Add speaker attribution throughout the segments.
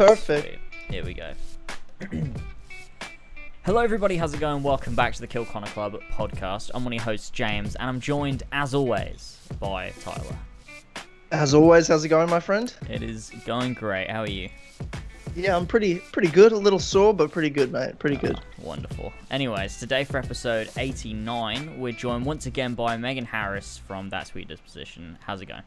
Speaker 1: Right,
Speaker 2: Perfect.
Speaker 1: sweet. Here we go. Hello, everybody. How's it going? Welcome back to the Kill Connor Club podcast. I'm one of your hosts, James, and I'm joined, as always, by Tyler.
Speaker 2: As always, how's it going, my friend?
Speaker 1: It is going great. How are you?
Speaker 2: Yeah, I'm pretty pretty good. A little sore, but pretty good, mate. Pretty good.
Speaker 1: Ah, wonderful. Anyways, today for episode 89, we're joined once again by Megan Harris from That Sweet Disposition. How's it going?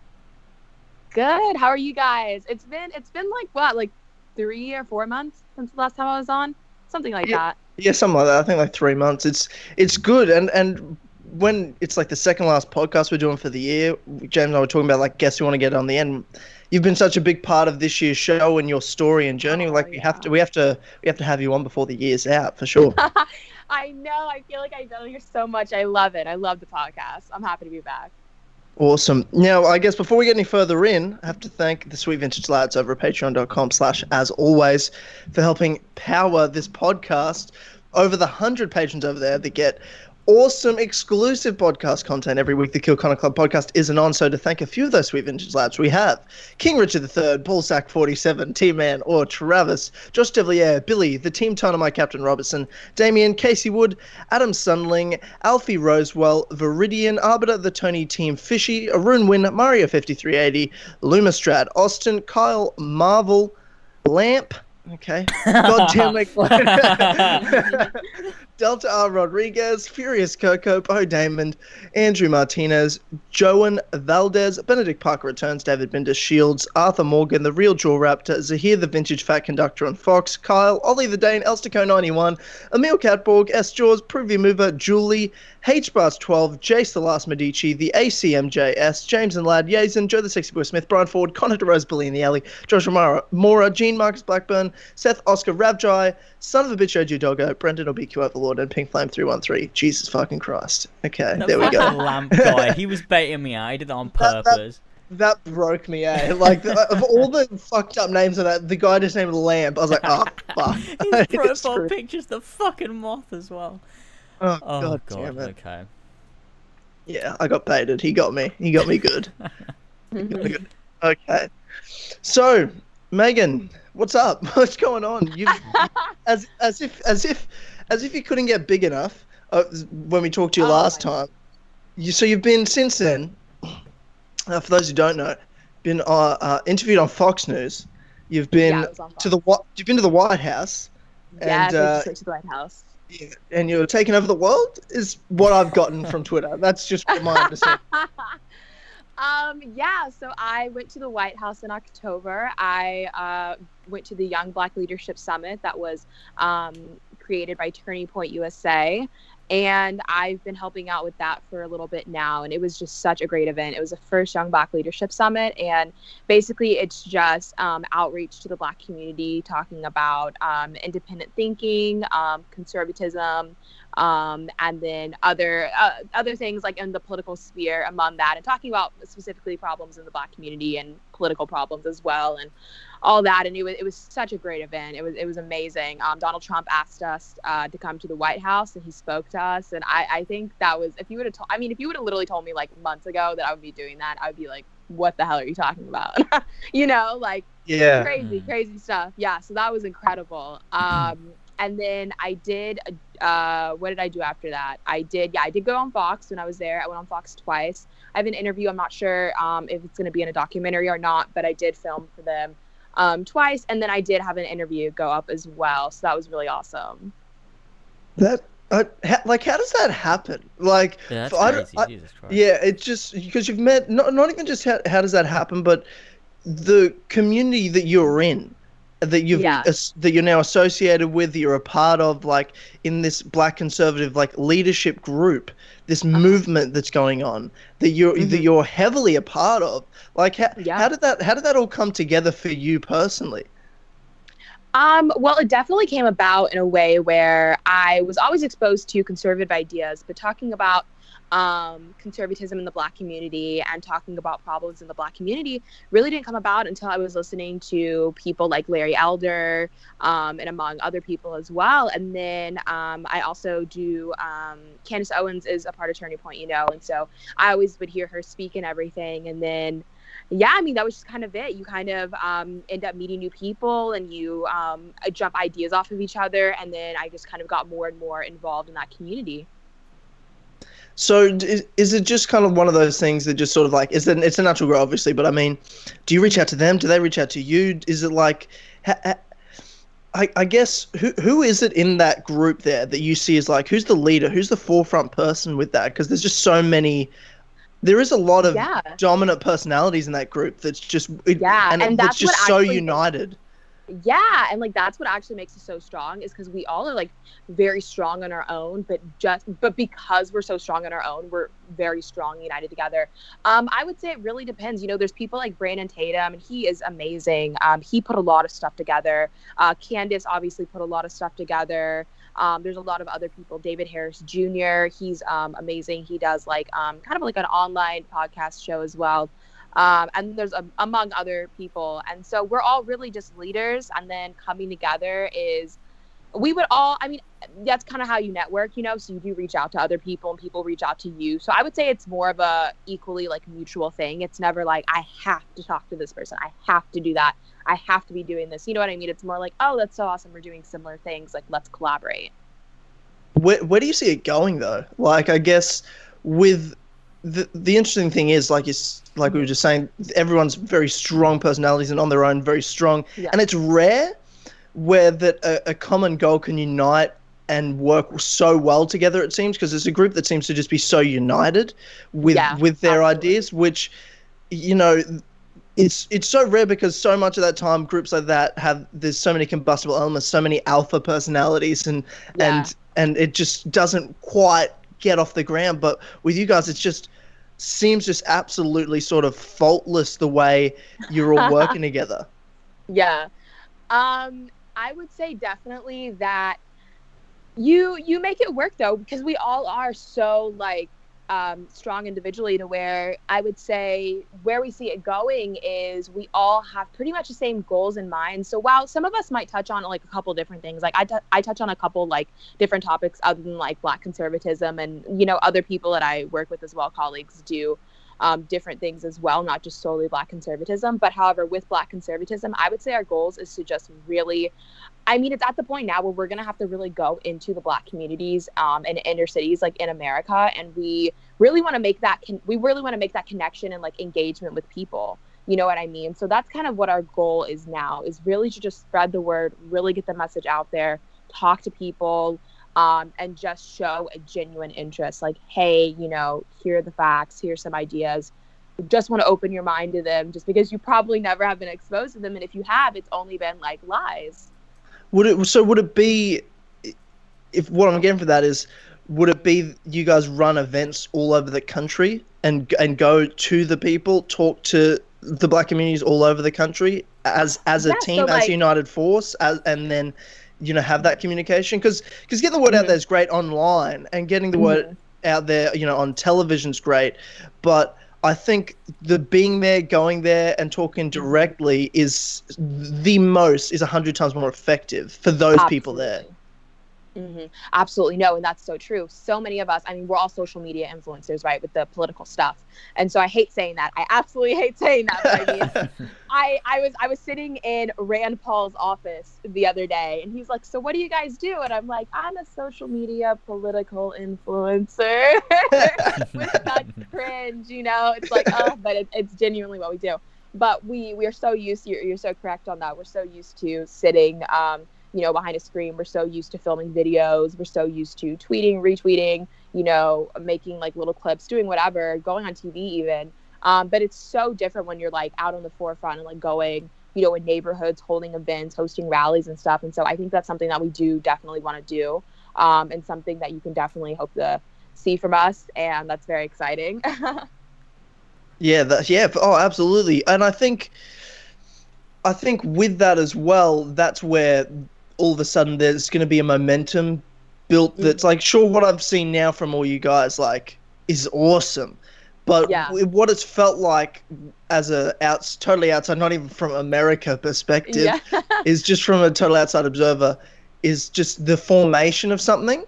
Speaker 3: Good. How are you guys? It's been it's been like what, like three or four months since the last time I was on, something like
Speaker 2: Yeah.
Speaker 3: that.
Speaker 2: Yeah, something like that. I think like three months. It's it's good, and and when it's like the second last podcast we're doing for the year, James and I were talking about like guests who want to get on the end. You've been such a big part of this year's show and your story and journey.
Speaker 3: Oh,
Speaker 2: like we have to we have to we have to have you on before the year's out for sure.
Speaker 3: I know. I feel like I've done here so much. I love it. I love the podcast. I'm happy to be back.
Speaker 2: Awesome. Now, I guess before we get any further in, I have to thank the Sweet Vintage Lads over at patreon.com slash as always for helping power this podcast. Over the 100 patrons over there that get awesome exclusive podcast content every week. The Kill Connor Club podcast isn't on, so to thank a few of those Sweet Vintage Lads, we have King Richard III, Paul Sack 47, T-Man or Travis, Josh Devlier, Billy, the Team my Captain Robertson, Damien, Casey Wood, Adam Sunling, Alfie Rosewell, Viridian, Arbiter, the Tony Team Fishy, Arun Win, Mario 5380, Lumistrad, Austin, Kyle Marvel, Lamp. Okay. God damn it. Delta R. Rodriguez, Furious Coco, Bo Damon, Andrew Martinez, Joan Valdez, Benedict Parker returns, David Binder Shields, Arthur Morgan, The Real Jaw Raptor, Zahir the Vintage Fat Conductor on Fox, Kyle, Ollie the Dane, Elstico91, Emil Catborg, S. Jaws, Pruvia Mover, Julie, H. Bars 12, Jace the Last Medici, The ACMJS, James and Lad, Yazen, Joe the Sexy Boy Smith, Brian Ford, Connor DeRose, Billy in the Alley, Josh Romero, Mora, Gene Marcus Blackburn, Seth Oscar Ravjai, Son of a Bitch OG Doggo, Brendan OBQ Overlord, and Pink Flame 313. Jesus fucking Christ. Okay,
Speaker 1: That
Speaker 2: there we go.
Speaker 1: lamp guy. He was baiting me out. He did that on
Speaker 2: That- that-
Speaker 1: purpose.
Speaker 2: That broke me, eh? Like, the, of all the fucked up names of that, the guy just named Lamp. I was like, oh, fuck.
Speaker 1: His profile picture's the fucking moth as well.
Speaker 2: Oh,
Speaker 1: Oh,
Speaker 2: god,
Speaker 1: God. Okay.
Speaker 2: Yeah, I got baited. He got me. He got me good. Got me good. Okay. So, Megan, what's up? What's going on? You as as if as if as if you couldn't get big enough uh, when we talked to you
Speaker 3: Oh,
Speaker 2: last time. You so you've been since then. Uh, for those who don't know, been uh, uh, interviewed on Fox News. You've been
Speaker 3: Yeah, it was on
Speaker 2: to the you've been to the White House.
Speaker 3: yes,
Speaker 2: and, uh,
Speaker 3: to the White House.
Speaker 2: And you're taking over the world is what I've gotten from Twitter. That's just my understanding.
Speaker 3: um, yeah, so I went to the White House in October. I uh, went to the Young Black Leadership Summit that was um, created by Turning Point USA. And I've been helping out with that for a little bit now. And it was just such a great event. It was the first Young Black Leadership Summit. And basically, it's just um, outreach to the Black community, talking about um, independent thinking, um, conservatism, um, and then other uh, other things like in the political sphere among that, and talking about specifically problems in the Black community and political problems as well, and all that. And it was it was such a great event. It was it was amazing. Um, Donald Trump asked us uh, to come to the White House, and he spoke to us. And I, I think that was if you would have told I mean if you would have literally told me like months ago that I would be doing that, I would be like, what the hell are you talking about? you know, like
Speaker 2: Yeah.
Speaker 3: crazy,
Speaker 1: Mm.
Speaker 3: crazy stuff. Yeah, so that was incredible. Um, and then I did. Uh, what did I do after that? I did. Yeah, I did go on Fox when I was there. I went on Fox twice. I have an interview. I'm not sure um, if it's going to be in a documentary or not, but I did film for them um, twice, and then I did have an interview go up as well. So that was really awesome.
Speaker 2: That uh, ha- like how does that happen? Like
Speaker 1: Yeah, that's
Speaker 2: I
Speaker 1: crazy.
Speaker 2: I-
Speaker 1: Jesus Christ.
Speaker 2: yeah, it's just because you've met not not even just how, how does that happen, but the community that you're in, that you've
Speaker 3: Yeah.
Speaker 2: as, that you're now associated with, that you're a part of, like in this black conservative like leadership group, this
Speaker 3: Uh-huh.
Speaker 2: movement that's going on that you're that
Speaker 3: Mhm.
Speaker 2: you're heavily a part of. Like how,
Speaker 3: Yeah.
Speaker 2: how did that how did that all come together for you personally?
Speaker 3: Um, well, it definitely came about in a way where I was always exposed to conservative ideas, but talking about um, conservatism in the Black community and talking about problems in the Black community really didn't come about until I was listening to people like Larry Elder um, and among other people as well. And then um, I also do, um, Candace Owens is a part of Turning Point, you know, and so I always would hear her speak and everything. And then yeah, I mean, that was just kind of it. You kind of um, end up meeting new people and you um, jump ideas off of each other. And then I just kind of got more and more involved in that community.
Speaker 2: So is, is it just kind of one of those things that just sort of like is it it's a natural grow obviously, but I mean, do you reach out to them? Do they reach out to you? Is it like ha, ha, I, I guess who who is it in that group there that you see is like who's the leader? Who's the forefront person with that? Because there's just so many there is a lot of
Speaker 3: Yeah.
Speaker 2: dominant personalities in that group that's just it,
Speaker 3: Yeah,
Speaker 2: and,
Speaker 3: and
Speaker 2: that's just so united.
Speaker 3: Yeah, and like that's what actually makes us so strong is because we all are like very strong on our own, but just but because we're so strong on our own, we're very strong united together. Um, I would say it really depends. You know, there's people like Brandon Tatum, and he is amazing. Um, he put a lot of stuff together. Uh, Candace obviously put a lot of stuff together. Um, there's a lot of other people. David Harris Jr. He's um, amazing. He does like um, kind of like an online podcast show as well um, and there's a, among other people. And so we're all really just leaders and then coming together is we would all i mean that's kind of how you network you know? So you do reach out to other people and people reach out to you. So i would say it's more of a equally like mutual thing. It's never like i have to talk to this person. I have to do that. I have to be doing this. You know what i mean? It's more like oh that's so awesome. We're doing similar things. Like let's collaborate.
Speaker 2: Where where do you see it going though? Like I guess with the the interesting thing is like it's like we were just saying everyone's very strong personalities and on their own very strong
Speaker 3: Yeah.
Speaker 2: and it's rare where that a, a common goal can unite and work so well together it seems because it's a group that seems to just be so united with
Speaker 3: Yeah,
Speaker 2: with their
Speaker 3: absolutely.
Speaker 2: ideas which you know it's it's so rare because so much of that time groups like that have there's so many combustible elements so many alpha personalities and
Speaker 3: Yeah.
Speaker 2: and and it just doesn't quite get off the ground but with you guys it's just seems just absolutely sort of faultless the way you're all working together
Speaker 3: Yeah. Um, I would say definitely that you you make it work though because we all are so like um, strong individually to where I would say where we see it going is we all have pretty much the same goals in mind. So while some of us might touch on like a couple different things, like I, t- I touch on a couple like different topics other than like black conservatism and you know other people that I work with as well, colleagues do um, different things as well, not just solely black conservatism. But however, with black conservatism, I would say our goals is to just really, I mean, it's at the point now where we're going to have to really go into the black communities um, and inner cities like in America. And we really want to make that, con- we really want to make that connection and like engagement with people. You know what I mean? So that's kind of what our goal is now is really to just spread the word, really get the message out there, talk to people, um, and just show a genuine interest like hey you know here are the facts here are some ideas just want to open your mind to them just because you probably never have been exposed to them and if you have it's only been like lies
Speaker 2: would it so would it be if what i'm getting for that is would it be you guys run events all over the country and and go to the people talk to the black communities all over the country as as a
Speaker 3: Yeah, so,
Speaker 2: team as a united force as, and then you know have that communication because because getting the word out
Speaker 3: Mhm.
Speaker 2: there is great online and getting the word out there you know on television's great but i think the being there going there and talking directly is the most is a hundred times more effective for those people there
Speaker 3: hmm Absolutely no, and that's so true. So many of us, I mean, we're all social media influencers, right, with the political stuff, and so I hate saying that. I absolutely hate saying that. I mean, I I was I was sitting in Rand Paul's office the other day, and he's like, "So what do you guys do?" And I'm like, "I'm a social media political influencer." with that cringe, you know, it's like, oh, but it, it's genuinely what we do. But we we are so used. You're, you're so correct on that. We're so used to sitting. Um, you know, behind a screen. We're so used to filming videos. We're so used to tweeting, retweeting, you know, making like little clips, doing whatever, going on TV even. Um, but it's so different when you're like out on the forefront and like going, you know, in neighborhoods, holding events, hosting rallies and stuff. And so I think that's something that we do definitely want to do, um, and something that you can definitely hope to see from us. And that's very exciting.
Speaker 2: Yeah, that, yeah. Oh, absolutely. And I think, I think with that as well, that's where all of a sudden there's going to be a momentum built. That's like, sure, what I've seen now from all you guys, like, is awesome. But
Speaker 3: Yeah.
Speaker 2: what it's felt like as a outs totally outside, not even from America perspective,
Speaker 3: yeah.
Speaker 2: is just from a total outside observer, is just the formation of something.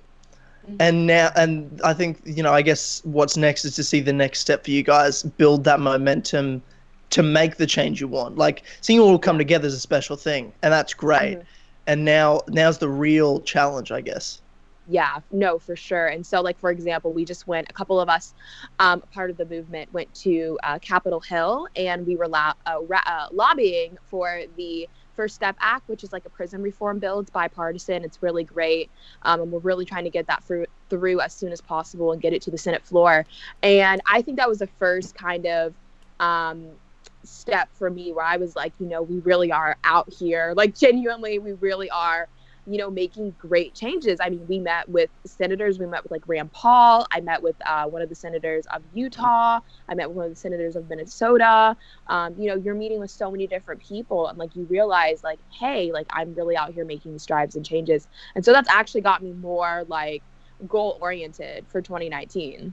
Speaker 3: Mhm.
Speaker 2: And now, and I think you know, I guess what's next is to see the next step for you guys build that momentum to make the change you want. Like seeing it all come together is a special thing, and that's great.
Speaker 3: Mhm.
Speaker 2: And now now's the real challenge, I guess.
Speaker 3: yeah no for sure. And so like for example we just went a couple of us um, part of the movement went to uh, capitol hill and we were la- uh, ra- uh, lobbying for the first step act which is like a prison reform bill. It's bipartisan. It's really great. Um, and we're really trying to get that through through as soon as possible and get it to the senate floor. And i think that was the first kind of um, step for me where i was like you know we really are out here like genuinely we really are you know, making great changes. I mean, we met with senators. We met with like Rand Paul. I met with uh, one of the senators of Utah. I met with one of the senators of Minnesota. Um, you know, you're meeting with so many different people, and like you realize, like, hey, like I'm really out here making strides and changes. And so that's actually got me more like goal oriented for 2019,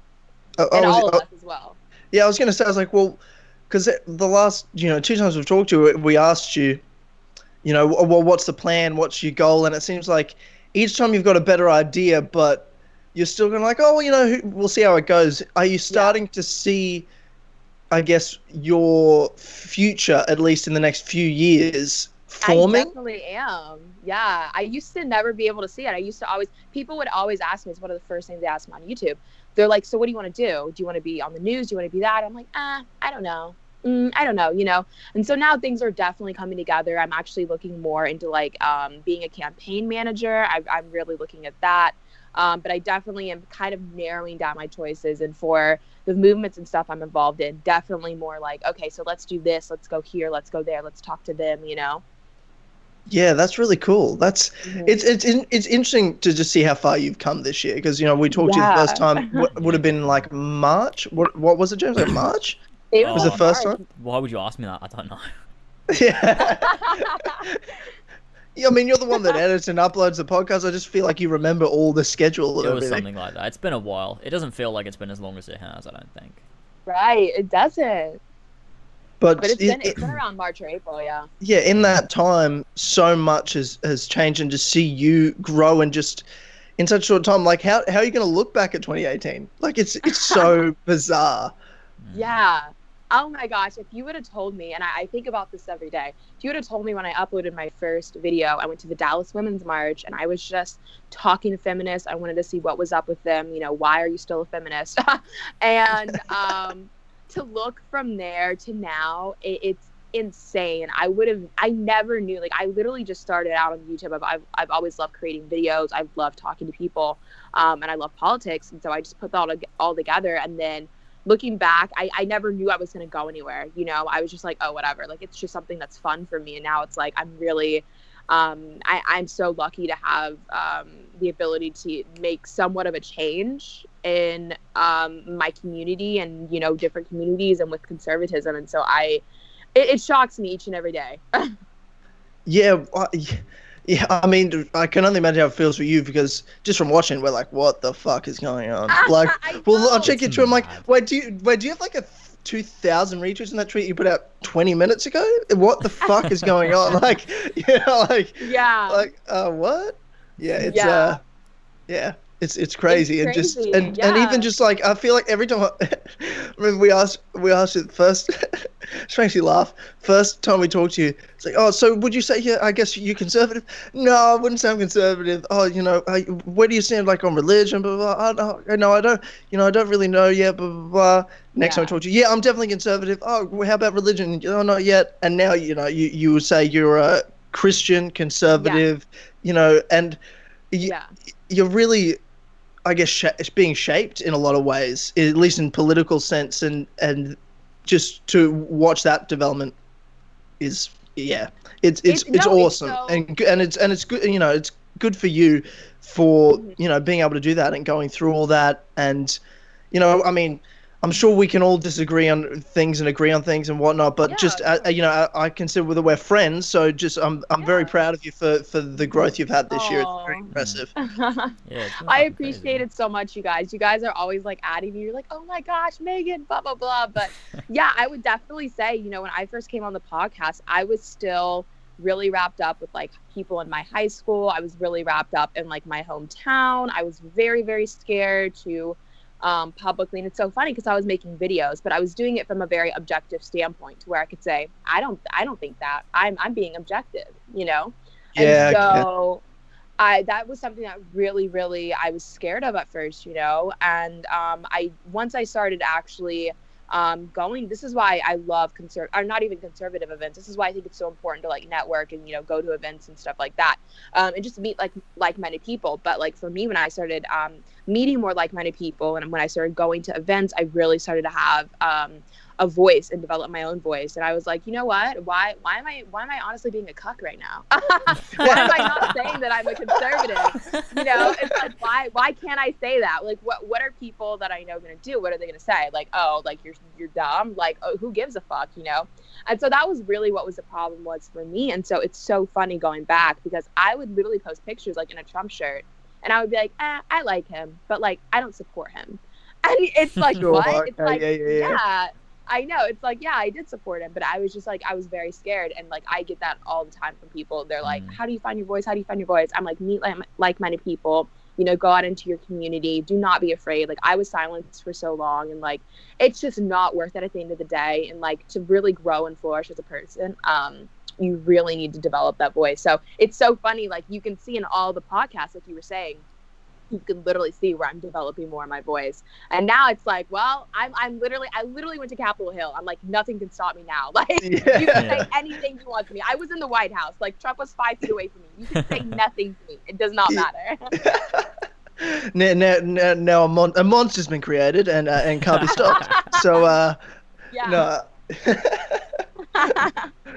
Speaker 2: I- I
Speaker 3: and all of
Speaker 2: I-
Speaker 3: us as well.
Speaker 2: Yeah, I was going to say, I was like, well, because the last, you know, two times we've talked to you, we asked you, you know, well, what's the plan? What's your goal? And it seems like each time you've got a better idea, but you're still going like, oh, well, you know, we'll see how it goes. Are you starting to see, I guess, your future, at least in the next few years, forming?
Speaker 3: I definitely am. Yeah. I used to never be able to see it. I used to always, people would always ask me, it's one of the first things they ask me on YouTube. They're like, so what do you want to do? Do you want to be on the news? Do you want to be that? I'm like, ah, I don't know. Mm, I don't know, you know? And so now things are definitely coming together. I'm actually looking more into like um, being a campaign manager. I, I'm really looking at that. Um, but I definitely am kind of narrowing down my choices. And for the movements and stuff I'm involved in, definitely more like, okay, so let's do this. Let's go here. Let's go there. Let's talk to them, you know?
Speaker 2: Yeah, that's really cool. That's
Speaker 3: Mhm.
Speaker 2: it's it's in- it's interesting to just see how far you've come this year because you know we talked to you the first time w- would have been like March. What what was it, James? Like March?
Speaker 3: It
Speaker 1: Was
Speaker 2: the first
Speaker 3: hard.
Speaker 2: one?
Speaker 1: Why would you ask me that? I don't know.
Speaker 2: yeah. Yeah, I mean, you're the one that edits and uploads the podcast. I just feel like you remember all the schedule
Speaker 1: It was
Speaker 2: everything.
Speaker 1: something like that. It's been a while. It doesn't feel like it's been as long as it has. I don't think.
Speaker 3: right. It doesn't.
Speaker 2: But,
Speaker 3: But it's
Speaker 2: it-
Speaker 3: been
Speaker 2: it-
Speaker 3: it's been around March or April, yeah.
Speaker 2: yeah, in that time, so much has has changed, and to see you grow and just in such a short time, like how how are you going to look back at 2018? Like it's it's so bizarre.
Speaker 3: Yeah. Oh my gosh, if you would have told me, and I, I think about this every day, if you would have told me when I uploaded my first video, I went to the Dallas Women's March and I was just talking to feminists. I wanted to see what was up with them. You know, why are you still a feminist? and um, to look from there to now, it, it's insane. I would have, I never knew. Like, I literally just started out on YouTube. I've, I've, I've always loved creating videos. I've loved talking to people, um, and I love politics. And so I just put that all, all together. And then looking back, I, I never knew I was going to go anywhere. You know, I was just like, oh, whatever. Like, it's just something that's fun for me. And now it's like, I'm really, um, I, I'm so lucky to have um, the ability to make somewhat of a change in um, my community and, you know, different communities and with conservatism. And so I, it, it shocks me each and every day.
Speaker 2: Yeah, I- yeah. I mean, I can only imagine how it feels for you because just from watching, we're like, what the fuck is going on? Like,
Speaker 3: I
Speaker 2: well, I'll check your
Speaker 1: It's
Speaker 2: tweet. I'm like,
Speaker 1: mad.
Speaker 2: wait, do you wait? Do you have like a two thousand retweets in that tweet you put out twenty minutes ago? What the fuck is going on? Like, yeah, like,
Speaker 3: yeah.
Speaker 2: like, uh, what? Yeah, it's
Speaker 3: Yeah.
Speaker 2: uh, yeah. It's, it's crazy and just
Speaker 3: crazy,
Speaker 2: and, and
Speaker 3: yeah.
Speaker 2: even just like I feel like every time I, remember we asked we asked you the first it makes you laugh. First time we talked to you it's like oh so would you say yeah I guess you conservative? No I wouldn't say I'm conservative. Oh you know I, where do you stand like on religion blah blah, blah. I don't no I don't you know I don't really know yet blah blah blah. Next time I talk to you yeah I'm definitely conservative. Oh how about religion? Oh not yet. And now you know you you would say you're a Christian conservative you know and you,
Speaker 3: yeah.
Speaker 2: you're really i guess sh- it's being shaped in a lot of ways at least in political sense and and just to watch that development is yeah it's it's
Speaker 3: It's-
Speaker 2: it's,
Speaker 3: no, it's
Speaker 2: awesome
Speaker 3: so-
Speaker 2: and and it's and it's good you know it's good for you for
Speaker 3: Mhm.
Speaker 2: you know being able to do that and going through all that and you know i mean i'm sure we can all disagree on things and agree on things and whatnot but
Speaker 3: Yeah,
Speaker 2: just uh, you know I, I consider that we're friends so just i'm i'm very proud of you for for the growth you've had this year it's very impressive
Speaker 1: Yeah. it's
Speaker 3: I appreciate
Speaker 1: crazy.
Speaker 3: it so much, you guys. You guys are always like adding me. You're like, oh my gosh, Megan, blah blah blah. But yeah, I would definitely say, you know, when I first came on the podcast, I was still really wrapped up with like people in my high school. I was really wrapped up in like my hometown. I was very very scared to um, publicly. And it's so funny because I was making videos, but I was doing it from a very objective standpoint, to where I could say, I don't, I don't think that. I'm, I'm being objective, you know.
Speaker 2: Yeah,
Speaker 3: And so. I, that was something that really, really I was scared of at first, you know. And um, I once I started actually um, going. This is why I love conserv or not even conservative events. This is why I think it's so important to like network and you know go to events and stuff like that, um, and just meet like like-minded people. But like for me, when I started um, meeting more like-minded people, and when I started going to events, I really started to have um, a voice and develop my own voice. And I was like, you know what? Why why am I why am I honestly being a cuck right now? why am I not saying that I'm a conservative? You know, it's like why why can't I say that? Like what what are people that I know gonna do? What are they gonna say? Like, oh, like you're you're dumb, like oh who gives a fuck, you know? And so that was really what was the problem was for me. And so it's so funny going back because I would literally post pictures like in a Trump shirt and I would be like, eh, I like him, but like I don't support him. And it's like
Speaker 2: Sure,
Speaker 3: what? It's like
Speaker 2: yeah, yeah, yeah.
Speaker 3: yeah. I know. It's like, yeah, I did support him, but I was just like, I was very scared. And like, I get that all the time from people. They're like,
Speaker 1: Mm.
Speaker 3: how do you find your voice? How do you find your voice? I'm like, meet like minded people, you know, go out into your community. Do not be afraid. Like, I was silenced for so long. And like, it's just not worth it at the end of the day. And like, to really grow and flourish as a person, um, you really need to develop that voice. So it's so funny. Like, you can see in all the podcasts, like you were saying, you can literally see where I'm developing more of my voice. And now it's like, well, I'm I'm literally I literally went to Capitol Hill. I'm like, nothing can stop me now. Like you can say anything you want to me. I was in the White House. Like Trump was five feet away from me. You can say nothing to me. It does not matter.
Speaker 2: now, now, now, now a, mon- a monster's been created and uh, and can't be stopped. so uh,
Speaker 3: yeah.
Speaker 2: no,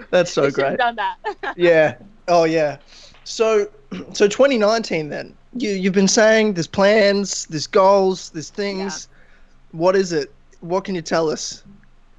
Speaker 2: that's so great.
Speaker 3: done that.
Speaker 2: Yeah. Oh yeah. So so 2019 then. You you've been saying there's plans, there's goals, there's things. Yeah. What is it? What can you tell us?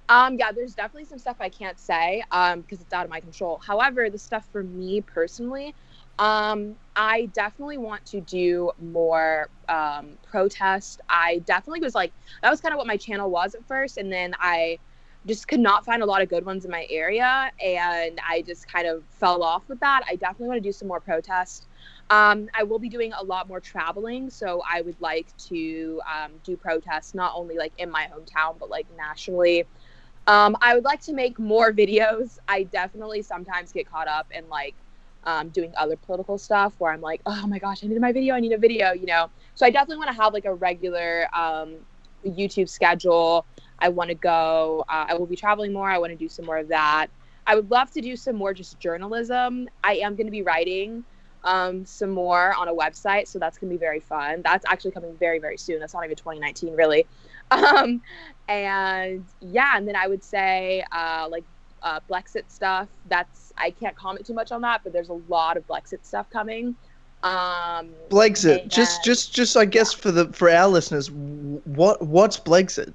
Speaker 3: Um, yeah, there's definitely some stuff I can't say um, because it's out of my control. However, the stuff for me personally, um, I definitely want to do more um, protest. I definitely was like, that was kind of what my channel was at first. And then I just could not find a lot of good ones in my area. And I just kind of fell off with that. I definitely want to do some more protest. Um, I will be doing a lot more traveling, so I would like to um, do protests not only like in my hometown but like nationally. Um, I would like to make more videos. I definitely sometimes get caught up in like um, doing other political stuff where I'm like, oh my gosh, I need my video. I need a video, you know. So I definitely want to have like a regular um, YouTube schedule. I want to go. Uh, I will be traveling more. I want to do some more of that. I would love to do some more just journalism. I am going to be writing um, some more on a website, so that's going to be very fun. That's actually coming very, very soon. That's not even 2019, really. Um, and yeah, and then I would say uh, like uh, Blexit stuff. That's I can't comment too much on that, but there's a lot of Blexit stuff coming. Um,
Speaker 2: Blexit.
Speaker 3: and-
Speaker 2: Just just just I guess for the for our listeners, what what's Blexit?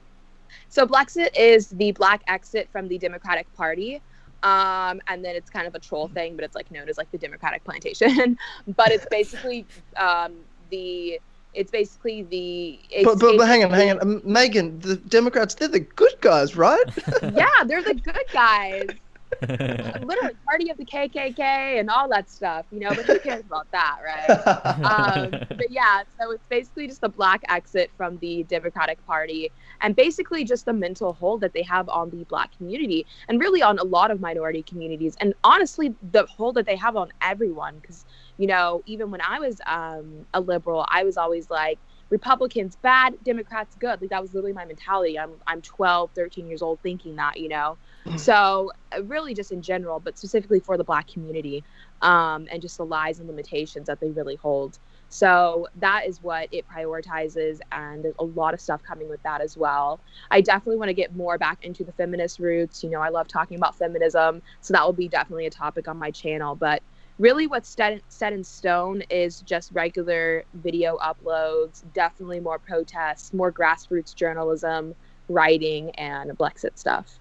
Speaker 3: So Blexit is the black exit from the Democratic Party. Um, and then it's kind of a troll thing, but it's like known as like the Democratic plantation. but it's basically um, the it's basically the it's,
Speaker 2: But, but, but hang on, hang on. Um, Megan, the Democrats, they're the good guys, right?
Speaker 3: Yeah, they're the good guys. Literally, party of the KKK and all that stuff, you know. But who cares about that, right? um, but yeah, so it's basically just the black exit from the Democratic Party and basically just the mental hold that they have on the black community and really on a lot of minority communities. And honestly, the hold that they have on everyone. Because, you know, even when I was um, a liberal, I was always like, Republicans bad, Democrats good. Like that was literally my mentality. I'm I'm 12, 13 years old thinking that, you know. So uh, really just in general, but specifically for the black community, um, and just the lies and limitations that they really hold. So that is what it prioritizes, and there's a lot of stuff coming with that as well. I definitely want to get more back into the feminist roots. You know, I love talking about feminism, so that will be definitely a topic on my channel. But really, what's set, set in stone is just regular video uploads, definitely more protests, more grassroots journalism, writing, and Blexit stuff.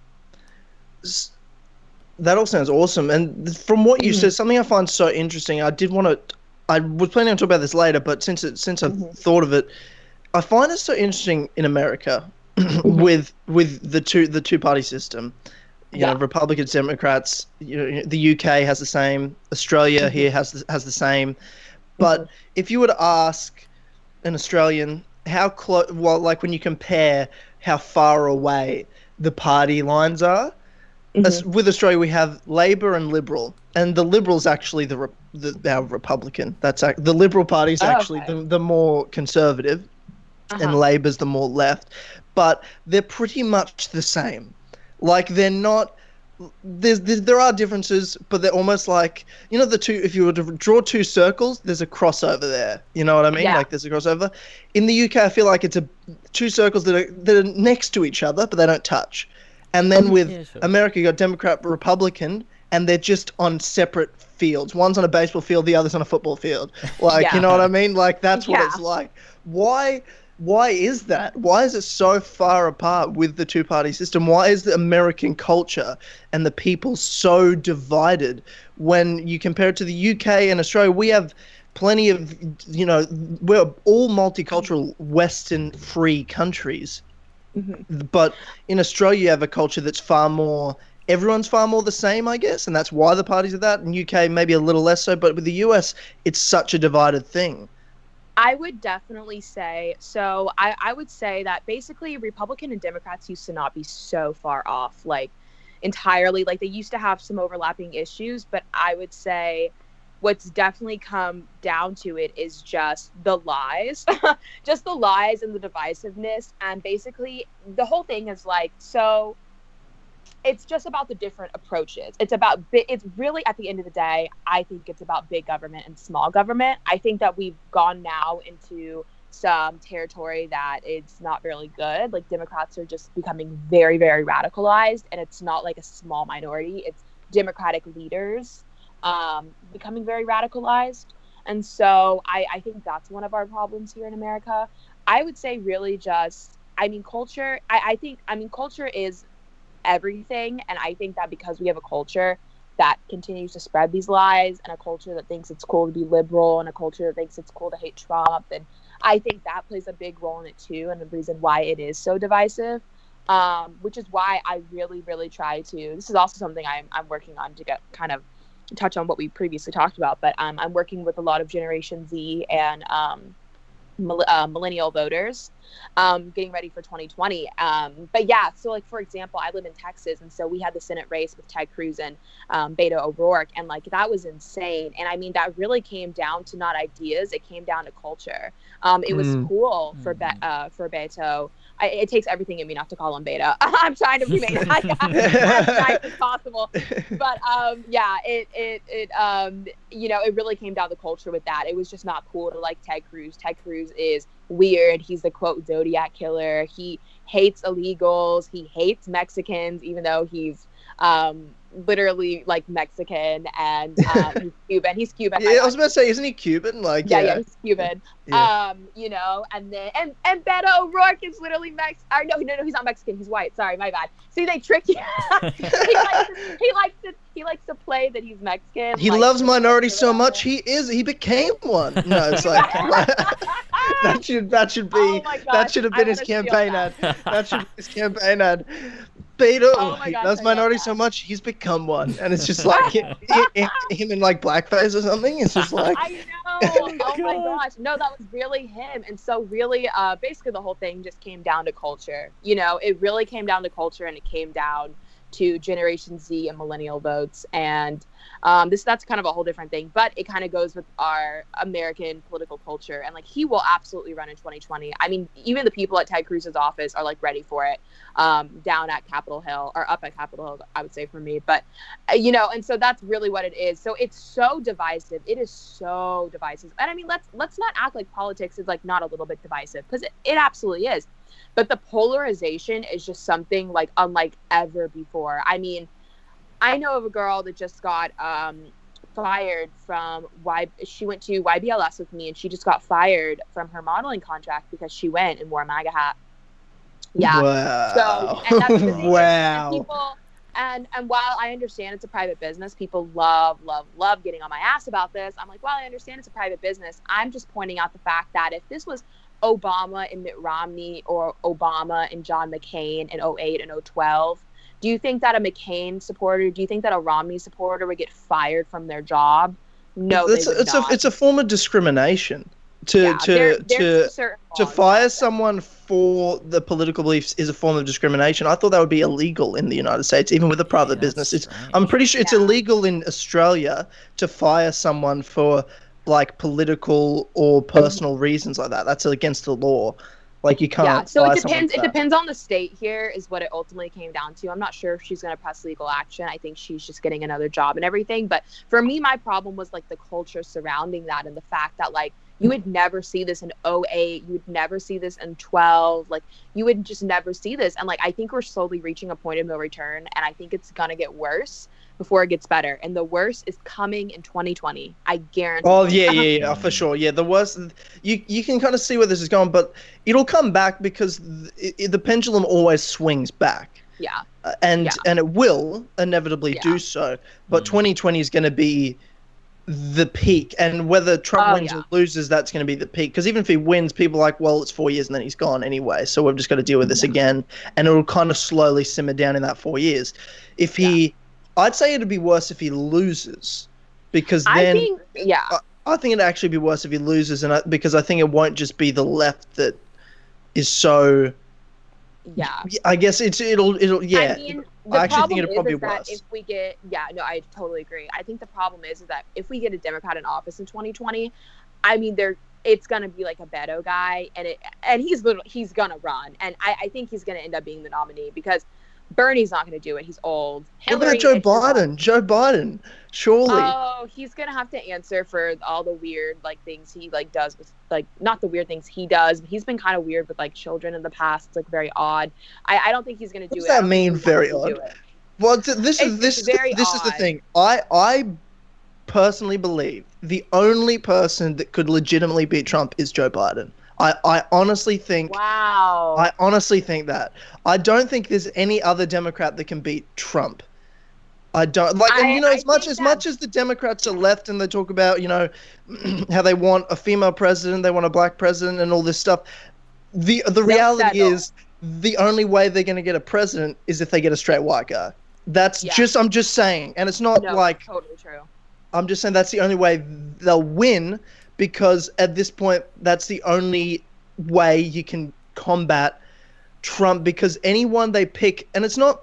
Speaker 2: That all sounds awesome. And from what you
Speaker 3: Mhm.
Speaker 2: said, something I find so interesting. I did want to. I was planning on talking about this later, but since it since I've
Speaker 3: Mhm.
Speaker 2: thought of it, I find it so interesting in America
Speaker 3: Mm-hmm.
Speaker 2: with with the two the two party system. You know,
Speaker 3: Yeah.
Speaker 2: Republicans, Democrats. You know, the UK has the same. Australia
Speaker 3: Mhm.
Speaker 2: here has the, has the same. But if you were to ask an Australian how close. Well, like when you compare how far away the party lines are.
Speaker 3: Mhm.
Speaker 2: With Australia, we have Labor and Liberal, and the Liberals actually the, the our Republican. That's the Liberal Party is
Speaker 3: Oh,
Speaker 2: actually
Speaker 3: okay.
Speaker 2: the, the more conservative, and
Speaker 3: Uh-huh.
Speaker 2: Labor's the more left. But they're pretty much the same. Like they're not. There's, there, there are differences, but they're almost like you know the two. If you were to draw two circles, there's a crossover there. You know what I mean?
Speaker 3: Yeah.
Speaker 2: Like there's a crossover. In the UK, I feel like it's a two circles that are that are next to each other, but they don't touch. And then with
Speaker 1: Yeah, sure.
Speaker 2: America, you got Democrat, Republican, and they're just on separate fields. One's on a baseball field, the other's on a football field. Like,
Speaker 3: Yeah.
Speaker 2: you know what I mean? Like that's what
Speaker 3: Yeah.
Speaker 2: it's like. Why? Why is that? Why is it so far apart with the two-party system? Why is the American culture and the people so divided when you compare it to the UK and Australia? We have plenty of, you know, we're all multicultural, Western free countries
Speaker 3: Mhm.
Speaker 2: but in Australia you have a culture that's far more everyone's far more the same I guess and that's why the parties are that in UK maybe a little less so but with the US it's such a divided thing
Speaker 3: I would definitely say so. I, I would say that basically Republican and Democrats used to not be so far off, like entirely. Like they used to have some overlapping issues, but I would say what's definitely come down to it is just the lies, just the lies and the divisiveness. And basically, the whole thing is like, so it's just about the different approaches. It's about it's really at the end of the day, I think it's about big government and small government. I think that we've gone now into some territory that it's not really good. Like Democrats are just becoming very very radicalized and it's not like a small minority. It's democratic leaders um, becoming very radicalized. And so I, I think that's one of our problems here in America. I would say really just I mean culture I, I think I mean culture is everything. And I think that because we have a culture that continues to spread these lies and a culture that thinks it's cool to be liberal and a culture that thinks it's cool to hate Trump, then I think that plays a big role in it too, and the reason why it is so divisive. Um, which is why I really, really try to. This is also something I'm, I'm working on to get kind of touch on what we previously talked about, but um, I'm working with a lot of Generation Z and um, mil- uh, millennial voters um, getting ready for 2020. Um, but yeah, so like for example, I live in Texas, and so we had the Senate race with Ted Cruz and um, Beto O'Rourke, and like that was insane. And I mean, that really came down to not ideas; it came down to culture. Um, it was
Speaker 2: Mm.
Speaker 3: cool for Be- uh, for Beto. I, it takes everything in me not to call him Beta. I'm trying to remain as nice as possible. But um yeah it it it um you know it really came down to culture with that. It was just not cool to like ted cruz. Ted cruz is weird. He's the quote zodiac killer. He hates illegals. He hates mexicans even though he's um literally like mexican and um, he's cuban he's cuban
Speaker 2: yeah I was about to say isn't he Cuban like
Speaker 3: yeah, yeah,
Speaker 2: yeah,
Speaker 3: he's Cuban.
Speaker 2: Yeah.
Speaker 3: Um, you know, and then and and Beto O'Rourke is literally Mex. Or no, no, no, he's not Mexican. He's white. Sorry, my bad. See, they trick you. he likes to, he likes to he likes to play that he's Mexican.
Speaker 2: he loves minorities so much he is he became one no it's like that should that should be
Speaker 3: Oh
Speaker 2: that should have been his campaign
Speaker 3: that.
Speaker 2: ad that should be his campaign ad Beto,
Speaker 3: Oh my
Speaker 2: he loves
Speaker 3: I
Speaker 2: minorities so much he's become one, and it's just like him, him in like blackface or something. It's just like
Speaker 3: I know. Oh my gosh. No, that was really him. And so really uh basically the whole thing just came down to culture. You know, it really came down to culture and it came down to Generation Z and millennial votes. And um this that's kind of a whole different thing. But it kind of goes with our American political culture. And like he will absolutely run in 2020. I mean, even the people at Ted Cruz's office are like ready for it. Um, down at Capitol Hill or up at Capitol Hill, I would say for me. But uh, you know and so that's really what it is so it's so divisive it is so divisive and i mean let's let's not act like politics is like not a little bit divisive because it, it absolutely is but the polarization is just something like unlike ever before. I mean i know of a girl that just got um fired from y she went to ybls with me and she just got fired from her modeling contract because she went and wore a maga hat. Yeah.
Speaker 2: Wow,
Speaker 3: so and that's the thing is, and
Speaker 2: wow.
Speaker 3: people and and while I understand it's a private business, people love love love getting on my ass about this. I'm like, while I understand it's a private business, I'm just pointing out the fact that if this was Obama and Mitt Romney or Obama and John McCain in 08 and 012, do you think that a McCain supporter, do you think that a Romney supporter would get fired from their job? No,
Speaker 2: it's,
Speaker 3: they would
Speaker 2: it's
Speaker 3: not.
Speaker 2: a it's a form of discrimination to
Speaker 3: yeah,
Speaker 2: to
Speaker 3: there,
Speaker 2: to
Speaker 3: there's certain
Speaker 2: to
Speaker 3: long
Speaker 2: fire someone for the political beliefs is a form of discrimination. I thought that would be illegal in the United States, even with a private
Speaker 1: Yeah,
Speaker 2: business. It's,
Speaker 1: strange.
Speaker 2: I'm pretty sure it's
Speaker 3: Yeah.
Speaker 2: illegal in Australia to fire someone for like political or personal reasons like that. That's against the law. Like you can't.
Speaker 3: yeah so it depends it depends on the state here is what it ultimately came down to i'm not sure if she's going to press legal action i think she's just getting another job and everything but for me my problem was like the culture surrounding that and the fact that like you would never see this in 08 you would never see this in 12 like you would just never see this and like i think we're slowly reaching a point of no return and i think it's going to get worse before it gets better and the worst is coming in 2020 i guarantee
Speaker 2: Oh yeah, yeah, yeah, for sure. Yeah, the worst. You you can kind of see where this is going, but it'll come back because th- it, the pendulum always swings back.
Speaker 3: yeah
Speaker 2: Uh, and
Speaker 3: Yeah.
Speaker 2: and it will inevitably
Speaker 3: Yeah.
Speaker 2: do so. But
Speaker 1: Mm.
Speaker 2: 2020 is going to be the peak, and whether Trump
Speaker 3: Oh,
Speaker 2: wins
Speaker 3: yeah.
Speaker 2: or loses, that's going to be the peak. Because even if he wins, people are like, well, it's four years and then he's gone anyway, so we've just got to deal with this again, and it'll kind of slowly simmer down in that four years. If he, I'd say it'd be worse if he loses, because
Speaker 3: i
Speaker 2: then.
Speaker 3: think yeah
Speaker 2: I think it'd actually be worse if he loses, and I, because I think it won't just be the left that is so.
Speaker 3: yeah
Speaker 2: I guess it's it'll it'll yeah.
Speaker 3: I mean,
Speaker 2: I
Speaker 3: the
Speaker 2: actually think
Speaker 3: problem is,
Speaker 2: probably
Speaker 3: is
Speaker 2: be
Speaker 3: that
Speaker 2: worse.
Speaker 3: if we get, yeah, no, I totally agree. I think the problem is, is that if we get a Democrat in office in 2020, I mean, they're it's gonna be like a Beto guy, and it and he's literally he's gonna run, and I, I think he's gonna end up being the nominee because Bernie's not gonna do it. He's old.
Speaker 2: what about
Speaker 3: Hillary
Speaker 2: Joe Biden? Joe Biden, surely.
Speaker 3: Oh, he's gonna have to answer for all the weird like things he like does with like not the weird things he does, but he's been kind of weird with like children in the past. It's like very odd. I, I don't think he's gonna do
Speaker 2: What does
Speaker 3: it.
Speaker 2: That mean, very
Speaker 3: to do
Speaker 2: odd? well, th- this is this this is the thing. I I personally believe the only person that could legitimately beat Trump is Joe Biden. I I honestly think.
Speaker 3: Wow.
Speaker 2: I honestly think that. I don't think there's any other Democrat that can beat Trump. I don't like, and you know,
Speaker 3: I
Speaker 2: as much as
Speaker 3: that-
Speaker 2: much as the Democrats are left and they talk about, you know, how they want a female president, they want a black president, and all this stuff. The the reality
Speaker 3: settle.
Speaker 2: is, the only way they're going to get a president is if they get a straight white guy. That's
Speaker 3: Yeah.
Speaker 2: just I'm just saying, and it's not
Speaker 3: no,
Speaker 2: like
Speaker 3: totally true.
Speaker 2: I'm just saying that's the only way they'll win because at this point that's the only way you can combat Trump because anyone they pick and it's not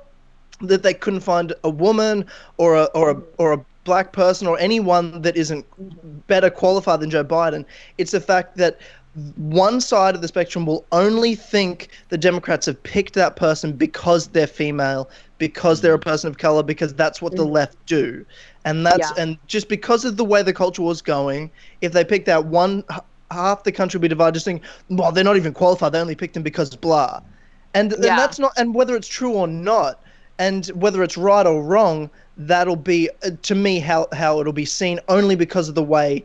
Speaker 2: that they couldn't find a woman or a or a or a black person or anyone that isn't better qualified than Joe Biden it's the fact that one side of the spectrum will only think the Democrats have picked that person because they're female, because they're a person of color, because that's what the
Speaker 3: Mhm.
Speaker 2: left do. And that's
Speaker 3: Yeah.
Speaker 2: and just because of the way the culture was going, if they picked that one half the country would be divided, just think, well, they're not even qualified. They only picked him because blah. And, and that's not and whether it's true or not, and whether it's right or wrong, that'll be uh, to me how how it'll be seen only because of the way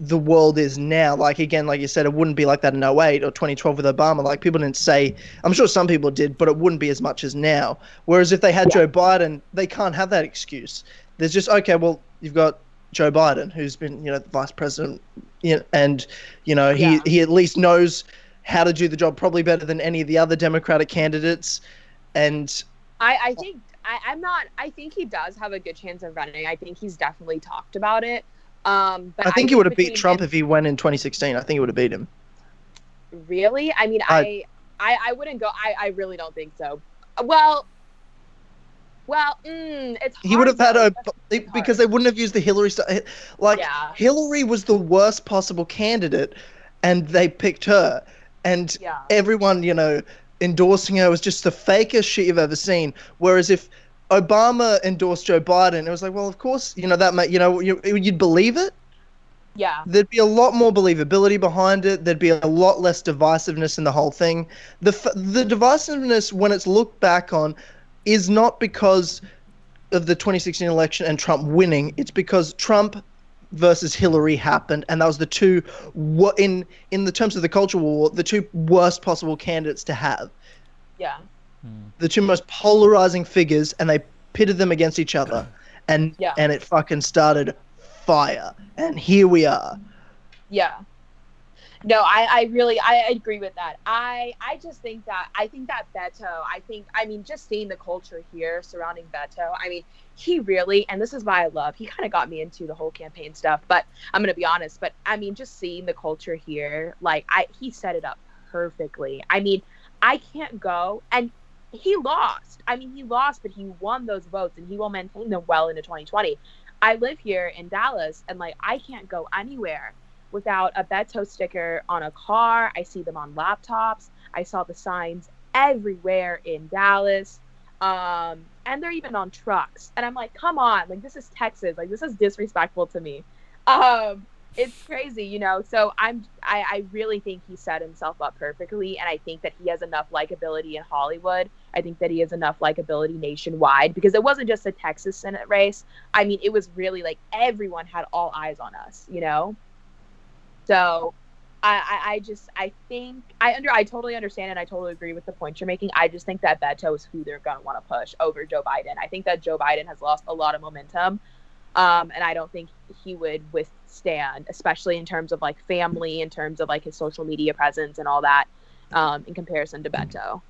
Speaker 2: the world is now. Like again, like you said, it wouldn't be like that in 08 or 2012 with Obama. Like people didn't say, I'm sure some people did, but it wouldn't be as much as now. Whereas if they had
Speaker 3: Yeah.
Speaker 2: Joe Biden, they can't have that excuse. There's just okay, well, you've got Joe Biden, who's been you know the vice president, you know, and you know he
Speaker 3: Yeah.
Speaker 2: he at least knows how to do the job probably better than any of the other Democratic candidates, and
Speaker 3: I, I think I, I'm not. I think he does have a good chance of running. I think he's definitely talked about it. Um, but
Speaker 2: I think he would have beat Trump
Speaker 3: him-
Speaker 2: if he went in 2016. I think he would have beat him.
Speaker 3: Really? I mean, I, I, I wouldn't go. I, I really don't think so. Well, well, mm, it's.
Speaker 2: He would have had a
Speaker 3: It's
Speaker 2: because they wouldn't have used the Hillary stuff. Like
Speaker 3: Yeah.
Speaker 2: Hillary was the worst possible candidate, and they picked her, and
Speaker 3: Yeah.
Speaker 2: everyone you know endorsing her was just the fakest shit you've ever seen. Whereas if Obama endorsed Joe Biden, it was like, well, of course, you know that might, you know, you, you'd believe it.
Speaker 3: Yeah.
Speaker 2: There'd be a lot more believability behind it. There'd be a lot less divisiveness in the whole thing. The f- the divisiveness, when it's looked back on, is not because of the 2016 election and Trump winning. It's because Trump versus Hillary happened, and that was the two wo- in in the terms of the culture war, the two worst possible candidates to have,
Speaker 3: Yeah. Hmm.
Speaker 2: the two most polarizing figures, and they pitted them against each other, and
Speaker 3: Yeah.
Speaker 2: and it fucking started fire. And here we are.
Speaker 3: Yeah. No, I, I really I agree with that. I I just think that I think that Beto, I think I mean just seeing the culture here surrounding Beto, I mean, he really and this is why I love, he kind of got me into the whole campaign stuff, but I'm gonna be honest, but I mean just seeing the culture here, like I he set it up perfectly. I mean, I can't go and he lost. I mean, he lost, but he won those votes and he will maintain them well into 2020. I live here in Dallas and like I can't go anywhere without a Beto sticker on a car. I see them on laptops. I saw the signs everywhere in Dallas. Um, and they're even on trucks. And I'm like, come on, like this is Texas. Like this is disrespectful to me. Um, it's crazy, you know. So I'm I, I really think he set himself up perfectly and I think that he has enough likability in Hollywood. I think that he has enough likability nationwide because it wasn't just a Texas Senate race. I mean, it was really like everyone had all eyes on us, you know? So I, I, just I think I under I totally understand and I totally agree with the point you're making. I just think that Beto is who they're gonna want to push over Joe Biden. I think that Joe Biden has lost a lot of momentum. Um, and I don't think he would withstand, especially in terms of like family, in terms of like his social media presence and all that, um, in comparison to Beto.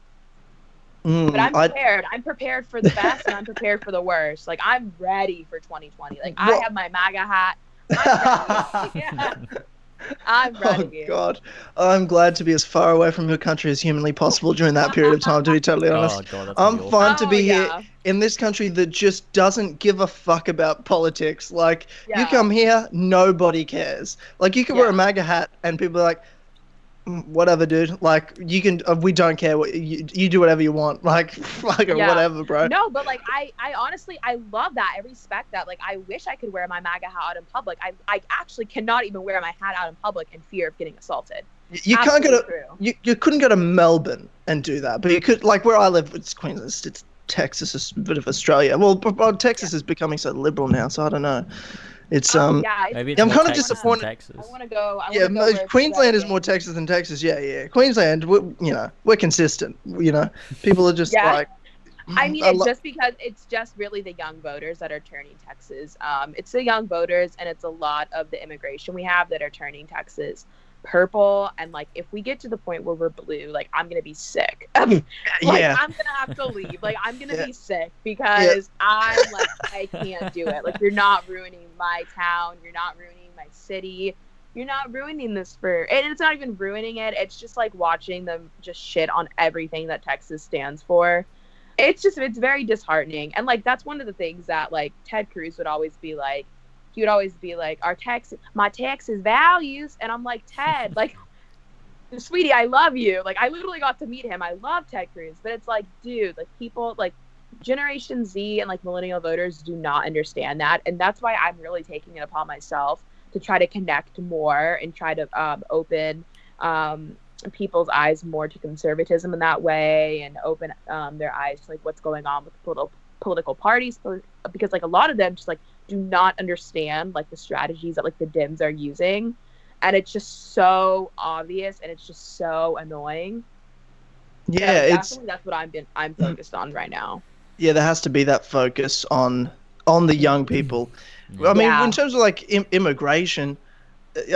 Speaker 2: Mm,
Speaker 3: But I'm prepared. I'm prepared for the best and I'm prepared for the worst. Like I'm ready for 2020. Like I have my MAGA hat. I'm ready. Yeah. I'm
Speaker 2: Oh
Speaker 3: ready.
Speaker 2: God, I'm glad to be as far away from your country as humanly possible during that period of time. To be totally honest,
Speaker 1: Oh god,
Speaker 2: I'm
Speaker 1: gonna be
Speaker 2: fine to
Speaker 3: Oh,
Speaker 2: be here in this country that just doesn't give a fuck about politics. Like you come here, nobody cares. Like you can wear a MAGA hat, and people are like, "Mm, "Whatever, dude. Like you can. Uh, we don't care. What you, you do whatever you want. Like fucking
Speaker 3: Yeah.
Speaker 2: whatever, bro."
Speaker 3: No, but like I, I honestly, I love that. I respect that. Like I wish I could wear my MAGA hat out in public. I, I actually cannot even wear my hat out in public in fear of getting assaulted.
Speaker 2: You can't go to.
Speaker 3: True.
Speaker 2: You, you couldn't go to Melbourne and do that, but you could like where I live. It's Queensland. It's, Texas. A bit of Australia. Well, Texas is becoming so liberal now, so I don't know. It's
Speaker 3: Oh,
Speaker 2: um.
Speaker 3: yeah, it's-
Speaker 1: Maybe it's
Speaker 2: I'm kinda disappointed-
Speaker 1: Texas.
Speaker 3: I want to go. I
Speaker 2: Yeah,
Speaker 3: go
Speaker 2: mo- Queensland is more Texas than Texas. Yeah, yeah. Queensland, we, you know, we're consistent. You know, people are just
Speaker 3: Yeah.
Speaker 2: like.
Speaker 3: I mean,
Speaker 2: I
Speaker 3: it's
Speaker 2: lo-
Speaker 3: just because it's just really the young voters that are turning Texas. Um, it's the young voters, and it's a lot of the immigration we have that are turning Texas purple. And like, if we get to the point where we're blue, like, I'm gonna be sick. like,
Speaker 2: yeah.
Speaker 3: I'm gonna have to leave. Like, I'm gonna
Speaker 2: Yeah.
Speaker 3: be sick because I'm like, I can't do it. Like, you're not ruining my town. You're not ruining my city. You're not ruining this for, and it's not even ruining it. It's just like watching them just shit on everything that Texas stands for it's just it's very disheartening and like that's one of the things that like ted cruz would always be like he would always be like our tax my taxes values and i'm like ted like sweetie i love you. Like i literally got to meet him. I love ted cruz but it's like dude like people like generation z and like millennial voters do not understand that and that's why i'm really taking it upon myself to try to connect more and try to um, open um, people's eyes more to conservatism in that way and open um, their eyes to like what's going on with political political parties because like a lot of them just like do not understand like the strategies that like the Dems are using and it's just so obvious and it's just so annoying. So
Speaker 2: Yeah, it's
Speaker 3: that's what I'm been I'm focused on right now.
Speaker 2: yeah. There has to be that focus on on the young people. I mean,
Speaker 3: Yeah.
Speaker 2: in terms of like Im- immigration,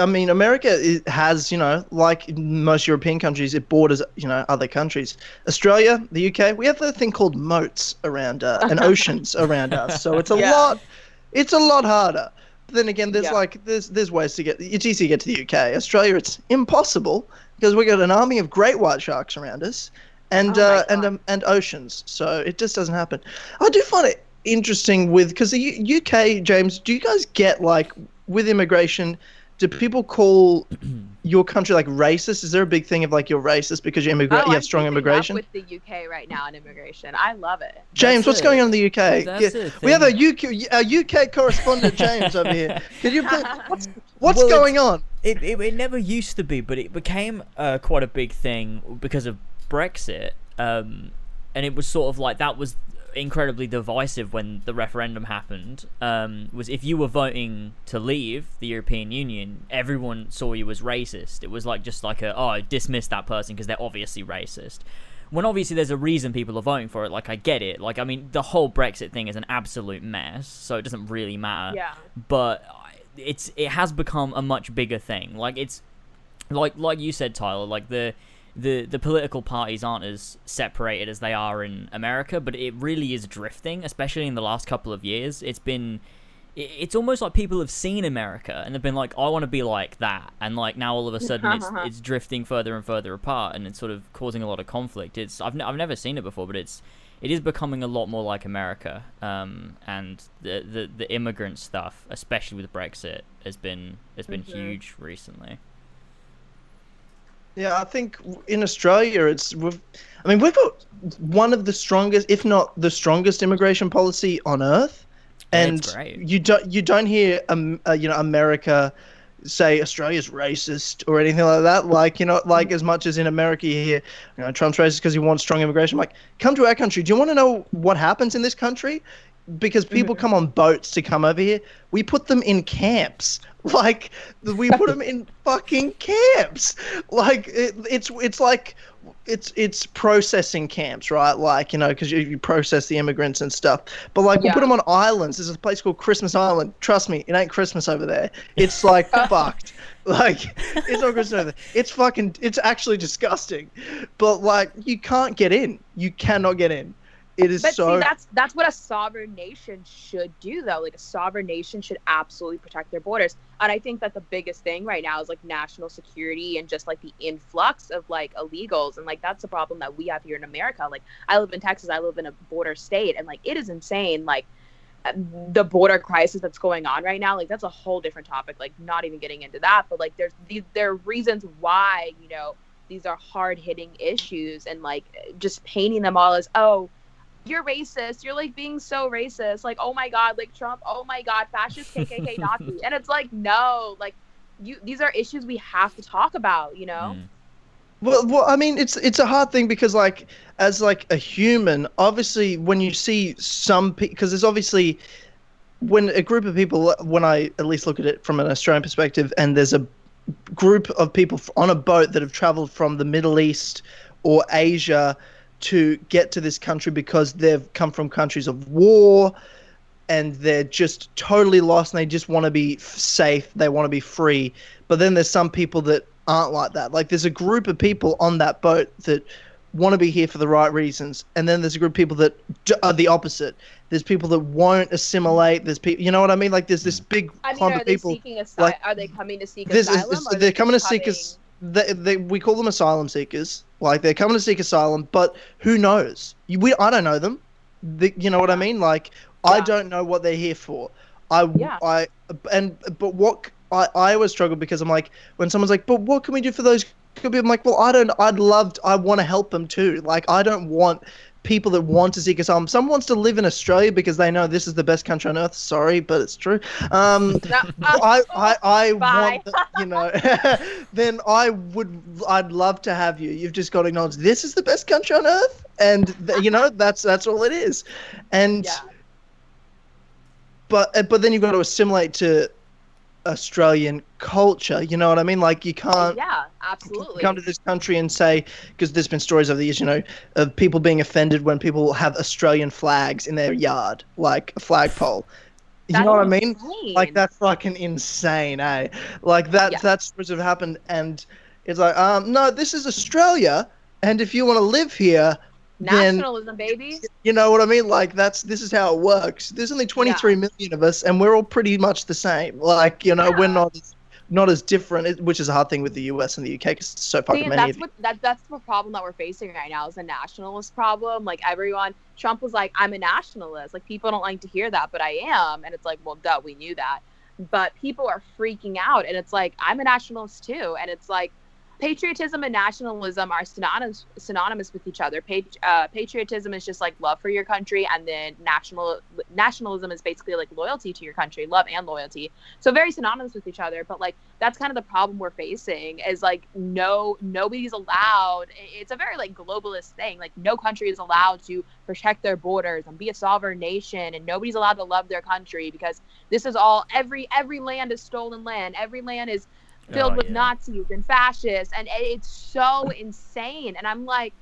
Speaker 2: I mean, America has, you know, like most European countries, it borders, you know, other countries. Australia, the UK, we have a thing called moats around uh, and oceans around us, so it's a
Speaker 3: Yeah.
Speaker 2: lot. It's a lot harder. But then again, there's
Speaker 3: Yeah.
Speaker 2: like there's there's ways to get. It's easy to get to the UK. Australia, it's impossible because we got an army of great white sharks around us, and
Speaker 3: Oh
Speaker 2: uh, and um, and oceans. So it just doesn't happen. I do find it interesting with because the U- UK, James. Do you guys get like with immigration? Do people call your country like racist? Is there a big thing of like you're racist because you immigrate?
Speaker 3: Oh,
Speaker 2: you
Speaker 3: I'm
Speaker 2: have strong
Speaker 3: keeping up
Speaker 2: immigration.
Speaker 3: with the UK right now in immigration. I love it.
Speaker 2: James,
Speaker 1: That's
Speaker 2: what's
Speaker 1: it.
Speaker 2: going on in the UK?
Speaker 1: That's
Speaker 2: Yeah, we have a. UK, a UK correspondent, James, over here. Can you please, what's what's
Speaker 1: Well,
Speaker 2: going on?
Speaker 1: It, it, it never used to be, but it became uh, quite a big thing because of Brexit. Um, and it was sort of like that was incredibly divisive when the referendum happened. Um, was if you were voting to leave the European Union, everyone saw you as racist. It was like just like a oh dismiss that person because they're obviously racist. When obviously there's a reason people are voting for it. Like I get it. Like I mean the whole Brexit thing is an absolute mess, so it doesn't really matter
Speaker 3: Yeah.
Speaker 1: but it's it has become a much bigger thing. Like it's like like you said, Tyler. Like the the the political parties aren't as separated as they are in America, but it really is drifting, especially in the last couple of years. It's been it's almost like people have seen America and they've been like, I want to be like that, and like now all of a sudden it's it's drifting further and further apart, and it's sort of causing a lot of conflict. It's I've n- I've never seen it before, but it's it is becoming a lot more like America, um, and the, the the immigrant stuff, especially with Brexit, has been has been
Speaker 3: Mhm.
Speaker 1: huge recently.
Speaker 2: Yeah, I think in Australia, it's. We've, I mean, we've got one of the strongest, if not the strongest, immigration policy on earth, and you don't you don't hear um, uh, you know America say Australia's racist or anything like that. Like you know, like as much as in America you hear you know Trump's racist because he wants strong immigration. Like, come to our country. Do you want to know what happens in this country? Because people come on boats to come over here. We put them in camps. Like we put them in fucking camps. Like it, it's it's like it's it's processing camps, right? Like you know, because you, you process the immigrants and stuff. But like we put them on islands. There's a place called Christmas Island. Trust me, it ain't Christmas over there. It's like fucked. Like it's not Christmas over there. It's fucking. It's actually disgusting. But like you can't get in. You cannot get in. It is
Speaker 3: But
Speaker 2: so.
Speaker 3: see, that's that's what a sovereign nation should do, though. Like a sovereign nation should absolutely protect their borders. And I think that the biggest thing right now is like national security and just like the influx of like illegals, and like that's the problem that we have here in America. Like I live in Texas, I live in a border state, and like it is insane. Like uh, the border crisis that's going on right now like that's a whole different topic. Like not even getting into that. But like there's these there are reasons why you know these are hard hitting issues. And like just painting them all as oh you're racist. You're like being so racist. Like oh my god like trump oh my god fascist kkk nazi. And it's like no like you these are issues we have to talk about you know?
Speaker 1: Mm.
Speaker 2: Well, well, I mean, it's it's a hard thing because, like, as like a human, obviously, when you see some, because there's obviously when a group of people, when I at least look at it from an Australian perspective, and there's a group of people on a boat that have traveled from the Middle East or Asia to get to this country because they've come from countries of war and they're just totally lost and they just want to be safe, they want to be free. But then there's some people that aren't like that. Like there's a group of people on that boat that want to be here for the right reasons, and then there's a group of people that are the opposite. There's people that won't assimilate. There's people, you know what I mean? Like there's this big
Speaker 3: i mean
Speaker 2: clump
Speaker 3: are
Speaker 2: of
Speaker 3: they
Speaker 2: people.
Speaker 3: seeking asylum
Speaker 2: like-
Speaker 3: are they coming to seek
Speaker 2: is,
Speaker 3: asylum
Speaker 2: is-
Speaker 3: are
Speaker 2: they're coming to seek us. They, they, we call them asylum seekers. Like they're coming to seek asylum, but who knows? We I don't know them. The, you know what I mean? Like I don't know what they're here for. I
Speaker 3: Yeah.
Speaker 2: I and but what I I always struggle because I'm like when someone's like, but what can we do for those? I'm like, well, I don't. I'd love. To, I want to help them too. Like I don't want people that want to seek asylum. Someone wants to live in Australia because they know this is the best country on earth. Sorry, but it's true. Um,
Speaker 3: No,
Speaker 2: I, I, I
Speaker 3: Bye.
Speaker 2: want, the, you know, then I would, I'd love to have you. You've just got to acknowledge this is the best country on earth, and th- you know that's that's all it is. And
Speaker 3: yeah
Speaker 2: but uh, but then you've got to assimilate to Australian culture. You know what I mean? Like you can't
Speaker 3: yeah absolutely
Speaker 2: come to this country and say because there's been stories over the years, you know, of people being offended when people have Australian flags in their yard, like a flagpole. You know what I mean? Like that's fucking insane, eh? Like that
Speaker 3: Yeah.
Speaker 2: that's what have happened and it's like, um, no, this is Australia and if you want to live here, then
Speaker 3: nationalism baby
Speaker 2: you know what I mean? Like that's this is how it works. There's only 23 million of us, and we're all pretty much the same. Like you know, we're not as, not as different, which is a hard thing with the US and the UK because it's so fucking
Speaker 3: See,
Speaker 2: many
Speaker 3: that's
Speaker 2: of
Speaker 3: what that, that's the problem that we're facing right now is a nationalist problem. Like everyone, Trump was like, "I'm a nationalist." Like people don't like to hear that, but I am, and it's like, well, duh, we knew that. But people are freaking out, and it's like, I'm a nationalist too, and it's like, patriotism and nationalism are synonymous synonymous with each other. Uh, patriotism is just like love for your country, and then national nationalism is basically like loyalty to your country, love and loyalty. So very synonymous with each other. But like that's kind of the problem we're facing is like no nobody's allowed. It's a very like globalist thing. Like no country is allowed to protect their borders and be a sovereign nation, and nobody's allowed to love their country because this is all every every land is stolen land. Every land is filled
Speaker 1: Oh,
Speaker 3: with
Speaker 1: yeah.
Speaker 3: Nazis and fascists, and it's so insane. And I'm like,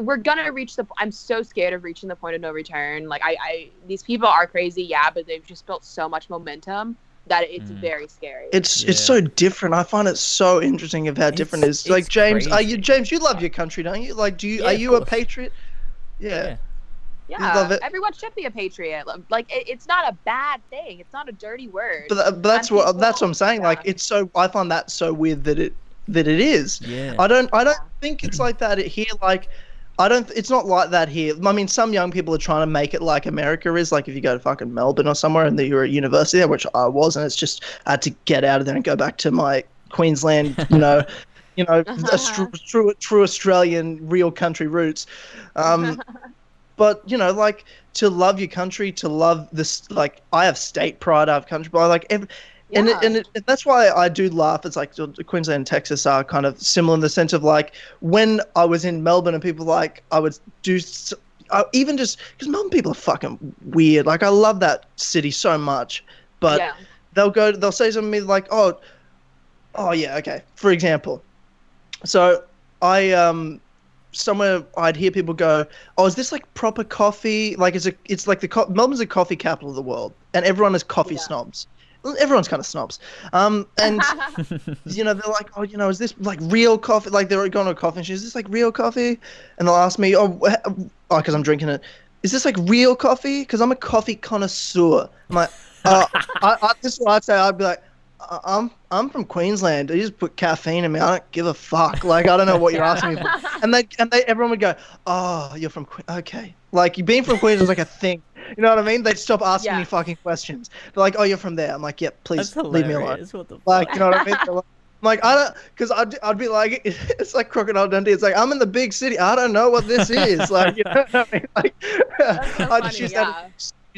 Speaker 3: we're gonna reach the. I'm so scared of reaching the point of no return. Like I, I these people are crazy, yeah, but they've just built so much momentum that it's
Speaker 1: Mm.
Speaker 3: very scary.
Speaker 2: It's it's so different. I find it so interesting of how different
Speaker 1: It's-
Speaker 2: is. Like
Speaker 1: it's
Speaker 2: James, are you. James? You love your country, don't you? Like, do you
Speaker 1: Yeah,
Speaker 2: are you a patriot? Yeah.
Speaker 1: Yeah.
Speaker 3: Yeah,
Speaker 2: love it.
Speaker 3: everyone should be a patriot. Like it, it's not a bad thing. It's not a dirty word.
Speaker 2: But, tha- but that's
Speaker 3: And
Speaker 2: what that's what I'm saying. Like it's so I find that so weird that it that it is.
Speaker 1: Yeah.
Speaker 2: I don't I don't
Speaker 3: Yeah.
Speaker 2: think it's like that here. Like I don't. It's not like that here. I mean, some young people are trying to make it like America is. Like if you go to fucking Melbourne or somewhere and you're at university there, which I was, and it's just I had to get out of there and go back to my Queensland, you know, you know, Aust- true true Australian real country roots. Um, but you know, like to love your country, to love this. Like I have state pride. I have country pride. Like every, and it, and, it, and that's why I do laugh. It's like Queensland and Texas are kind of similar in the sense of like when I was in Melbourne and people like I would do I, even just because Melbourne people are fucking weird. Like I love that city so much, but
Speaker 3: yeah.
Speaker 2: they'll go they'll say something to me like oh oh yeah okay for example so i um somewhere i'd hear people go oh is this like proper coffee? Like it's a it's like the co- melbourne's the coffee capital of the world and everyone is coffee
Speaker 3: Yeah.
Speaker 2: snobs. Everyone's kind of snobs. Um and you know they're like oh you know is this like real coffee? Like they're going to a coffee and is this like real coffee? And they'll ask me oh oh because i'm drinking it. Is this like real coffee? Because i'm a coffee connoisseur. I'm like uh, I, I, this is what I'd say. I'd be like, "I- I'm I'm from Queensland. You just put caffeine in me. I don't give a fuck. Like I don't know what you're asking me for. And they and they everyone would go, oh, you're from Que- okay. Like you being from Queensland is like a thing. You know what I mean? They'd stop asking
Speaker 3: Yeah.
Speaker 2: me fucking questions. They're like, oh, you're from there. I'm like, yeah, please leave me alone. Like you know what I mean? Like- I'm like I don't, because I'd, I'd be like, it's like Crocodile Dundee. It's like I'm in the big city. I don't know what this is. Like you know what I mean? Like
Speaker 3: so
Speaker 2: I
Speaker 3: funny,
Speaker 2: just used that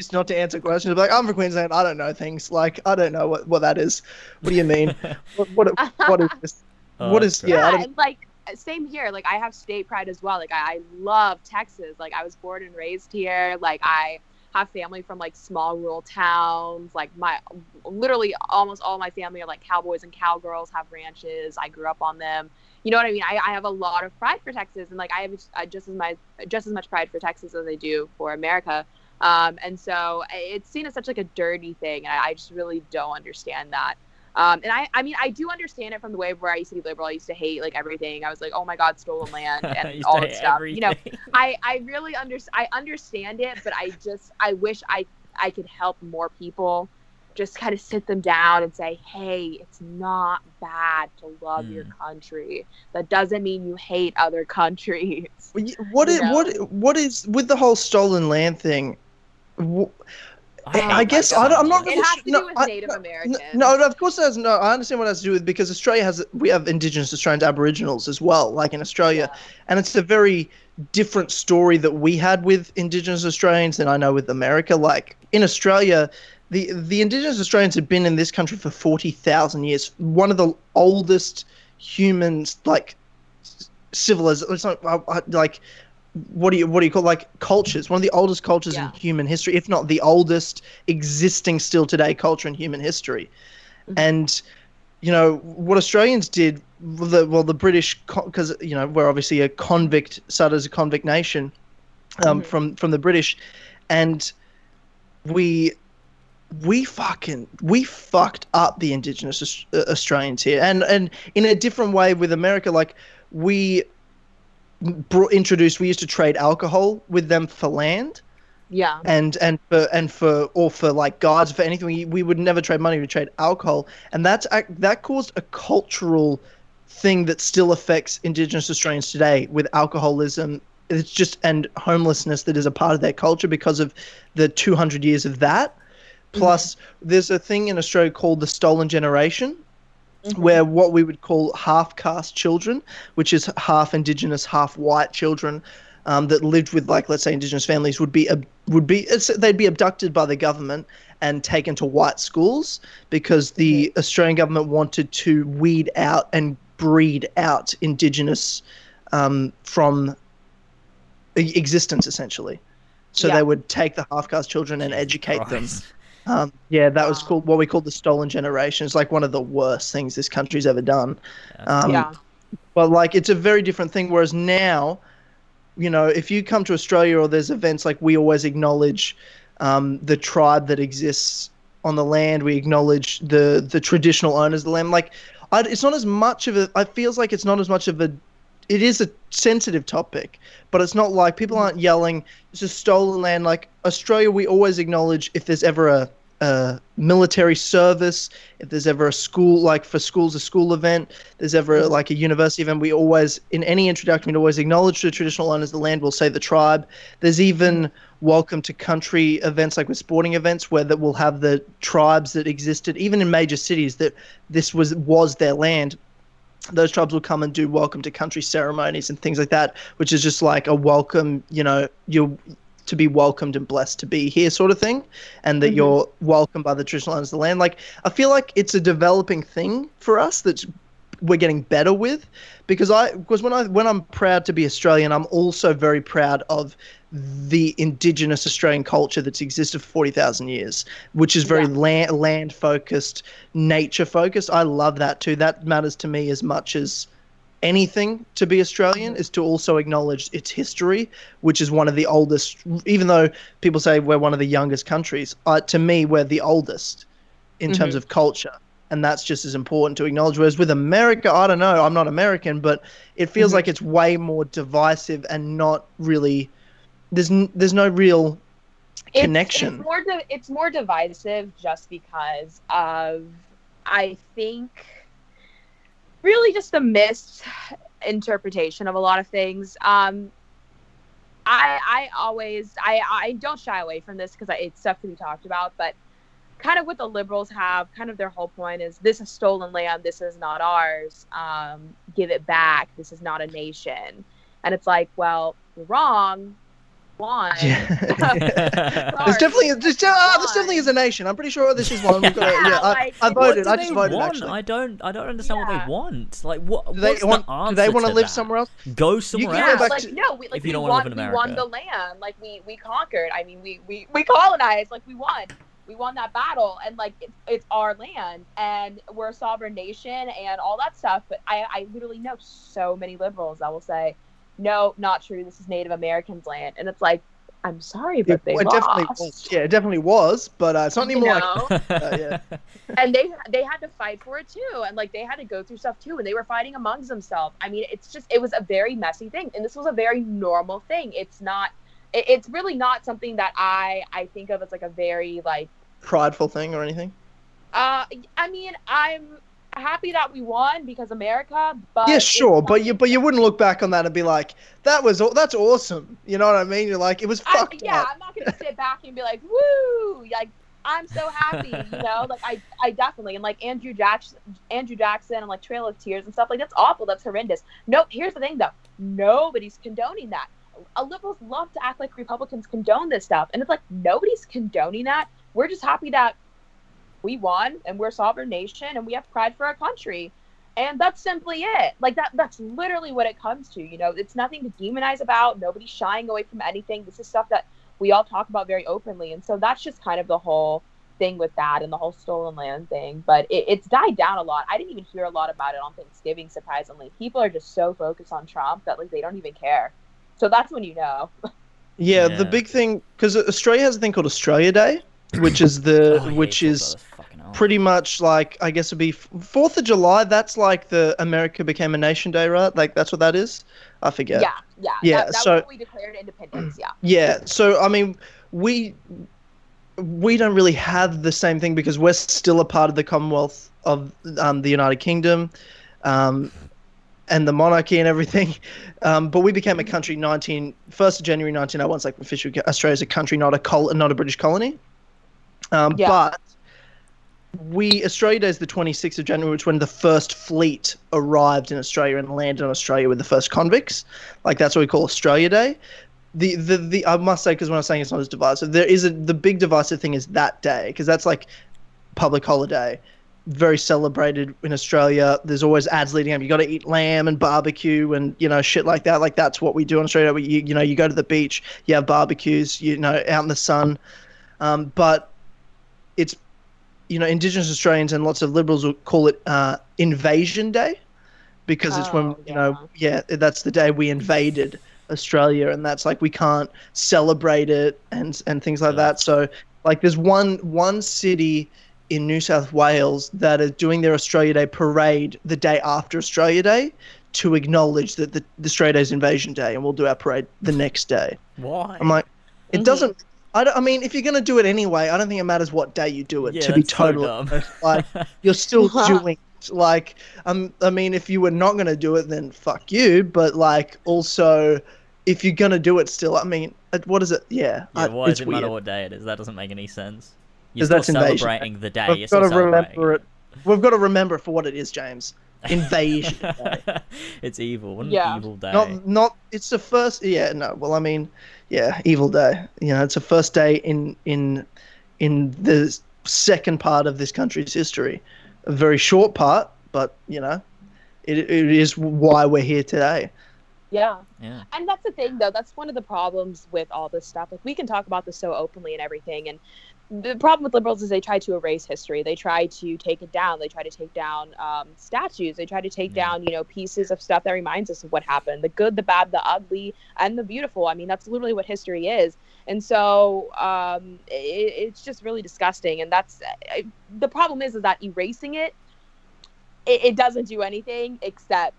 Speaker 3: yeah.
Speaker 2: not to answer questions. Like I'm from Queensland. I don't know things. Like I don't know what, what that is. What do you mean? what, what what is this?
Speaker 1: Oh,
Speaker 2: what
Speaker 1: that's
Speaker 2: yeah? I
Speaker 3: yeah, like same here. Like I have state pride as well. Like I, I love Texas. Like I was born and raised here. Like I have family from like small rural towns. Like my literally almost all my family are like cowboys and cowgirls have ranches. I grew up on them. You know what I mean? I, I have a lot of pride for Texas, and like I have uh, just as my just as much pride for Texas as I do for America. Um, and so it's seen as such like a dirty thing, and I, I just really don't understand that. Um, and I, I mean, I do understand it from the way where I used to be liberal. I used to hate like everything. I was like, oh my god, stolen land and all that
Speaker 1: hate
Speaker 3: stuff. You know. I, I really under, I understand it, but I just, I wish I, I could help more people. Just kind of sit them down and say, hey, it's not bad to love your
Speaker 1: Mm.
Speaker 3: country. That doesn't mean you hate other countries.
Speaker 2: Well, y- what
Speaker 3: you
Speaker 2: is
Speaker 3: know.
Speaker 2: what what is with the whole stolen land thing? Wh- I guess I don't, I'm not.
Speaker 3: It
Speaker 2: really
Speaker 3: has
Speaker 2: su-
Speaker 3: to
Speaker 2: no,
Speaker 3: do with
Speaker 2: I-
Speaker 3: Native
Speaker 2: no,
Speaker 3: Americans.
Speaker 2: No, no, of course it has no. I understand what it has to do with because Australia has we have Indigenous Australians, Aboriginals as well, like in Australia, and it's a very different story that we had with Indigenous Australians than I know with America. Like in Australia, the the Indigenous Australians have been in this country for forty thousand years. One of the oldest humans, like civilization. It's not uh, uh, like what do you what do you call like cultures? One of the oldest cultures
Speaker 3: Yeah.
Speaker 2: in human history, if not the oldest existing still today culture in human history.
Speaker 3: Mhm.
Speaker 2: And you know what Australians did. The, well, the British, because you know we're obviously a convict, started as a convict nation um,
Speaker 3: Mhm.
Speaker 2: from from the British, and we we fucking we fucked up the indigenous uh, Australians here, and and in a different way with America, like we brought introduced. We used to trade alcohol with them for land,
Speaker 3: Yeah.
Speaker 2: and and for and for or for like guards for anything. We, we would never trade money. We trade alcohol, and that's that caused a cultural thing that still affects Indigenous Australians today with alcoholism. It's just and homelessness that is a part of their culture because of the 200 years of that. Mm-hmm. Plus, there's a thing in Australia called the stolen generation,
Speaker 3: Mhm.
Speaker 2: where what we would call half caste children, which is half indigenous, half white children, um, that lived with like let's say indigenous families would be ab- would be it's, they'd be abducted by the government and taken to white schools because the Australian government wanted to weed out and breed out indigenous um, from existence essentially. So
Speaker 3: Yeah.
Speaker 2: they would take the half caste children and educate them.
Speaker 1: Christ.
Speaker 2: Um, yeah, that was called what we call the stolen generation. It's like one of the worst things this country's ever done. Um,
Speaker 3: yeah.
Speaker 2: But like, it's a very different thing. Whereas now, you know, if you come to Australia or there's events like we always acknowledge um, the tribe that exists on the land. We acknowledge the the traditional owners of the land. Like, I, it's not as much of a. It feels like it's not as much of a it is a sensitive topic, but it's not like people aren't yelling. It's a stolen land. Like Australia, we always acknowledge if there's ever a, a military service, if there's ever a school, like for schools, a school event, there's ever mm-hmm. like a university event, we always, in any introduction, we always acknowledge the traditional owners of the land. We'll say the tribe. There's even welcome to country events like with sporting events where that will have the tribes that existed even in major cities that this was was their land those tribes will come and do welcome to country ceremonies and things like that which is just like a welcome you know you're to be welcomed and blessed to be here sort of thing and that
Speaker 3: Mhm.
Speaker 2: you're welcomed by the traditional owners of the land like i feel like it's a developing thing for us that's we're getting better with because i because when i when i'm proud to be australian i'm also very proud of the indigenous australian culture that's existed for 40,000 years which is very
Speaker 3: Yeah.
Speaker 2: land land focused nature focused i love that too that matters to me as much as anything to be australian is to also acknowledge its history which is one of the oldest even though people say we're one of the youngest countries uh, to me we're the oldest in terms
Speaker 3: Mhm.
Speaker 2: of culture and that's just as important to acknowledge whereas with america i don't know i'm not american but it feels
Speaker 3: Mhm.
Speaker 2: like it's way more divisive and not really there's n- there's no real
Speaker 3: It's-
Speaker 2: connection.
Speaker 3: It's more, di- it's more divisive just because of, I think, really just a misinterpretation of a lot of things. Um, I, I always, I, I don't shy away from this because it's stuff to be talked about, but kind of what the liberals have, kind of their whole point is this is stolen land, this is not ours, um, give it back, this is not a nation. And it's like, well, you're wrong. One.
Speaker 2: yeah
Speaker 1: Sorry.
Speaker 2: There's definitely just this
Speaker 3: uh,
Speaker 2: definitely is a nation. I'm pretty sure this is one. We've got to,
Speaker 3: Yeah,
Speaker 2: yeah, I, I voted. I just voted
Speaker 1: want?
Speaker 2: actually.
Speaker 1: I don't. I don't understand what
Speaker 3: Yeah.
Speaker 1: they want. Like, what?
Speaker 2: Do they
Speaker 1: what's
Speaker 2: want?
Speaker 1: the answer
Speaker 2: Do they want to live
Speaker 1: that?
Speaker 2: somewhere else?
Speaker 1: Go somewhere
Speaker 2: can go
Speaker 3: yeah,
Speaker 1: else.
Speaker 2: back
Speaker 3: like
Speaker 2: to-
Speaker 3: no, we like
Speaker 1: if you
Speaker 3: we
Speaker 1: don't wanna
Speaker 3: won,
Speaker 1: live in
Speaker 3: we won the land, like we we conquered. I mean, we we we colonized, like we won, we won that battle, and like it's it's our land, and we're a sovereign nation, and all that stuff. But I I literally know so many liberals that will say, no, not true. This is Native Americans' land, and it's like, I'm sorry, but they
Speaker 2: it
Speaker 3: lost.
Speaker 2: definitely was. Yeah, it definitely was, but uh, it's not
Speaker 3: You
Speaker 2: anymore.
Speaker 3: know?
Speaker 2: Like, uh, yeah.
Speaker 3: and they they had to fight for it too and like they had to go through stuff too and they were fighting amongst themselves i mean it's just it was a very messy thing and this was a very normal thing it's not it, it's really not something that i i think of as like a very like
Speaker 2: prideful thing or anything.
Speaker 3: uh i mean i'm happy that we won because america but
Speaker 2: yeah, sure, but you but you wouldn't look back on that and be like, that was that's awesome. You know what I mean? You're like, it was
Speaker 3: I,
Speaker 2: fucked
Speaker 3: yeah
Speaker 2: up.
Speaker 3: i'm not gonna sit back and be like woo! Like i'm so happy you know? Like i i definitely and like andrew jackson andrew jackson and like trail of tears and stuff like that's awful that's horrendous. No here's the thing though. Nobody's condoning that. Uh, liberals love to act like republicans condone this stuff and it's like nobody's condoning that. We're just happy that we won and we're a sovereign nation and we have pride for our country. And that's simply it. Like that that's literally what it comes to you know? It's nothing to demonize about. Nobody's shying away from anything. This is stuff that we all talk about very openly. And so that's just kind of the whole thing with that and the whole stolen land thing. But it, it's died down a lot. I didn't even hear a lot about it on thanksgiving surprisingly. People are just so focused on trump that like they don't even care. So that's when you know.
Speaker 2: Yeah,
Speaker 1: Yeah.
Speaker 2: the big thing because Australia has a thing called Australia Day, which is the
Speaker 1: Oh,
Speaker 2: which
Speaker 1: you
Speaker 2: is
Speaker 1: talked about this. Fucking hell.
Speaker 2: pretty much like I guess it'd be Fourth of July. That's like the America became a nation day, right? Like that's what that is. I forget.
Speaker 3: yeah yeah
Speaker 2: Yeah,
Speaker 3: that, that
Speaker 2: so-
Speaker 3: was when we declared independence yeah
Speaker 2: Yeah. So I mean, we we don't really have the same thing because we're still a part of the Commonwealth of um, the United Kingdom, um, and the monarchy and everything. Um, but we became a country 19 1st of January 1901. It's like officially Australia's a country, not a col- not a British colony. Um,
Speaker 3: Yeah.
Speaker 2: But we Australia Day is the 26th of January, which when the first fleet arrived in Australia and landed on Australia with the first convicts. Like that's what we call Australia Day. The the, the I must say because when I'm saying it's not as divisive, there is a the big divisive thing is that day because that's like public holiday, very celebrated in Australia. There's always ads leading up. You got to eat lamb and barbecue and you know shit like that. Like that's what we do in Australia. We, you, you know you go to the beach, you have barbecues, you know out in the sun, um, but it's you know Indigenous Australians and lots of liberals will call it uh, Invasion Day because it's when
Speaker 3: Oh,
Speaker 2: you know yeah that's the day we invaded Australia and that's like we can't celebrate it and and things like
Speaker 1: Yeah.
Speaker 2: that. So like there's one one city in New South Wales that are doing their Australia Day parade the day after Australia Day to acknowledge that the, the Stray Days Invasion Day, and we'll do our parade the next day.
Speaker 1: Why?
Speaker 2: I'm like, it
Speaker 3: Mhm.
Speaker 2: doesn't. I, don't- I mean, if you're gonna do it anyway, I don't think it matters what day you do it.
Speaker 1: yeah,
Speaker 2: to be
Speaker 1: that's so
Speaker 2: totally like, you're still doing. it. Like, um, I mean, if you were not gonna do it, then fuck you. But like, also, if you're gonna do it, still, I mean, uh, what is it? Yeah,
Speaker 1: yeah,
Speaker 2: I-
Speaker 1: why
Speaker 2: it's
Speaker 1: does it
Speaker 2: weird.
Speaker 1: matter what day it is? That doesn't make any sense. You're still
Speaker 2: that's invasion.
Speaker 1: celebrating the day.
Speaker 2: We've
Speaker 1: You're
Speaker 2: got
Speaker 1: still
Speaker 2: to remember
Speaker 1: celebrating
Speaker 2: it. We've got to remember it for what it is, James. Invasion. Day.
Speaker 1: it's evil. What an
Speaker 3: Yeah.
Speaker 1: evil day.
Speaker 2: not not it's the first yeah no well i mean yeah evil day you know it's the first day in in in the second part of this country's history a very short part but you know it, it is why we're here today
Speaker 3: Yeah.
Speaker 1: Yeah.
Speaker 3: And that's the thing, though. That's one of the problems with all this stuff. Like, we can talk about this so openly and everything. And the problem with liberals is they try to erase history. They try to take it down. They try to take down um, statues. They try to take
Speaker 1: Yeah.
Speaker 3: down, you know, pieces of stuff that reminds us of what happened the good, the bad, the ugly, and the beautiful. I mean, that's literally what history is. And so um, it, it's just really disgusting. And that's I, the problem is, is that erasing it, it, it doesn't do anything except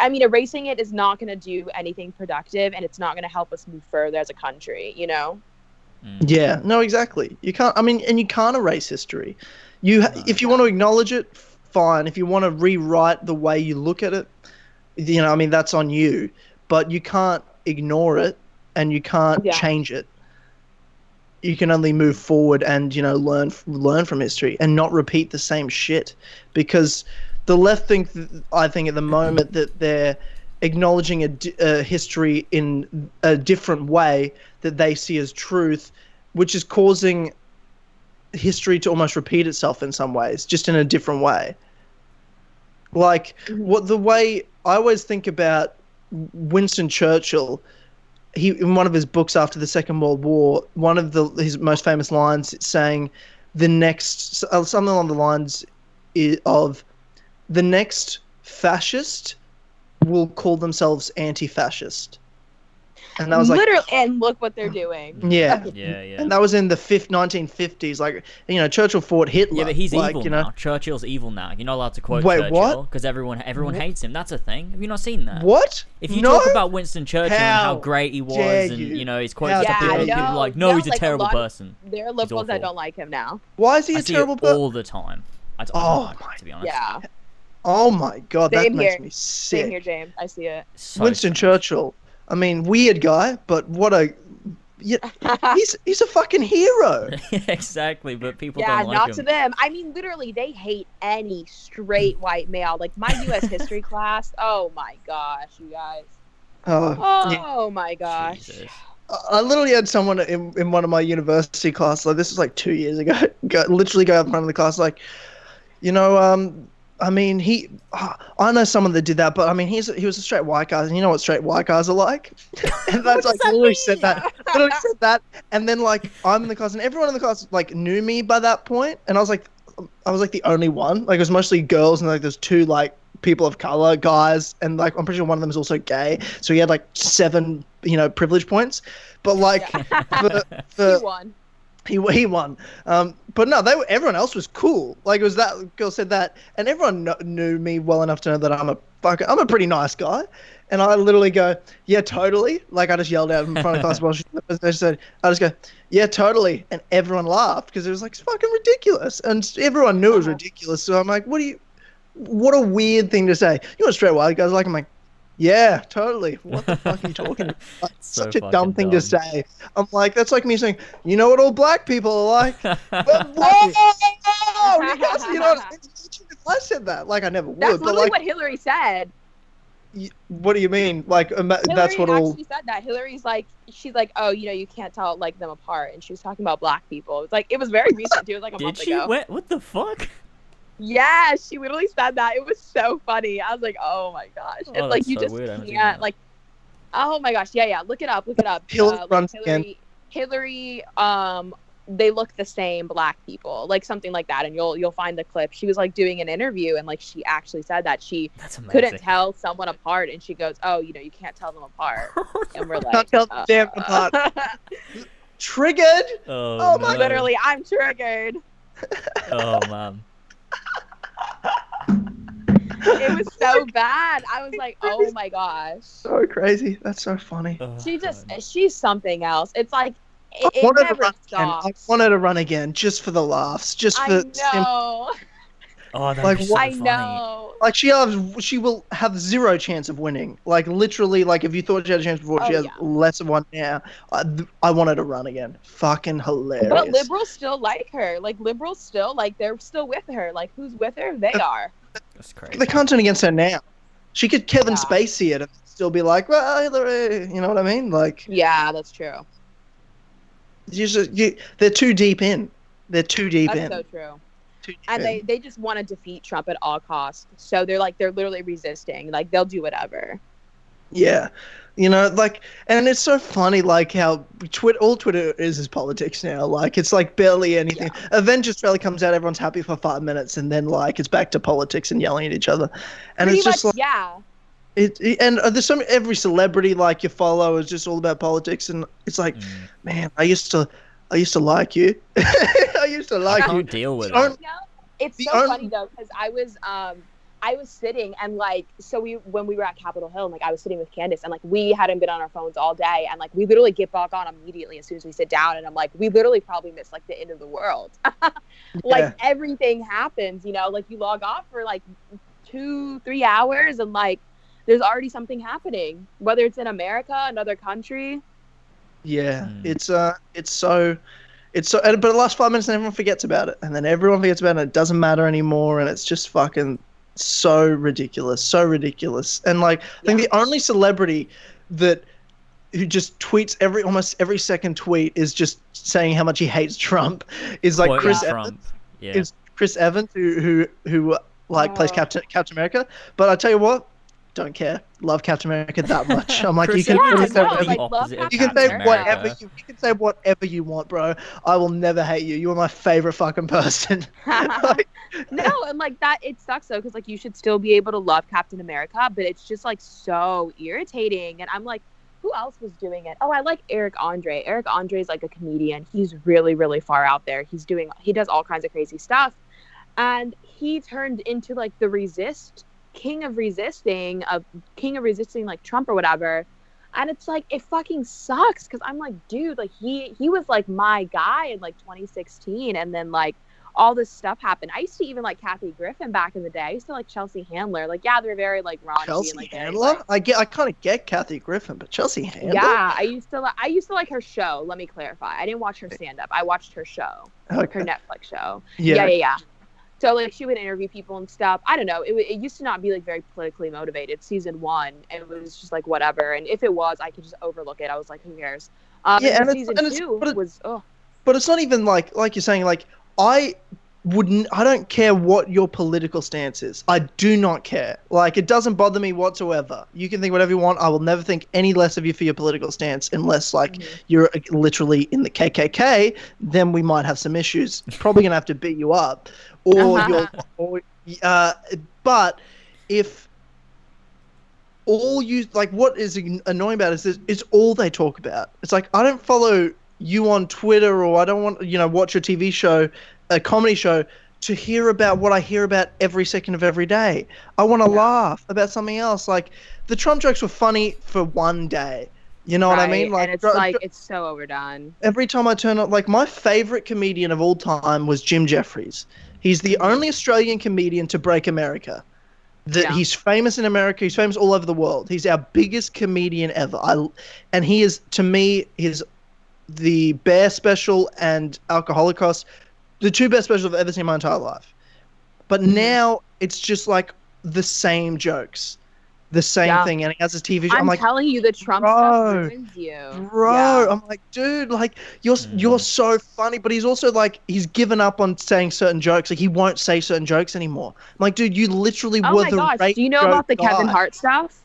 Speaker 3: I mean, erasing it is not going to do anything productive, and it's not going to help us move further as a country. You know?
Speaker 1: Mm.
Speaker 2: yeah no exactly you can't i mean and you can't erase history you
Speaker 1: No.
Speaker 2: if you want to acknowledge it fine if you want to rewrite the way you look at it you know i mean that's on you but you can't ignore it and you can't
Speaker 3: Yeah.
Speaker 2: change it you can only move forward and you know learn learn from history and not repeat the same shit because the left think i think at the moment that they're acknowledging a, a history in a different way that they see as truth which is causing history to almost repeat itself in some ways just in a different way. Like mm-hmm. what the way i always think about winston churchill he in one of his books after the Second World War, one of the his most famous lines saying, "The next something along the lines of the next fascist will call themselves anti-fascist," and that was like,
Speaker 3: literally, and look what they're doing.
Speaker 2: yeah,
Speaker 1: Yeah, yeah.
Speaker 2: and that was in the fifth 1950s. Like you know, Churchill fought Hitler.
Speaker 1: Yeah, but he's
Speaker 2: like,
Speaker 1: evil
Speaker 2: you know,
Speaker 1: now. Churchill's evil now. You're not allowed to quote
Speaker 2: Wait,
Speaker 1: Churchill
Speaker 2: what?
Speaker 1: because everyone everyone
Speaker 2: Wh-
Speaker 1: hates him. That's a thing. Have you not seen that?
Speaker 2: What?
Speaker 1: If you
Speaker 2: no?
Speaker 1: talk about Winston Churchill and how
Speaker 2: How
Speaker 1: great he was,
Speaker 2: dare
Speaker 1: and
Speaker 2: you.
Speaker 1: you know he's quotes
Speaker 2: How
Speaker 1: to people,
Speaker 3: you.
Speaker 1: people like,
Speaker 3: No,
Speaker 1: no,
Speaker 3: no,
Speaker 1: he's a
Speaker 3: like a
Speaker 1: terrible
Speaker 3: lot of-
Speaker 1: person.
Speaker 3: There are liberals that don't like him now.
Speaker 2: why is he
Speaker 1: I
Speaker 2: a terrible person?
Speaker 1: all the time. I oh don't
Speaker 2: Oh
Speaker 1: know,
Speaker 2: my
Speaker 1: to be honest.
Speaker 3: Yeah,
Speaker 2: Oh my god, that
Speaker 3: Same
Speaker 2: makes
Speaker 3: here.
Speaker 2: me
Speaker 3: same here, James. I see it.
Speaker 1: So
Speaker 2: Winston
Speaker 1: strange.
Speaker 2: Churchill. I mean, weird guy, but what a yeah, he's he's a fucking hero.
Speaker 1: exactly, but people
Speaker 3: yeah,
Speaker 1: don't like
Speaker 3: not
Speaker 1: him.
Speaker 3: to them. I mean, literally, they hate any straight white male. Like my U.S. history class. Oh my gosh, you guys.
Speaker 2: Oh,
Speaker 3: Oh my gosh.
Speaker 1: Jesus.
Speaker 2: I- I literally had someone in, in one of my university classes, like this was like two years ago, go, literally go up in front of the class, like, you know, um, I mean, he, I know someone that did that, but I mean, he's he was a straight white guy, and you know what straight white guys are like, and that's like
Speaker 3: that
Speaker 2: literally said that, literally said that, and then like I'm in the class, and everyone in the class like knew me by that point, and I was like, I was like the only one, like it was mostly girls, and like there's two like people of color guys, and like I'm pretty sure one of them is also gay, so he had like seven, you know, privilege points, but like for,
Speaker 3: He won.
Speaker 2: He he won. Um, but no, they were, everyone else was cool. Like it was that girl said that, and everyone kno- knew me well enough to know that I'm a fucking, I'm a pretty nice guy. And I literally go, yeah, totally. Like I just yelled out in front of class while she, I said, I just go, yeah, totally. And everyone laughed because it was like fucking ridiculous, and everyone knew it was ridiculous. So I'm like, what do you? What a weird thing to say. You know, straight white guys like I'm like. Yeah, totally. What the fuck are you talking about? Like,
Speaker 1: So
Speaker 2: such a dumb thing to say. I'm like, that's like me saying, you know what all black people are like? But whoa! You guys, you know, if I said that, like I never would,
Speaker 3: That's
Speaker 2: but
Speaker 3: literally
Speaker 2: like,
Speaker 3: what Hillary said.
Speaker 2: y- what do you mean? Like, ima-
Speaker 3: Hillary
Speaker 2: that's what all.
Speaker 3: actually said that. Hillary's like, she's like, oh, you know, you can't tell like them apart, and she was talking about black people. It's like it was very recent. too. It was like a
Speaker 1: Did
Speaker 3: month
Speaker 1: she?
Speaker 3: ago.
Speaker 1: What, what the fuck?
Speaker 3: Yeah, she literally said that. It was so funny. I was like, oh my gosh.
Speaker 1: Oh,
Speaker 3: it's like you
Speaker 1: so
Speaker 3: just
Speaker 1: weird. I haven't seen
Speaker 3: can't like oh my gosh. Yeah, yeah. Look it up. Look it up.
Speaker 2: Hillary
Speaker 3: Uh, like. Hillary Hillary um they look the same black people. Like something like that and you'll you'll find the clip. She was like doing an interview and like she actually said that she couldn't tell someone apart and she goes, "Oh, you know, you can't tell them apart." And we're like
Speaker 2: tell them
Speaker 3: uh,
Speaker 2: damn apart. Triggered.
Speaker 1: oh,
Speaker 2: Oh my-
Speaker 1: no.
Speaker 3: Literally, I'm triggered.
Speaker 1: Oh man.
Speaker 3: It was so bad. I was like, oh my gosh.
Speaker 2: So crazy. That's so funny.
Speaker 1: Oh,
Speaker 3: She just
Speaker 1: God.
Speaker 3: she's something else. It's like it,
Speaker 2: I
Speaker 3: it
Speaker 2: wanted to
Speaker 3: never
Speaker 2: run again. I wanted to run again just for the laughs, just for
Speaker 3: I
Speaker 2: sim-
Speaker 3: know.
Speaker 1: Oh, that'd
Speaker 2: like,
Speaker 1: be so
Speaker 3: I
Speaker 1: funny.
Speaker 3: know.
Speaker 2: like she has she will have zero chance of winning. Like literally, like if you thought she had a chance before, she
Speaker 3: Oh,
Speaker 2: has
Speaker 3: yeah.
Speaker 2: less of one now. I, I wanted to run again. Fucking hilarious.
Speaker 3: But liberals still like her. Like liberals still like they're still with her. Like who's with her? They are.
Speaker 1: That's crazy.
Speaker 2: They can't turn against her now. She could Kevin
Speaker 3: Yeah.
Speaker 2: Spacey it and still be like, well, Hillary, you know what I mean? Like,
Speaker 3: Yeah, that's true.
Speaker 2: you just, you, they're too deep in. They're too deep
Speaker 3: That's
Speaker 2: in.
Speaker 3: so true.
Speaker 2: Too deep
Speaker 3: And they they just want to defeat Trump at all costs. So they're like they're literally resisting. Like they'll do whatever.
Speaker 2: Yeah. You know, like, and it's so funny, like how Twitter, all Twitter is is politics now. Like, it's like barely anything. Avengers trailer comes out, everyone's happy for five minutes, and then like it's back to politics and yelling at each other. And
Speaker 3: Pretty
Speaker 2: it's just
Speaker 3: much,
Speaker 2: like
Speaker 3: yeah.
Speaker 2: it, it- and uh, there's some every celebrity like you follow is just all about politics, and it's like,
Speaker 1: Mm.
Speaker 2: man, I used to, I used to like you. I used to
Speaker 1: I
Speaker 2: like you.
Speaker 1: can't deal with
Speaker 2: Don't-
Speaker 1: it.
Speaker 3: No, it's
Speaker 2: The
Speaker 3: so
Speaker 2: only-
Speaker 3: funny though because I was um I was sitting and like so we when we were at Capitol Hill and like I was sitting with Candace and like we hadn't been on our phones all day and like we literally get back on immediately as soon as we sit down and I'm like we literally probably missed like the end of the world. like
Speaker 2: Yeah.
Speaker 3: everything happens, you know, like you log off for like two, three hours and like there's already something happening. Whether it's in America, another country.
Speaker 2: Yeah,
Speaker 1: Mm.
Speaker 2: it's uh, it's so, it's so. And, but the last five minutes, and everyone forgets about it, and then everyone forgets about it. and It doesn't matter anymore, and it's just fucking so ridiculous, so ridiculous. And like, I think
Speaker 3: Yeah.
Speaker 2: the only celebrity that who just tweets every almost every second tweet is just saying how much he hates Trump is like
Speaker 1: Quoting
Speaker 2: Chris
Speaker 1: Trump.
Speaker 2: Evans.
Speaker 1: Yeah.
Speaker 2: Is Chris Evans who who who like plays
Speaker 3: Oh.
Speaker 2: Captain Captain America? But I tell you what. Don't care. Love Captain America that much. I'm like, you can
Speaker 3: Yeah,
Speaker 1: Evans
Speaker 2: say
Speaker 3: no,
Speaker 2: whatever
Speaker 3: like,
Speaker 2: you
Speaker 3: love
Speaker 1: opposite of
Speaker 2: you can say whatever you, you can say whatever you want, bro. I will never hate you. You are my favorite fucking person. Like,
Speaker 3: no, and like that, it sucks though, because like you should still be able to love Captain America, but it's just like so irritating. And I'm like, who else was doing it? Oh, I like Eric Andre. Eric Andre is like a comedian. He's really, really far out there. He's doing, he does all kinds of crazy stuff. And he turned into like the resist, king of resisting, a king of resisting like Trump or whatever. And it's like it fucking sucks because I'm like, dude, like he he was like my guy in like 2016, and then like all this stuff happened. I used to even like Kathy Griffin back in the day. I used to like Chelsea Handler. Like, yeah, they're very like raunchy
Speaker 2: Chelsea
Speaker 3: and like very,
Speaker 2: Handler.
Speaker 3: like-
Speaker 2: I get. I kind of get Kathy Griffin, but Chelsea Handler.
Speaker 3: yeah, I used to like I used to like her show. Let me clarify. I didn't watch her eh. stand up. I watched her show,
Speaker 2: Okay.
Speaker 3: her Netflix show.
Speaker 2: Yeah.
Speaker 3: Yeah, yeah, yeah. So like she would interview people and stuff. I don't know. It, it used to not be like very politically motivated. Season one, it was just like whatever. And if it was, I could just overlook it. I was like, who cares? Um,
Speaker 2: Yeah,
Speaker 3: and,
Speaker 2: and
Speaker 3: then
Speaker 2: it's-
Speaker 3: season
Speaker 2: and it's-
Speaker 3: two
Speaker 2: but it-
Speaker 3: was oh
Speaker 2: But it's not even like like you're saying. Like I wouldn't. I don't care what your political stance is. I do not care. Like it doesn't bother me whatsoever. You can think whatever you want. I will never think any less of you for your political stance, unless like
Speaker 3: Mhm.
Speaker 2: you're uh, literally in the KKK. Then we might have some issues. Probably gonna have to beat you up, or
Speaker 3: Uh-huh.
Speaker 2: uh, but if all you like what is annoying about it is this, it's all they talk about it's like i don't follow you on twitter or i don't want you know watch a tv show a comedy show to hear about what i hear about every second of every day i want to
Speaker 3: Yeah.
Speaker 2: laugh about something else like the trump jokes were funny for one day you know what i mean
Speaker 3: right, and it's
Speaker 2: dr-
Speaker 3: like
Speaker 2: dr-
Speaker 3: it's so overdone.
Speaker 2: every time I turn on, like my favorite comedian of all time was Jim Jefferies. He's the mm-hmm. only Australian comedian to break America. That
Speaker 3: Yeah.
Speaker 2: he's famous in America. He's famous all over the world. He's our biggest comedian ever. I, and he is to me his the Bare Special and Alcoholocaust, the two best specials I've ever seen in my entire life. But
Speaker 3: Mhm.
Speaker 2: now it's just like the same jokes, the same
Speaker 3: Yeah.
Speaker 2: thing. And he has his TV show.
Speaker 3: I'm,
Speaker 2: I'm like,
Speaker 3: telling you, the Trump
Speaker 2: bro,
Speaker 3: stuff ruins you,
Speaker 2: bro
Speaker 3: Yeah.
Speaker 2: i'm like dude like you're
Speaker 1: Mm.
Speaker 2: you're so funny but he's also like he's given up on saying certain jokes like he won't say certain jokes anymore I'm like dude you literally
Speaker 3: Oh
Speaker 2: were
Speaker 3: my
Speaker 2: the
Speaker 3: gosh! Do you know about the Kevin. Hart stuff?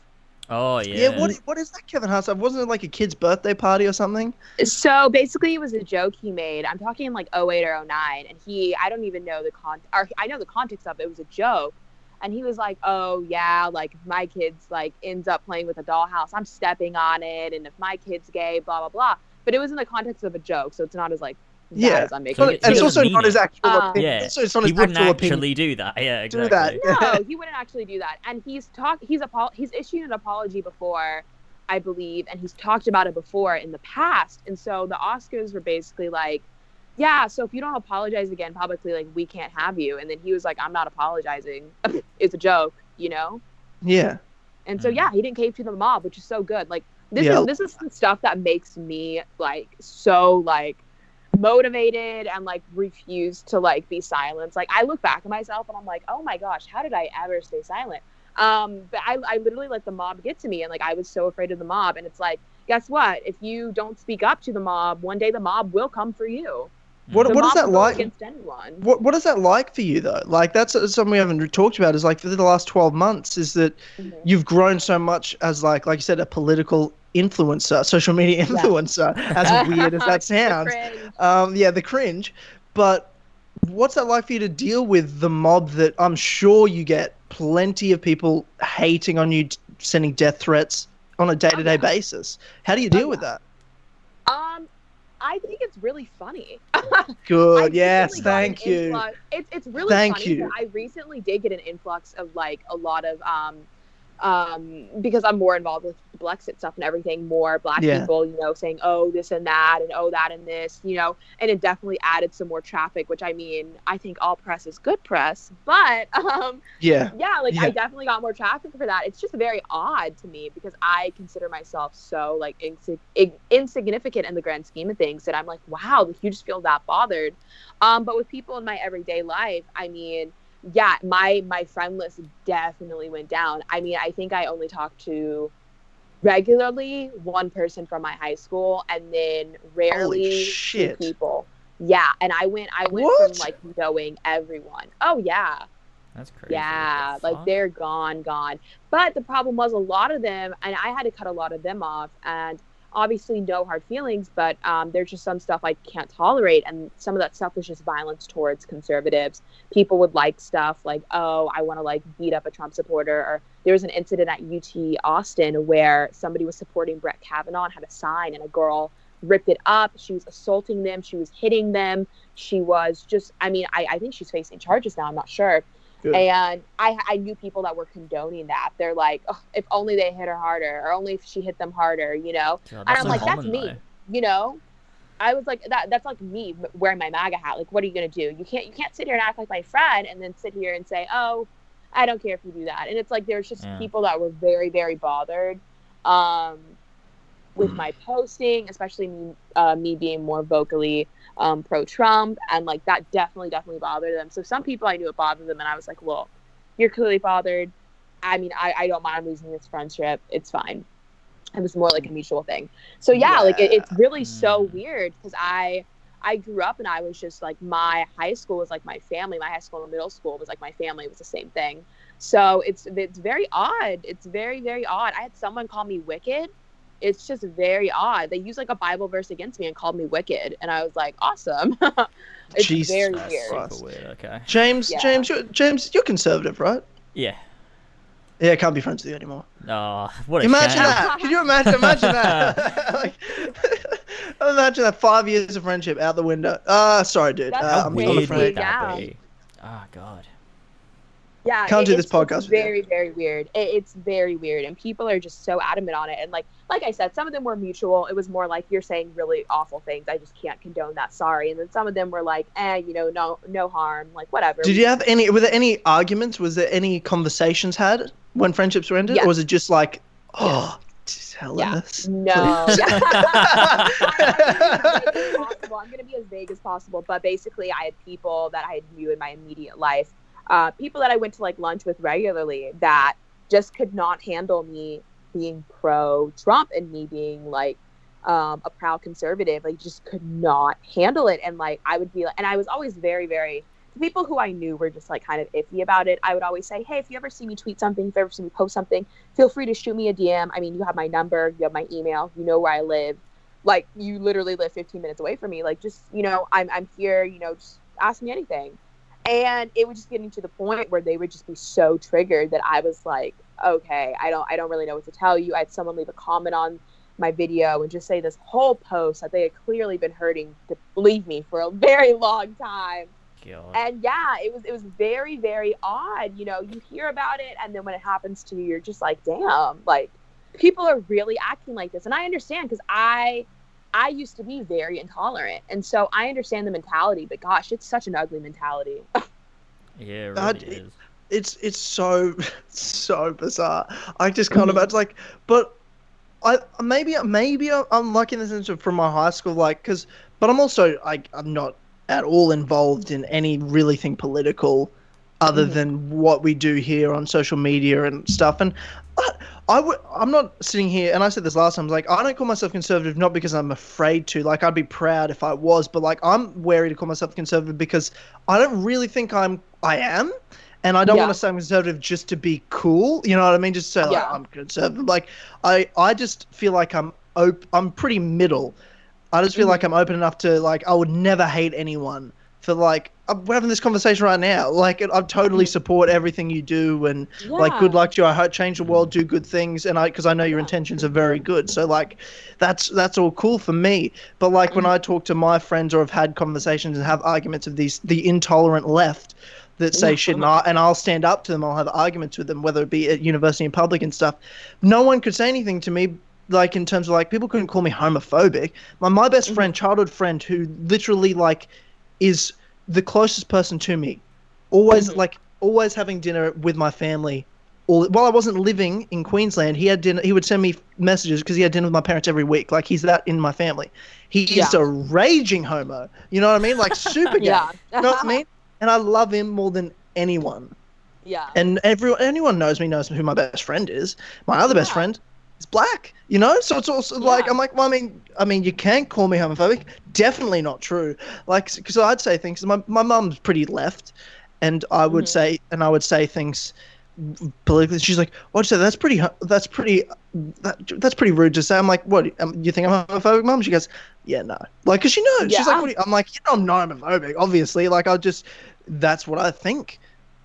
Speaker 1: Oh yeah.
Speaker 2: yeah, what what is that kevin hart stuff wasn't it like a kid's birthday party or something
Speaker 3: So basically, it was a joke he made. I'm talking like 08 or 09, and he I don't even know the con or I know the context of it. It was a joke, and he was like, "Oh yeah, like if my kids like ends up playing with a dollhouse, I'm stepping on it, and if my kid's gay, blah blah blah." But it was in the context of a joke, so it's not as like that
Speaker 2: Yeah.
Speaker 3: as I'm making
Speaker 2: But,
Speaker 3: it.
Speaker 2: and it's also not
Speaker 1: it.
Speaker 2: his actual
Speaker 3: Uh,
Speaker 2: opinion.
Speaker 1: Yeah.
Speaker 2: It's, it's not
Speaker 1: he
Speaker 2: his
Speaker 1: wouldn't
Speaker 2: actual
Speaker 1: actually
Speaker 2: opinion.
Speaker 1: do that. Yeah,
Speaker 2: Do
Speaker 1: exactly.
Speaker 2: that.
Speaker 3: no, he wouldn't actually do that. And he's talked. He's apo- He's issued an apology before, I believe, and he's talked about it before in the past. And so the Oscars were basically like, "Yeah, so if you don't apologize again publicly, like we can't have you." And then he was like, "I'm not apologizing. it's a joke," you know.
Speaker 2: Yeah.
Speaker 3: And so
Speaker 1: Mhm.
Speaker 3: yeah, he didn't cave to the mob, which is so good. Like this
Speaker 2: Yeah.
Speaker 3: is this is the stuff that makes me like so like motivated and like refuse to like be silenced. Like I look back at myself and I'm like, oh my gosh, how did I ever stay silent? Um, but I, I literally let the mob get to me and like I was so afraid of the mob and it's like, guess what? If you don't speak up to the mob, one day the mob will come for you.
Speaker 2: What
Speaker 3: The
Speaker 2: what is that like?
Speaker 3: against anyone?
Speaker 2: What what is that like for you though? Like that's something we haven't talked about. Is like for the last twelve months, is that
Speaker 3: Mhm.
Speaker 2: you've grown so much as like like you said a political influencer, social media
Speaker 3: Yeah.
Speaker 2: influencer. As weird as that sounds, um, yeah, the cringe. But what's that like for you to deal with the mob that I'm sure you get plenty of people hating on you, sending death threats on a day to day basis? How do you deal with that?
Speaker 3: Um, I think it's really funny.
Speaker 2: Good. Yes. Thank you.
Speaker 3: influx- It's it's really
Speaker 2: Thank
Speaker 3: funny
Speaker 2: you.
Speaker 3: I recently did get an influx of like a lot of um um because I'm more involved with the Blexit stuff and everything, more black
Speaker 2: Yeah.
Speaker 3: people, you know, saying oh this and that and oh that and this, you know, and it definitely added some more traffic, which I mean, I think all press is good press, but um
Speaker 2: Yeah.
Speaker 3: yeah, like
Speaker 2: Yeah.
Speaker 3: I definitely got more traffic for that. It's just very odd to me because I consider myself so like insig- ig- insignificant in the grand scheme of things that I'm like, wow, like, you just feel that bothered. Um, but with people in my everyday life, I mean, yeah, my my friend list definitely went down. I mean, I think I only talked to regularly one person from my high school, and then rarely two people. Yeah, and I went I went
Speaker 2: What?
Speaker 3: from like knowing everyone. Oh yeah.
Speaker 1: That's crazy.
Speaker 3: Yeah,
Speaker 1: What the
Speaker 3: like
Speaker 1: fuck?
Speaker 3: they're gone, gone. But the problem was a lot of them, and I had to cut a lot of them off. And obviously, no hard feelings, but um, there's just some stuff I can't tolerate. And some of that stuff was just violence towards conservatives. People would like stuff like, oh, I want to like beat up a Trump supporter. Or there was an incident at UT Austin where somebody was supporting Brett Kavanaugh and had a sign, and a girl ripped it up. She was assaulting them, she was hitting them. She was just, I mean, I, I think she's facing charges now, I'm not sure.
Speaker 2: Good.
Speaker 3: And I, I knew people that were condoning that. They're like, "Ugh, if only they hit her harder, or only if she hit them harder, you know?
Speaker 1: God,
Speaker 3: and I'm like, that's me.
Speaker 1: though.
Speaker 3: You know? I was like, that. That's like me wearing my MAGA hat. Like, what are you gonna do? You can't, you can't sit here and act like my friend, and then sit here and say, oh, I don't care if you do that. And it's like there's just
Speaker 1: Yeah.
Speaker 3: people that were very, very bothered um, with my posting, especially me, uh, me being more vocally um, pro-Trump, and like that definitely, definitely bothered them. So some people I knew it bothered them, and I was like, well, you're clearly bothered. I mean, I, I don't mind losing this friendship. It's fine. It was more like a mutual thing. So yeah, like it, it's really so
Speaker 1: Mm.
Speaker 3: weird because I I grew up and I was just like my high school was like my family. My high school and middle school was like my family. It was the same thing. So it's it's very odd. It's very very odd. I had someone call me wicked. It's just very odd. They used like a Bible verse against me and called me wicked, and I was like, awesome. it's
Speaker 2: Jesus
Speaker 3: very
Speaker 1: That's
Speaker 3: weird.
Speaker 1: Super weird. Okay.
Speaker 2: James,
Speaker 3: Yeah.
Speaker 2: James, you're, James, you're conservative, right?
Speaker 1: Yeah.
Speaker 2: Yeah, I can't be friends with you anymore.
Speaker 1: Oh, what a
Speaker 2: Imagine
Speaker 1: shame.
Speaker 2: that. Can you imagine? Imagine that. like, imagine that five years of friendship out the window. Ah, sorry, dude.
Speaker 3: That's
Speaker 2: Uh,
Speaker 1: How
Speaker 2: I'm
Speaker 3: crazy.
Speaker 2: not a
Speaker 1: weird
Speaker 2: friend.
Speaker 1: would that
Speaker 3: Yeah.
Speaker 1: be? Oh god.
Speaker 3: Yeah,
Speaker 2: Can't
Speaker 3: it-
Speaker 2: do this podcast
Speaker 3: It's
Speaker 2: with you.
Speaker 3: very, very weird. It, it's very weird, and people are just so adamant on it. And like, like I said, some of them were mutual. It was more like you're saying really awful things. I just can't condone that. Sorry. And then some of them were like, eh, you know, no, no harm. Like whatever.
Speaker 2: Did you have any? Were there any arguments? Was there any conversations had when friendships were ended,
Speaker 3: Yeah.
Speaker 2: or was it just like, oh, tell
Speaker 3: Yeah.
Speaker 2: us?
Speaker 3: No.
Speaker 2: please?"
Speaker 3: Yeah. I'm going to be as vague as possible, but basically, I had people that I knew in my immediate life, uh, people that I went to like lunch with regularly that just could not handle me being pro Trump and me being like um, a proud conservative. Like, just could not handle it. And like, I would be like, and I was always very, very. The people who I knew were just like kind of iffy about it. I would always say, "Hey, if you ever see me tweet something, if you ever see me post something, feel free to shoot me a DM. I mean, you have my number, you have my email, you know where I live. Like, you literally live 15 minutes away from me. Like, just, you know, I'm, I'm here, you know, just ask me anything. And it was just getting to the point where they would just be so triggered that I was like, okay, I don't, I don't really know what to tell you. I had someone leave a comment on my video and just say this whole post that they had clearly been hurting to believe me for a very long time
Speaker 1: God.
Speaker 3: and yeah it was it was very very odd you know you hear about it and then when it happens to you you're just like damn like people are really acting like this and i understand because i i used to be very intolerant and so i understand the mentality but gosh it's such an ugly mentality
Speaker 1: yeah, it
Speaker 2: God,
Speaker 1: really
Speaker 2: it-
Speaker 1: is.
Speaker 2: it's it's so so bizarre. I just can't imagine like, but I maybe maybe I'm lucky in the sense of from my high school, like because, but I'm also like I'm not at all involved in any really thing political, other
Speaker 3: Mhm.
Speaker 2: than what we do here on social media and stuff. And I, I would I'm not sitting here, and I said this last time. I was like I don't call myself conservative not because I'm afraid to. Like I'd be proud if I was, but like I'm wary to call myself conservative because I don't really think I'm I am. And I don't
Speaker 3: Yeah.
Speaker 2: want to say I'm conservative just to be cool. You know what I mean? Just say like,
Speaker 3: Yeah.
Speaker 2: I'm conservative. Like I, I just feel like I'm op- I'm pretty middle. I just feel
Speaker 3: Mhm.
Speaker 2: like I'm open enough to like I would never hate anyone for like we're having this conversation right now. Like I totally
Speaker 3: Mhm.
Speaker 2: support everything you do and like good luck to you. I hope change the world, do good things, and I because I know your intentions are very good. So like, that's that's all cool for me. But like when
Speaker 3: Mhm.
Speaker 2: I talk to my friends or have had conversations and have arguments of these the intolerant left that say
Speaker 3: Yeah.
Speaker 2: shit, and, I, and I'll stand up to them. I'll have arguments with them, whether it be at university in public and stuff. No one could say anything to me. Like in terms of like people couldn't call me homophobic. My my best
Speaker 3: Mhm.
Speaker 2: friend, childhood friend, who literally like is the closest person to me. Always
Speaker 3: Mhm.
Speaker 2: like always having dinner with my family. All, while I wasn't living in Queensland, he had dinner. He would send me messages because he had dinner with my parents every week. Like he's that in my family. He is a raging homo. You know what I mean? Like super gay.
Speaker 3: yeah
Speaker 2: You know what I mean? And I love him more than anyone.
Speaker 3: yeah
Speaker 2: And everyone, anyone knows me knows who my best friend is. My other best
Speaker 3: Yeah.
Speaker 2: friend is black. You know, so it's also like I'm like, well, I mean, I mean, you can call me homophobic. Definitely not true. Like, because I'd say things. My my mum's pretty left, and I would
Speaker 3: Mhm.
Speaker 2: say, and I would say things politically. She's like, "What'd you? That's pretty. That's pretty. That, that's pretty rude to say." I'm like, "What? Um, you think I'm homophobic, mum?" She goes, "Yeah, no." Like, cause she knows. Yeah. She's like, what "I'm like, you know, I'm not homophobic. Obviously, like, I just." That's what I think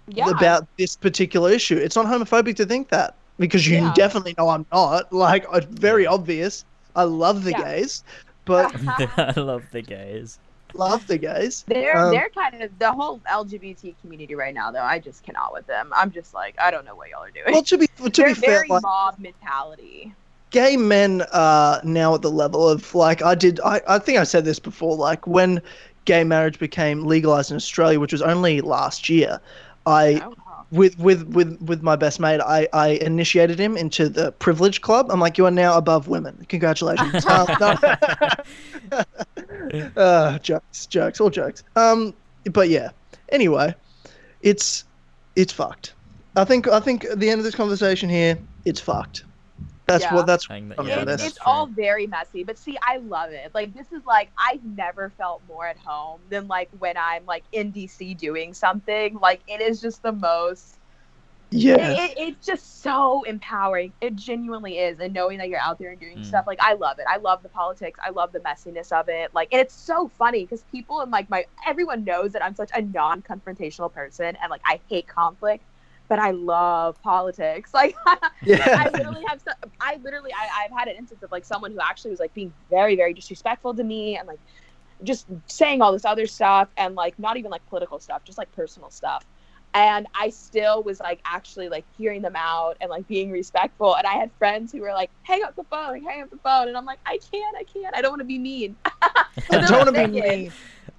Speaker 3: yeah
Speaker 2: about this particular issue. It's not homophobic to think that because you
Speaker 3: Yeah.
Speaker 2: definitely know I'm not. Like, it's very obvious. I love the
Speaker 3: Yeah.
Speaker 2: gays, but
Speaker 1: I love the gays.
Speaker 2: love the gays.
Speaker 3: They're
Speaker 2: Um,
Speaker 3: they're kind of the whole LGBT community right now, though. I just cannot with them. I'm just like, I don't know what y'all are doing.
Speaker 2: Well, to be to
Speaker 3: they're
Speaker 2: be fair,
Speaker 3: very
Speaker 2: like,
Speaker 3: mob mentality.
Speaker 2: gay men are now at the level of like I did. I I think I said this before. Like when gay marriage became legalized in Australia, which was only last year, I
Speaker 3: Oh, wow.
Speaker 2: With with with with my best mate, I I initiated him into the privilege club. I'm like, you are now above women. Congratulations. um, uh, jokes, jokes, all jokes. Um, but yeah. Anyway, it's it's fucked. I think I think at the end of this conversation here, it's fucked. That's
Speaker 3: Yeah.
Speaker 2: what that's
Speaker 1: Saying that,
Speaker 2: I'm
Speaker 1: yeah,
Speaker 2: for
Speaker 3: It-
Speaker 1: that's
Speaker 3: it's
Speaker 1: true.
Speaker 3: all very messy, but see, I love it. Like this is like I've never felt more at home than like when I'm like in DC doing something. Like it is just the most.
Speaker 2: yeah.
Speaker 3: It, it, it's just so empowering. It genuinely is, and knowing that you're out there and doing
Speaker 1: Mm.
Speaker 3: stuff like I love it. I love the politics. I love the messiness of it. Like, and it's so funny because people and like my everyone knows that I'm such a non-confrontational person, and like I hate conflict, but I love politics. Like, I literally have, so, I literally, I, I've had an instance of like someone who actually was like being very, very disrespectful to me and like just saying all this other stuff and like not even like political stuff, just like personal stuff. And I still was like actually like hearing them out and like being respectful. And I had friends who were like, "Hang up the phone, hang up the phone," and I'm like, "I can't, I can't, I don't want to be mean."
Speaker 2: I don't want to be mean.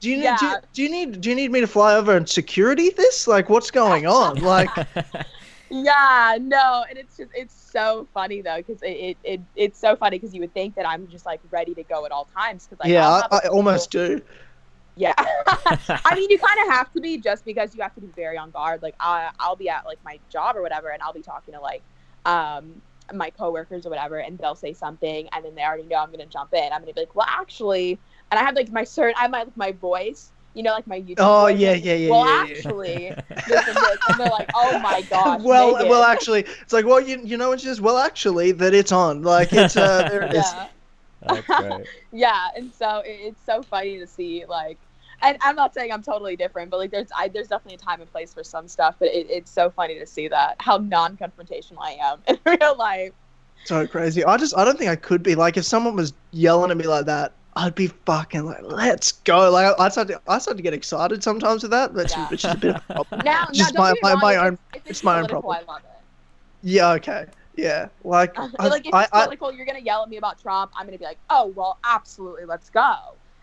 Speaker 2: Do you need do, you, do you need do you need me to fly over and security this? Like what's going on? Like
Speaker 3: Yeah, no, and it's just it's so funny though because it, it, it it's so funny because you would think that I'm just like ready to go at all times because like
Speaker 2: yeah, I, I almost do.
Speaker 3: Yeah. I mean, you kind of have to be just because you have to be very on guard. Like, I, I'll be at like my job or whatever, and I'll be talking to like um, my coworkers or whatever, and they'll say something, and then they already know I'm gonna jump in. I'm gonna be like, well, actually, and I have like my certain, I have my my voice, you know, like my YouTube.
Speaker 2: Oh,
Speaker 3: voice,
Speaker 2: yeah, yeah, yeah,
Speaker 3: Well,
Speaker 2: yeah, yeah.
Speaker 3: actually, this and this, and they're like, oh my gosh.
Speaker 2: well,
Speaker 3: Megan.
Speaker 2: well, actually, it's like, well, you, you know, it's just, well, actually, that it's on. Like, it's, uh, there it is.
Speaker 3: yeah.
Speaker 1: That's great.
Speaker 3: yeah and so it, it's so funny to see like and i'm not saying i'm totally different but like there's I, there's definitely a time and place for some stuff but it, it's so funny to see that how non-confrontational i am in real life
Speaker 2: so crazy. I just I don't think I could be like if someone was yelling at me like that. I'd be fucking like, let's go. Like I start to, I start to get excited sometimes with that. That's
Speaker 3: Yeah.
Speaker 2: which is a bit of a problem.
Speaker 3: Now,
Speaker 2: Just
Speaker 3: now
Speaker 2: my- my- my own-
Speaker 3: it's-
Speaker 2: it's my own problem.
Speaker 3: I love it.
Speaker 2: Yeah. Okay. Yeah. Like I,
Speaker 3: like if
Speaker 2: I,
Speaker 3: it's
Speaker 2: I,
Speaker 3: political, you're gonna yell at me about Trump. I'm gonna be like, oh well, absolutely, let's go.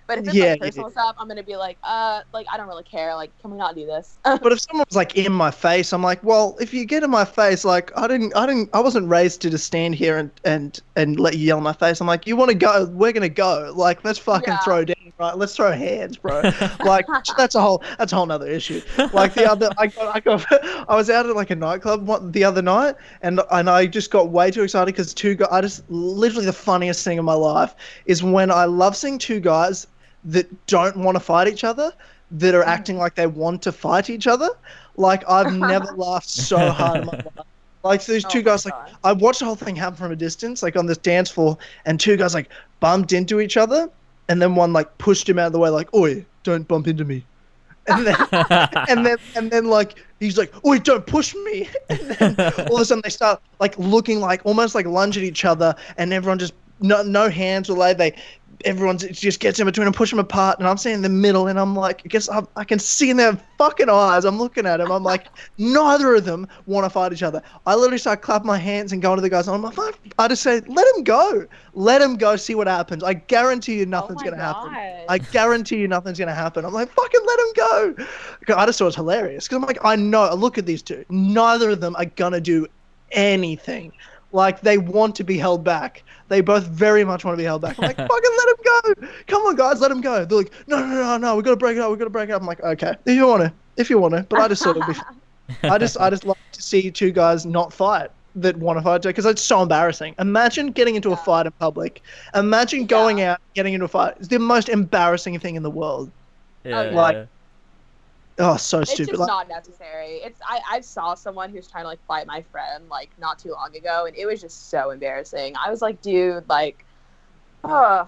Speaker 3: But if it's
Speaker 2: Yeah,
Speaker 3: like
Speaker 2: yeah,
Speaker 3: personal stuff, I'm gonna be like, uh, like I don't really care. Like, can we not do this?
Speaker 2: But if someone's like in my face, I'm like, well, if you get in my face, like I didn't, I didn't, I wasn't raised to just stand here and and and let you yell in my face. I'm like, you want to go? We're gonna go. Like, let's fucking
Speaker 3: Yeah.
Speaker 2: throw down, right? Let's throw hands, bro. like that's a whole that's a whole nother issue. Like the other, I got, I got, I was out at like a nightclub one, the other night, and and I just got way too excited because two guys. I just literally the funniest thing in my life is when I love seeing two guys that don't want to fight each other that are hmm. acting like they want to fight each other. Like I've never laughed so hard in my life. Like these
Speaker 3: Oh
Speaker 2: two
Speaker 3: my
Speaker 2: guys, like
Speaker 3: God.
Speaker 2: I watched the whole thing happen from a distance, like on this dance floor, and two guys like bumped into each other, and then one like pushed him out of the way, like, "Oi, don't bump into me," and then and then and then like he's like, "Oi, don't push me," and then all of a sudden they start like looking like almost like lunge at each other, and everyone just no no hands were laid. They everyone just gets in between and push them apart, and I'm standing in the middle, and I'm like, I guess I, I can see in their fucking eyes. I'm looking at them. I'm like, neither of them want to fight each other. I literally start clapping my hands and going to the guys. I'm like, I just say, let him go, let him go, see what happens. I guarantee you nothing's
Speaker 3: oh
Speaker 2: gonna happen. I guarantee you nothing's gonna happen. I'm like, fucking let him go. I just thought it was hilarious because I'm like, I know. Look at these two. Neither of them are gonna do anything. Like they want to be held back. They both very much want to be held back. I'm like, fucking let him go. Come on, guys, let him go. They're like, no, no, no, no. We gotta break it up. We gotta break it up. I'm like, okay, if you wanna, if you wanna. But I just thought it'd be. Fun. I just, I just like to see two guys not fight that want to fight because it's so embarrassing. Imagine getting into a fight in public. Imagine going
Speaker 3: Yeah.
Speaker 2: out, getting into a fight. It's the most embarrassing thing in the world.
Speaker 1: yeah.
Speaker 2: Like, Oh, so
Speaker 3: it's
Speaker 2: stupid.
Speaker 3: just
Speaker 2: Like,
Speaker 3: not necessary. It's I I saw someone who was trying to like fight my friend like not too long ago, and it was just so embarrassing. I was like, dude, like, oh,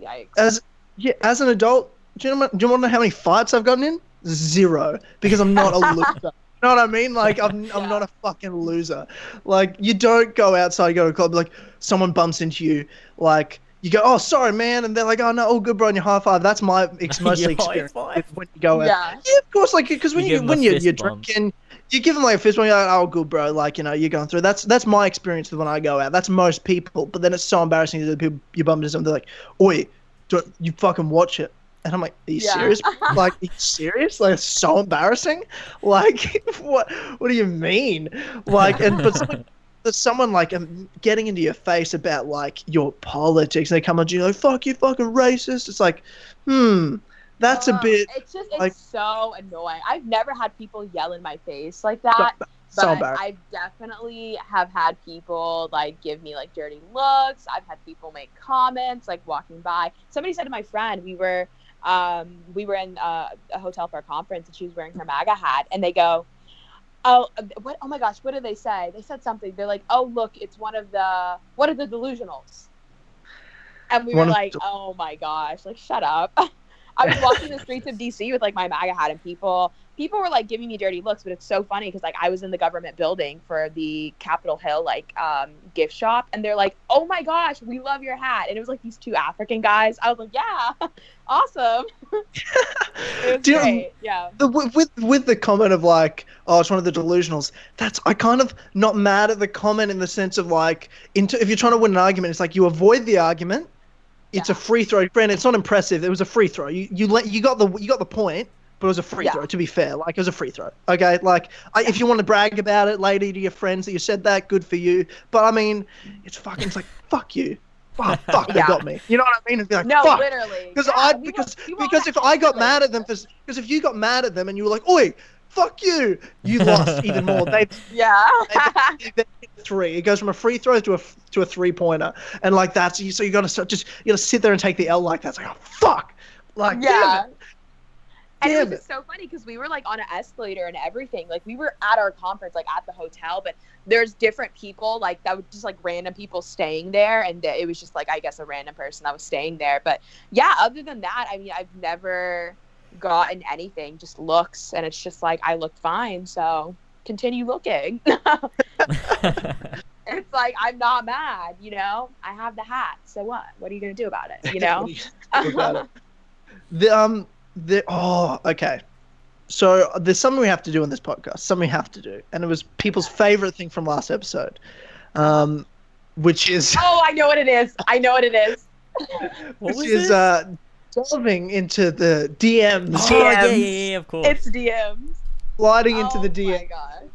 Speaker 3: yikes.
Speaker 2: as yeah, as an adult, do you know, do you want to know how many fights I've gotten in? Zero, because I'm not a loser. You know what I mean? Like I'm, I'm not a fucking loser. Like you don't go outside, go to a club, like someone bumps into you, like you go, oh sorry man, and they're like, oh no, all good, bro, and you high five. That's my ex- mostly
Speaker 1: You
Speaker 2: experience when you go out.
Speaker 3: Yeah.
Speaker 2: Yeah, of course, like because when
Speaker 1: you,
Speaker 2: you when you you're
Speaker 1: bump.
Speaker 2: drinking, you give them like a fist bump. You're like, oh, good, bro. Like you know, you're going through. That's that's my experience with when I go out. That's most people. But then it's so embarrassing that the people you bump into them. They're like, oi, don't you fucking watch it? And I'm like, are you
Speaker 3: Yeah.
Speaker 2: serious? like, are you serious? Like, it's so embarrassing. Like, what? What do you mean? Like, and but someone, there's someone like um, getting into your face about like your politics. And they come at you like, fuck you, fucking racist. It's like, hmm, that's a bit
Speaker 3: It's just it's so annoying. I've never had people yell in my face like that.
Speaker 2: so
Speaker 3: but
Speaker 2: embarrassing.
Speaker 3: I definitely have had people like give me like dirty looks. I've had people make comments like walking by. Somebody said to my friend, we were um, we were in uh, a hotel for a conference, and she was wearing her MAGA hat, and they go, "Oh, uh, what? Oh my gosh, what did they say? They said something. They're like, oh look, it's one of the one of the delusionals." And we
Speaker 2: One
Speaker 3: were like,
Speaker 2: the-
Speaker 3: "Oh my gosh, like shut up." I was walking the streets of DC with like my MAGA hat, and people people were like giving me dirty looks. But it's so funny because like I was in the government building for the Capitol Hill like um, gift shop, and they're like, "Oh my gosh, we love your hat!" And it was like these two African guys. I was like, "Yeah, awesome." it
Speaker 2: you know-
Speaker 3: yeah.
Speaker 2: the, with with the comment of like, oh, it's one of the delusionals. That's I kind of not mad at the comment in the sense of like, into if you're trying to win an argument, it's like you avoid the argument. It's a free throw. Granted, it's not impressive. It was a free throw. You you let you got the you got the point, but it was a free
Speaker 3: Yeah.
Speaker 2: throw. To be fair, like it was a free throw. Okay, like I, if you want to brag about it later to your friends that you said that, good for you. But I mean, it's fucking it's like fuck you. Fuck, fuck, they got me. You know what I mean? It's like,
Speaker 3: No,
Speaker 2: fuck.
Speaker 3: literally.
Speaker 2: Because
Speaker 3: Yeah,
Speaker 2: I
Speaker 3: we were-
Speaker 2: because
Speaker 3: we were on
Speaker 2: because if I got mad at them for because if you got mad at them and you were like, "Oi, fuck you," you lost even more. They
Speaker 3: yeah.
Speaker 2: they, they hit three. It goes from a free throw to a to a three pointer, and like that's so you got to just you got to sit there and take the L like that. It's like, oh fuck, like
Speaker 3: yeah.
Speaker 2: Damn it.
Speaker 3: And it was just so funny because we were like on an escalator and everything. Like we were at our conference, like at the hotel, but there's different people, like that was just like random people staying there, and it was just like I guess a random person that was staying there. But yeah, other than that, I mean, I've never gotten anything, just looks, and it's just like I looked fine, so continue looking. it's like I'm not mad. You know, I have the hat. So what? What are you gonna do about it? You know.
Speaker 2: What do you do about it? The um the oh okay. So there's something we have to do on this podcast. Something we have to do, and it was people's favorite thing from last episode, um, which is
Speaker 3: oh, I know what it is. I know what it is.
Speaker 1: What
Speaker 2: which is
Speaker 1: this?
Speaker 2: uh delving into the DMs,
Speaker 1: oh, yeah, yeah, yeah, of course.
Speaker 3: It's DMs.
Speaker 2: sliding into
Speaker 3: oh
Speaker 2: the
Speaker 3: my
Speaker 2: DM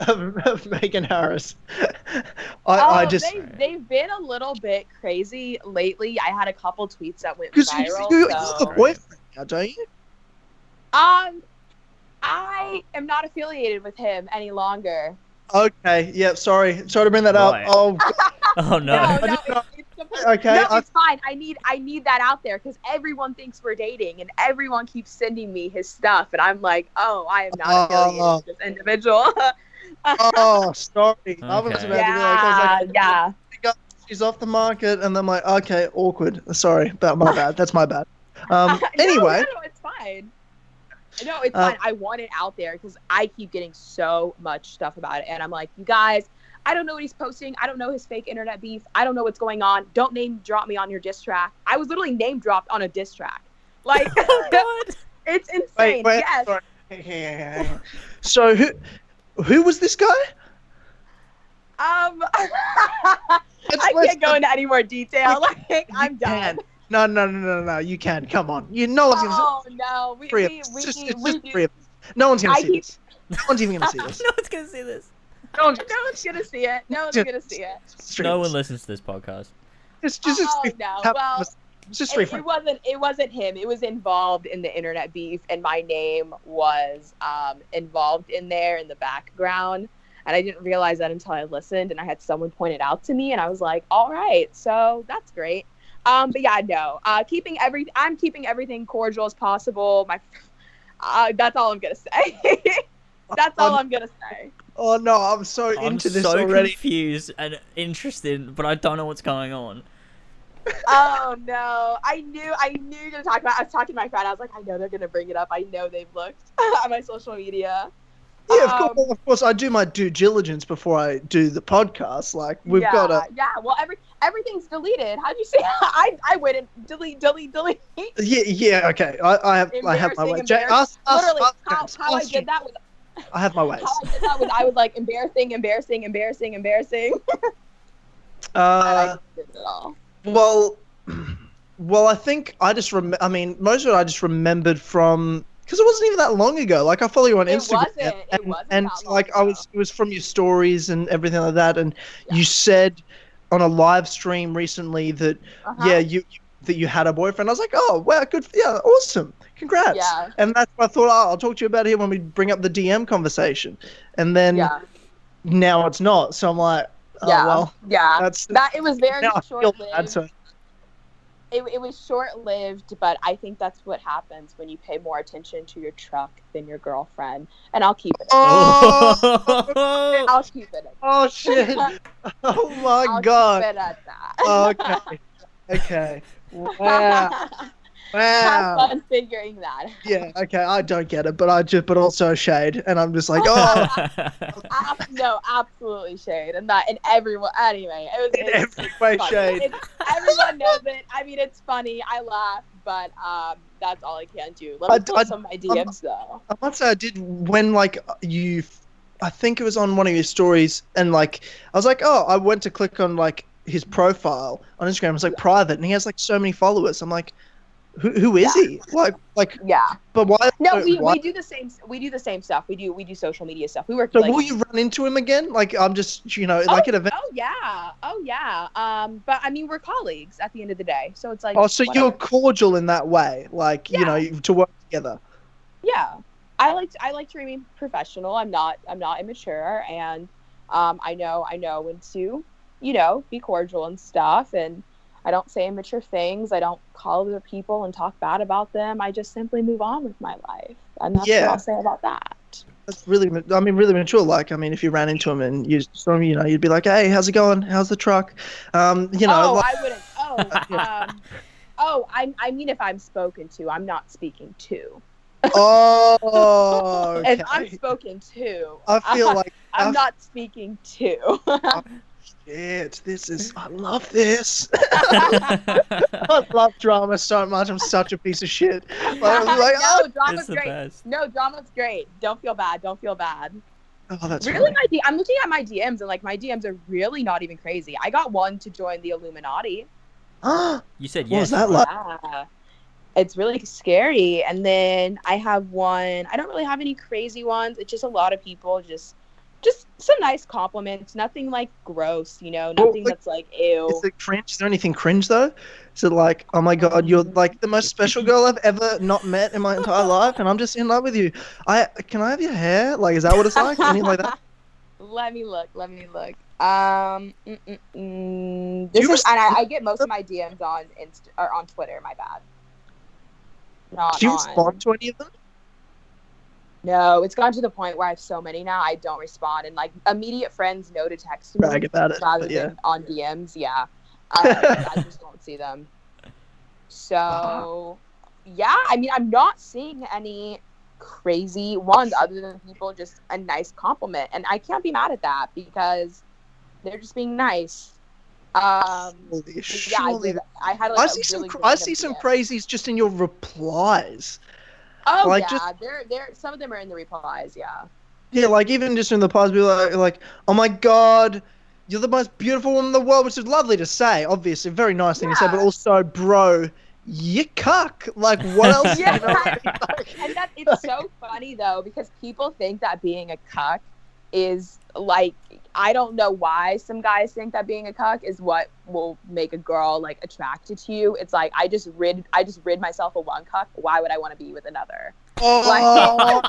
Speaker 2: of, of Megan Harris. I,
Speaker 3: oh,
Speaker 2: I just
Speaker 3: they, they've been a little bit crazy lately. I had a couple tweets that went
Speaker 2: because you,
Speaker 3: viral.
Speaker 2: you, you
Speaker 3: so.
Speaker 2: Have now, don't you?
Speaker 3: Um, I am not affiliated with him any longer.
Speaker 2: Okay, yeah. Sorry, sorry to bring that
Speaker 1: Right.
Speaker 2: up. Oh,
Speaker 1: oh no.
Speaker 3: No, no, it's, it's completely-
Speaker 2: Okay,
Speaker 3: no,
Speaker 2: I-
Speaker 3: it's fine. I need, I need that out there because everyone thinks we're dating, and everyone keeps sending me his stuff, and I'm like, oh, I am not affiliated
Speaker 2: Oh.
Speaker 3: with this individual.
Speaker 2: oh, sorry. I was
Speaker 1: Okay.
Speaker 2: about to be like, I was
Speaker 3: yeah,
Speaker 2: like,
Speaker 3: yeah.
Speaker 2: she's off the market, and I'm like, okay, awkward. Sorry, but my bad. That's my bad. Um, anyway,
Speaker 3: no, no, it's fine. No, it's
Speaker 2: Uh,
Speaker 3: fine. I want it out there because I keep getting so much stuff about it, and I'm like, you guys, I don't know what he's posting. I don't know his fake internet beef. I don't know what's going on. Don't name drop me on your diss track. I was literally name dropped on a diss track. Like,
Speaker 1: oh god.
Speaker 3: it's insane.
Speaker 2: wait, wait.
Speaker 3: yes.
Speaker 2: So who, who was this guy?
Speaker 3: Um, I can't go into any more detail. Like, I'm done.
Speaker 2: Can. No, no, no, no, no. You can't Come on. You no one's gonna
Speaker 3: Oh no, we
Speaker 2: see three of
Speaker 3: we
Speaker 2: us.
Speaker 3: we,
Speaker 2: It's just,
Speaker 3: we,
Speaker 2: it's
Speaker 3: we
Speaker 2: just
Speaker 3: do-
Speaker 2: three of. No one's gonna
Speaker 3: I
Speaker 2: see
Speaker 3: keep-
Speaker 2: this. No one's even gonna see this.
Speaker 1: no one's gonna see this.
Speaker 2: No one's
Speaker 3: no one's gonna see it. No one's gonna see it.
Speaker 2: just
Speaker 1: No one listens to this podcast.
Speaker 2: It's just, just
Speaker 3: oh
Speaker 2: three-
Speaker 3: no. Well,
Speaker 2: it's just three
Speaker 3: it, it wasn't it wasn't him it was involved in the internet beef and my name was um, involved in there in the background and i didn't realize that until i listened and i had someone point it out to me and i was like all right so that's great um, but yeah no uh, keeping every i'm keeping everything cordial as possible. My uh, that's all i'm gonna say. That's all
Speaker 2: Um,
Speaker 3: i'm gonna say.
Speaker 2: Oh no, I'm so
Speaker 1: I'm
Speaker 2: into this
Speaker 1: so
Speaker 2: already.
Speaker 1: confused and interested, but I don't know what's going on.
Speaker 3: oh no. I knew i knew you were gonna talk about i was talking to my friend. I was like i know they're gonna bring it up. I know they've looked at my social media
Speaker 2: Yeah, of
Speaker 3: Um,
Speaker 2: course, of course. I do my due diligence before I do the podcast. Like we've
Speaker 3: yeah,
Speaker 2: got a
Speaker 3: yeah. Well, every everything's deleted. How'd you say? I I went and delete, delete, delete.
Speaker 2: yeah, yeah. Okay, I, I have I have my way. Jay, us, us,
Speaker 3: Literally,
Speaker 2: us,
Speaker 3: how,
Speaker 2: us,
Speaker 3: how I did that was
Speaker 2: I have my ways.
Speaker 3: how I did that was I was like embarrassing, embarrassing, embarrassing, embarrassing.
Speaker 2: Uh,
Speaker 3: did it all.
Speaker 2: well, well, I think I just rem- I mean, most of it I just remembered from because it wasn't even that long ago. Like I follow you on
Speaker 3: It
Speaker 2: Instagram, and, and like I was, it was from your stories and everything like that. And
Speaker 3: Yeah.
Speaker 2: you said on a live stream recently that
Speaker 3: Uh-huh.
Speaker 2: yeah, you that you had a boyfriend. I was like, oh wow, good, yeah, awesome, congrats.
Speaker 3: Yeah.
Speaker 2: And that's what I thought. Oh, I'll talk to you about it when we bring up the DM conversation. And then
Speaker 3: Yeah.
Speaker 2: now it's not. So I'm like, oh
Speaker 3: yeah.
Speaker 2: well,
Speaker 3: yeah.
Speaker 2: that's
Speaker 3: That it was very short lived. It, it was short lived, but I think that's what happens when you pay more attention to your truck than your girlfriend. And I'll keep it.
Speaker 2: oh,
Speaker 3: I'll keep it.
Speaker 2: Oh shit! Oh my
Speaker 3: I'll
Speaker 2: god!
Speaker 3: Keep it at that.
Speaker 2: Okay, okay. Wow,
Speaker 3: Have
Speaker 2: wow.
Speaker 3: fun figuring that.
Speaker 2: Yeah, okay. I don't get it, but I just, but also shade, and I'm just like, oh,
Speaker 3: no, absolutely shade, and that, and everyone. Anyway, it was
Speaker 2: in
Speaker 3: it's
Speaker 2: every way
Speaker 3: funny.
Speaker 2: shade.
Speaker 3: It's- everyone knows it. I mean, it's funny. I laugh, but um, that's all I can do. Let me
Speaker 2: I-
Speaker 3: pull
Speaker 2: I-
Speaker 3: some of my DMs though.
Speaker 2: I must say, I did when like you, I think it was on one of your stories, and like I was like, oh, I went to click on like his profile on Instagram. It was like private, and he has like so many followers. I'm like, who who is he? Like like,
Speaker 3: Yeah.
Speaker 2: but why?
Speaker 3: No, we,
Speaker 2: why,
Speaker 3: we do the same. We do the same stuff. We do we do social media stuff. We work.
Speaker 2: So
Speaker 3: like,
Speaker 2: will you run into him again? Like I'm just you know like at event.
Speaker 3: Oh yeah. Oh yeah. Um, but I mean, we're colleagues at the end of the day, so it's like.
Speaker 2: Oh, so
Speaker 3: whatever.
Speaker 2: you're cordial in that way, like you know to work together.
Speaker 3: yeah i like to, i like to remain professional i'm not i'm not immature and um, i know i know when to you know be cordial and stuff and i don't say immature things. I don't call other people and talk bad about them. I just simply move on with my life. And that's
Speaker 2: Yeah.
Speaker 3: what i'll say about that.
Speaker 2: That's really, I mean, really mature. Like, I mean, if you ran into him and you, so, you know, you'd be like, "Hey, how's it going? How's the truck?" Um, you know,
Speaker 3: oh
Speaker 2: like,
Speaker 3: i wouldn't. Oh um, oh I, I mean if i'm spoken to i'm not speaking to.
Speaker 2: Oh,
Speaker 3: if i'm spoken to
Speaker 2: I feel like
Speaker 3: i'm
Speaker 2: I-
Speaker 3: not speaking to
Speaker 2: shit! This is. I love this. I love drama so much. I'm such a piece of shit. Like, I'm like, oh,
Speaker 3: no, drama's
Speaker 1: the
Speaker 3: great.
Speaker 1: best.
Speaker 3: No, drama's great. Don't feel bad. Don't feel bad.
Speaker 2: oh, that's
Speaker 3: really,
Speaker 2: funny.
Speaker 3: my D- I'm looking at my DMs and like my DMs are really not even crazy. I got one to join the Illuminati.
Speaker 1: You said
Speaker 2: What was
Speaker 1: yes.
Speaker 2: that
Speaker 1: right?
Speaker 2: like?
Speaker 3: Yeah. It's really scary. And then I have one. I don't really have any crazy ones. It's just a lot of people just just some nice compliments. Nothing like gross, you know,
Speaker 2: Well,
Speaker 3: nothing
Speaker 2: like,
Speaker 3: that's like ew.
Speaker 2: Is it cringe? Is there anything cringe though? Is it like, oh my god, you're like the most special girl I've ever not met in my entire life, and I'm just in love with you. I can I have your hair? Like, is that what it's like? Anything like that?
Speaker 3: Let me look. Let me look. Um, mm, mm, mm. This is, and I, I get most of my DMs on Inst- or on Twitter. My bad. Not
Speaker 2: Do you
Speaker 3: on-
Speaker 2: respond to any of them?
Speaker 3: No, it's gotten to the point where I have so many now. I don't respond, and like immediate friends know to text me
Speaker 2: Brag about it,
Speaker 3: rather
Speaker 2: yeah.
Speaker 3: than on DMs. Yeah, uh, I just don't see them. So, yeah, I mean, I'm not seeing any crazy ones other than people just a nice compliment, and I can't be mad at that because they're just being nice. Um,
Speaker 2: Holy,
Speaker 3: yeah, I. I had like
Speaker 2: I see some.
Speaker 3: really
Speaker 2: cr- I see some
Speaker 3: DM.
Speaker 2: crazies just in your replies.
Speaker 3: Oh
Speaker 2: like,
Speaker 3: yeah,
Speaker 2: just-
Speaker 3: they're they're some of them are in the replies. Yeah.
Speaker 2: Yeah, like even just in the past, be like, like, oh my god, you're the most beautiful woman in the world, which is lovely to say. Obviously, very nice thing to say, but also, bro, you cuck. Like, what else?
Speaker 3: Yeah.
Speaker 2: You know, like,
Speaker 3: and that it's so funny though because people think that being a cuck is like I don't know why some guys think that being a cuck is what will make a girl like attracted to you. It's like I just rid I just rid myself of one cuck. Why would I want to be with another?
Speaker 2: oh,
Speaker 3: Like-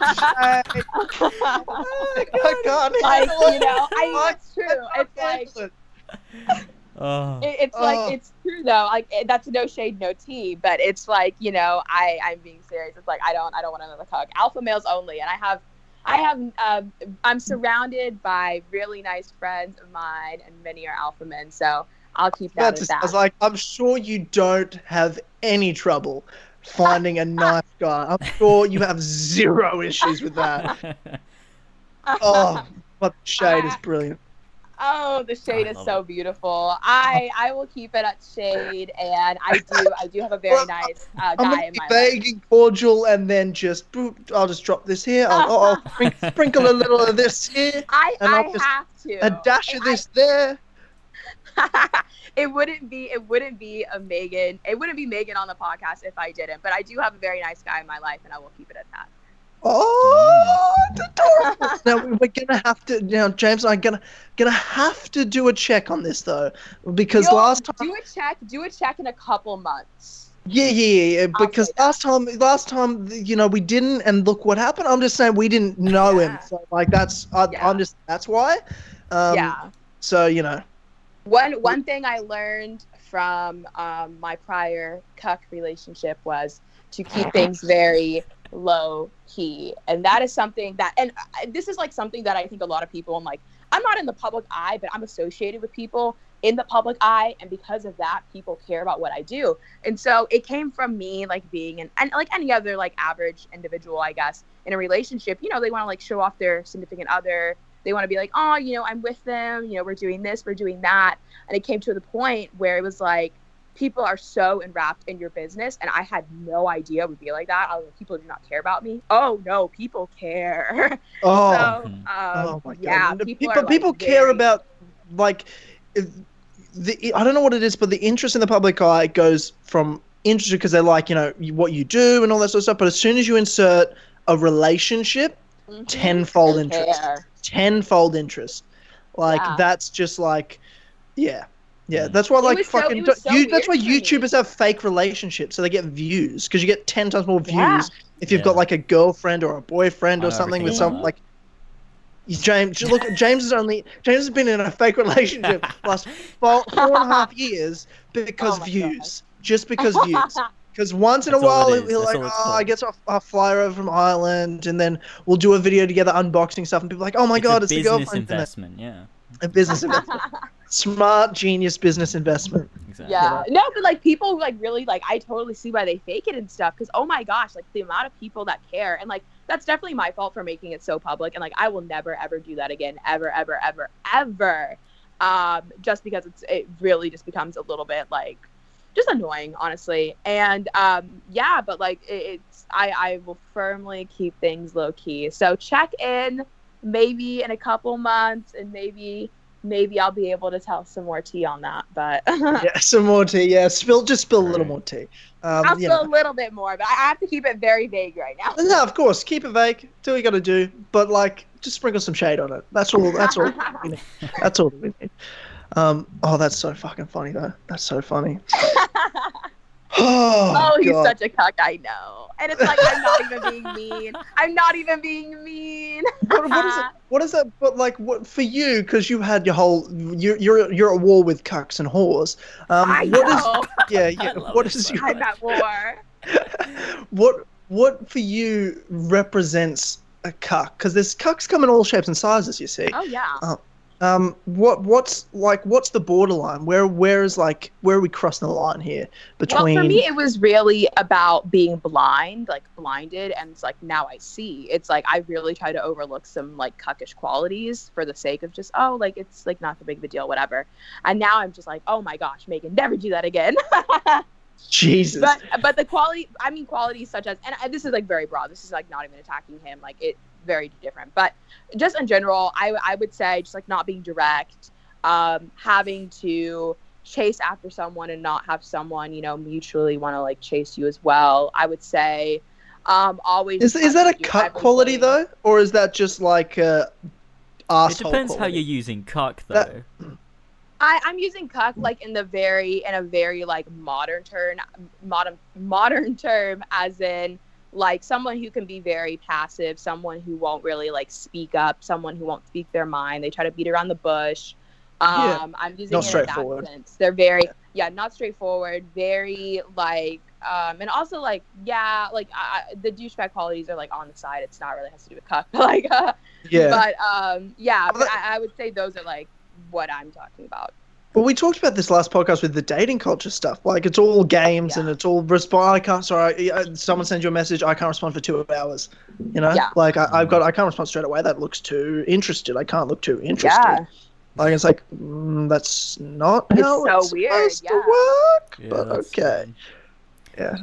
Speaker 2: shit. I can't
Speaker 3: like you know,
Speaker 2: it.
Speaker 3: I it's true. It's like
Speaker 2: it.
Speaker 1: Oh.
Speaker 3: it, it's like
Speaker 2: Oh.
Speaker 3: it's true though. Like it, that's no shade, no tea, but it's like you know I I'm being serious. It's like I don't I don't want another cuck. Alpha males only, and I have I have um, I'm surrounded by really nice friends of mine, and many are alpha men. So I'll keep that
Speaker 2: That's
Speaker 3: at
Speaker 2: I
Speaker 3: that.
Speaker 2: was like, I'm sure you don't have any trouble finding a nice guy. I'm sure you have zero issues with that. Oh, but the shade is brilliant.
Speaker 3: Oh, the shade
Speaker 1: I
Speaker 3: is
Speaker 1: love
Speaker 3: so beautiful. I I will keep it at shade, and I do I do have a very
Speaker 2: Well,
Speaker 3: nice uh,
Speaker 2: I'm
Speaker 3: guy
Speaker 2: gonna
Speaker 3: in
Speaker 2: be
Speaker 3: my life.
Speaker 2: vague and cordial, and then just boop, I'll just drop this here. I'll, I'll, I'll sprink- sprinkle a little of this here,
Speaker 3: I
Speaker 2: and
Speaker 3: I
Speaker 2: I'll just-
Speaker 3: have to
Speaker 2: a dash of
Speaker 3: And I-
Speaker 2: this there.
Speaker 3: it wouldn't be it wouldn't be a Megan it wouldn't be Megan on the podcast if I didn't. But I do have a very nice guy in my life, and I will keep it at that.
Speaker 2: Oh, now we're gonna have to. Now James and I'm gonna gonna have to do a check on this though, because
Speaker 3: You'll
Speaker 2: last time.
Speaker 3: do a check do a check in a couple months.
Speaker 2: Yeah, yeah, yeah. yeah, Because last time, last time, you know, we didn't, and look what happened. I'm just saying we didn't know him. So like that's, I,
Speaker 3: Yeah.
Speaker 2: I'm just that's why. Um,
Speaker 3: yeah.
Speaker 2: So you know,
Speaker 3: One one thing I learned from um, my prior cuck relationship was to keep things very low key, and that is something that, and uh, this is like something that I think a lot of people, and like, I'm not in the public eye, but I'm associated with people in the public eye, and because of that, people care about what I do, and so it came from me like being an and like any other like average individual, I guess, in a relationship. You know, they want to like show off their significant other. They want to be like, oh, you know, I'm with them. You know, we're doing this, we're doing that and it came to the point where it was like people are so enwrapped in your business and i had no idea it would be like that I was like, people do not care about me oh no people care
Speaker 2: oh,
Speaker 3: so um,
Speaker 2: oh my god,
Speaker 3: yeah
Speaker 2: And
Speaker 3: people,
Speaker 2: people,
Speaker 3: are,
Speaker 2: people
Speaker 3: like,
Speaker 2: care
Speaker 3: very-
Speaker 2: about like the. I don't know what it is, but the interest in the public eye goes from interested because they like you know what you do and all that sort of stuff. But as soon as you insert a relationship,
Speaker 3: Mhm.
Speaker 2: tenfold interest.
Speaker 3: care.
Speaker 2: tenfold interest. Like
Speaker 3: Yeah.
Speaker 2: that's just like, yeah, yeah.
Speaker 1: Mm.
Speaker 2: That's why like
Speaker 3: was so-
Speaker 2: fucking
Speaker 3: so
Speaker 2: you. That's why
Speaker 3: weird for me.
Speaker 2: YouTubers have fake relationships so they get views because you get ten times more views
Speaker 3: Yeah.
Speaker 2: if you've
Speaker 1: Yeah.
Speaker 2: got like a girlfriend or a boyfriend or something with some like. James, look, James is only James has been in a fake relationship last four, four and a half years because
Speaker 3: Oh my
Speaker 2: views, just because views. Because once in a
Speaker 1: That's all
Speaker 2: while he'll
Speaker 1: That's
Speaker 2: like,
Speaker 1: all it's
Speaker 2: oh, I guess I'll, I'll fly over from Ireland, and then we'll do a video together unboxing stuff, and people are like, oh my god,
Speaker 1: a
Speaker 2: it's the
Speaker 1: business
Speaker 2: girlfriend. from that."
Speaker 1: investment. Yeah,
Speaker 2: A business investment, smart genius business investment.
Speaker 1: exactly.
Speaker 3: yeah no but like people like really like i totally see why they fake it and stuff because oh my gosh like the amount of people that care and like that's definitely my fault for making it so public and like i will never ever do that again ever ever ever ever um, just because it's it really just becomes a little bit like just annoying, honestly. And um, yeah, but like it, it's I I will firmly keep things low key. So check in maybe in a couple months, and maybe maybe I'll be able to tell some more tea on that. But
Speaker 2: yeah, some more tea. Yeah, spill just spill a little
Speaker 1: Right.
Speaker 2: more tea. Um,
Speaker 3: I'll
Speaker 2: you
Speaker 3: spill
Speaker 2: know.
Speaker 3: a little bit more, but I have to keep it very vague right now.
Speaker 2: No, of course, keep it vague. Do what you got to do, but like, just sprinkle some shade on it. That's all. That's all. we need. That's all we need. Um, oh, that's so fucking funny though. That's so funny. Oh,
Speaker 3: Oh, he's
Speaker 2: God.
Speaker 3: such a cuck. I know. And it's like I'm not even being mean. I'm not even being mean.
Speaker 2: what, what is it? What is that? But like, what for you? Because you had your whole. You're you're you're at war with cucks and whores. Um,
Speaker 3: I
Speaker 2: what is?
Speaker 3: know.
Speaker 2: Yeah, yeah.
Speaker 1: love
Speaker 2: What
Speaker 1: it
Speaker 2: is your?
Speaker 3: I'm at war.
Speaker 2: what what for you represents a cuck? Because there's cucks come in all shapes and sizes. You see.
Speaker 3: Oh yeah.
Speaker 2: Um, Um, what what's like what's the borderline? Where where is like where are we crossing the line here between?
Speaker 3: Well, for me, it was really about being blind, like blinded, and it's like now I see. It's like I really try to overlook some like cuckish qualities for the sake of just oh, like it's like not the big of a deal, whatever. And now I'm just like, oh my gosh, Megan, never do that again.
Speaker 2: Jesus.
Speaker 3: but but the quality, I mean, qualities such as, and this is like very broad. This is like not even attacking him. Like it very different. But just in general, I I would say just like not being direct, um, having to chase after someone and not have someone you know mutually want to like chase you as well. I would say, um, always.
Speaker 2: is is that a
Speaker 3: trying to
Speaker 2: cuck quality though, or is that just like uh,
Speaker 1: It
Speaker 2: asshole
Speaker 1: depends how you're using cuck though.
Speaker 2: That-
Speaker 3: I, I'm using cuck like in the very in a very like modern term modern modern term as in like someone who can be very passive, someone who won't really like speak up, someone who won't speak their mind. They try to beat around the bush. Um,
Speaker 2: Yeah.
Speaker 3: I'm using
Speaker 2: Not
Speaker 3: it in that sense. They're very yeah, not straightforward. Very like um, and also like yeah, like I, I- the douchebag qualities are like on the side. It's not really has to do with cuck, like uh,
Speaker 2: yeah.
Speaker 3: but um, yeah, but I, I would say those are like what I'm talking about.
Speaker 2: Well, we talked about this last podcast with the dating culture stuff. Like, it's all games and it's all respond. I can't. Sorry, someone sends you a message. I can't respond for two hours. You know,
Speaker 3: Yeah.
Speaker 2: like I, I've got. I can't respond straight away. That looks too interested. I can't look too interested.
Speaker 3: Yeah.
Speaker 2: Like it's like mm, that's not
Speaker 3: It's
Speaker 2: how
Speaker 3: so
Speaker 2: it's
Speaker 3: weird,
Speaker 2: supposed
Speaker 3: yeah.
Speaker 2: to work.
Speaker 1: Yeah,
Speaker 2: but
Speaker 1: that's
Speaker 2: okay. Yeah.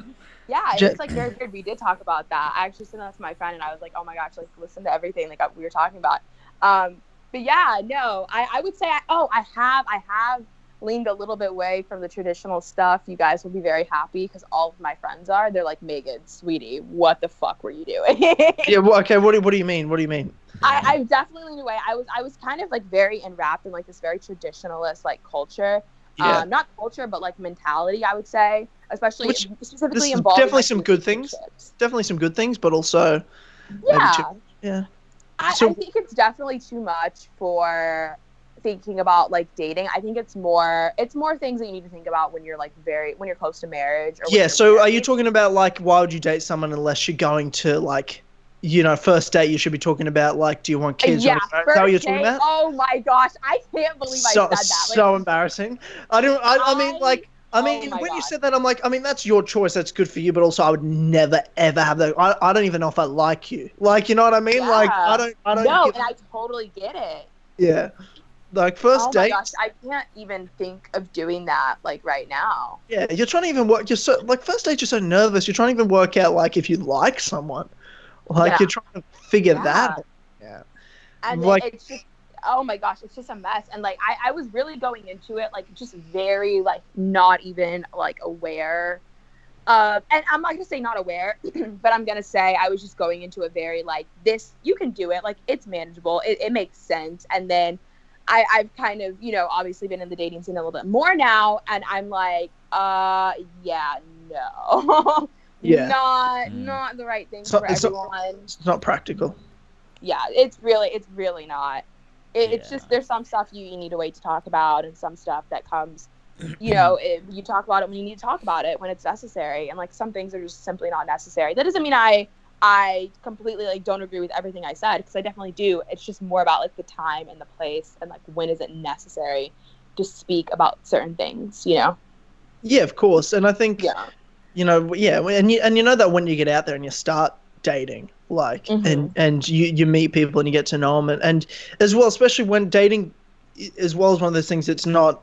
Speaker 3: Yeah, and
Speaker 2: Je-
Speaker 3: it's like very weird. We did talk about that. I actually sent that to my friend, and I was like, "Oh my gosh, like listen to everything like we were talking about." Um, but yeah, no, I, I would say, I, oh, I have, I have leaned a little bit away from the traditional stuff. You guys will be very happy because all of my friends are. They're like, Megan, sweetie, what the fuck were you doing?
Speaker 2: Yeah. Well, okay. What do What do you mean? What do you mean?
Speaker 3: I, I definitely leaned away. I was, I was kind of like very enwrapped in like this very traditionalist like culture.
Speaker 2: Yeah.
Speaker 3: Um, not culture, but like mentality. I would say, especially
Speaker 2: Which-
Speaker 3: specifically
Speaker 2: this is definitely
Speaker 3: like,
Speaker 2: some good things. Definitely some good things, but also maybe
Speaker 3: Yeah,
Speaker 2: too- yeah.
Speaker 3: I,
Speaker 2: So-
Speaker 3: I think it's definitely too much for thinking about like dating. I think it's more, it's more things that you need to think about when you're like very, when you're close to marriage. Or
Speaker 2: Yeah. So, are you talking about like why would you date someone unless you're going to like, you know, first date? You should be talking about like, do you want uh, kids?
Speaker 3: yeah,
Speaker 2: Is that what you're
Speaker 3: first
Speaker 2: talking
Speaker 3: date-
Speaker 2: about?
Speaker 3: Oh my gosh, I can't believe
Speaker 2: so,
Speaker 3: I said that. Like,
Speaker 2: so embarrassing. I don't. I, I mean, like, I
Speaker 3: oh
Speaker 2: mean,
Speaker 3: my
Speaker 2: when you said that, I'm like, I mean, that's your choice. That's good for you. But also, I would never ever have that. I, I don't even know if I like you. Like, you know what I mean? Like, I don't. I don't.
Speaker 3: no,
Speaker 2: give-
Speaker 3: and I totally get it.
Speaker 2: yeah. Like first
Speaker 3: oh my
Speaker 2: date.
Speaker 3: gosh, I can't even think of doing that like right now.
Speaker 2: Yeah, you're trying to even work. You're so like first date. You're so nervous. You're trying to even work out like if you like someone. Like
Speaker 3: Yeah.
Speaker 2: you're trying to figure
Speaker 3: Yeah.
Speaker 2: that. out. Yeah.
Speaker 3: and
Speaker 2: Like-
Speaker 3: it's just oh my gosh it's just a mess and like I, I was really going into it like just very like not even like aware uh, and i'm not gonna say not aware but i'm gonna say i was just going into a very like this you can do it like it's manageable it, it makes sense and then I, i've kind of you know obviously been in the dating scene a little bit more now and i'm like uh yeah no
Speaker 2: Yeah.
Speaker 3: not
Speaker 1: Mm.
Speaker 3: not the right thing
Speaker 2: So-
Speaker 3: for
Speaker 2: it's not-
Speaker 3: everyone
Speaker 2: It's not practical.
Speaker 3: yeah it's really it's really not it, it's just there's some stuff you, you need to wait to talk about and some stuff that comes you know it, you talk about it when you need to talk about it when it's necessary. And like some things are just simply not necessary. That doesn't mean i i completely like don't agree with everything i said because i definitely do. It's just more about like the time and the place and like when is it necessary to speak about certain things you know?
Speaker 2: Yeah, of course. And I think
Speaker 3: yeah.
Speaker 2: you know, yeah, and you and you know that when you get out there and you start dating, like,
Speaker 3: Mhm.
Speaker 2: and and you you meet people and you get to know them, and, and as well, especially when dating as well as one of those things. It's not.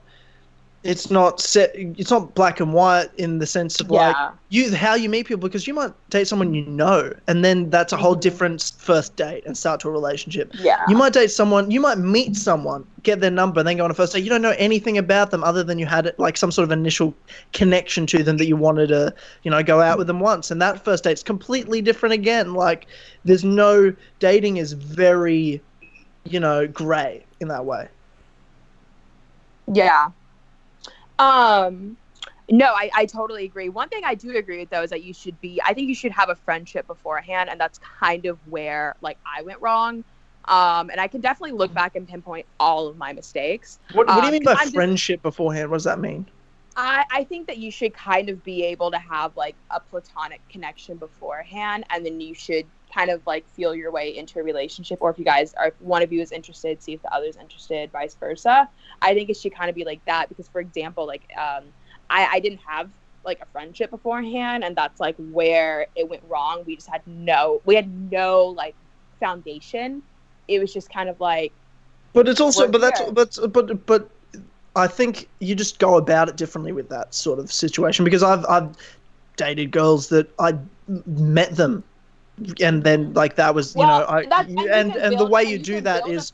Speaker 2: It's not set. It's not black and white in the sense of like
Speaker 3: Yeah.
Speaker 2: you how you meet people because you might date someone you know, and then that's a whole
Speaker 3: Mhm.
Speaker 2: different first date and start to a relationship.
Speaker 3: Yeah.
Speaker 2: You might date someone, you might meet someone, get their number, and then go on a first date. You don't know anything about them other than you had like some sort of initial connection to them that you wanted to, you know, go out with them once. And that first date's completely different again. Like there's no dating is very, you know, grey in that way.
Speaker 3: Yeah. Um no, I, I totally agree. One thing I do agree with though is that you should be I think you should have a friendship beforehand and that's kind of where like I went wrong. Um and I can definitely look back and pinpoint all of my mistakes.
Speaker 2: What, what do you
Speaker 3: Um,
Speaker 2: mean by
Speaker 3: I'm just-
Speaker 2: friendship beforehand? What does that mean?
Speaker 3: I, I think that you should kind of be able to have like a platonic connection beforehand and then you should kind of like feel your way into a relationship or if you guys are if one of you is interested see if the other's interested vice versa. I think it should kind of be like that because for example like um i i didn't have like a friendship beforehand and that's like where it went wrong. We just had no we had no like foundation. It was just kind of like
Speaker 2: But it's also, but that's, but, but, but, I think you just go about it differently with that sort of situation because I've, I've dated girls that I met them, and then like that was, you know, I, you-
Speaker 3: you
Speaker 2: and and the way
Speaker 3: and
Speaker 2: you do that is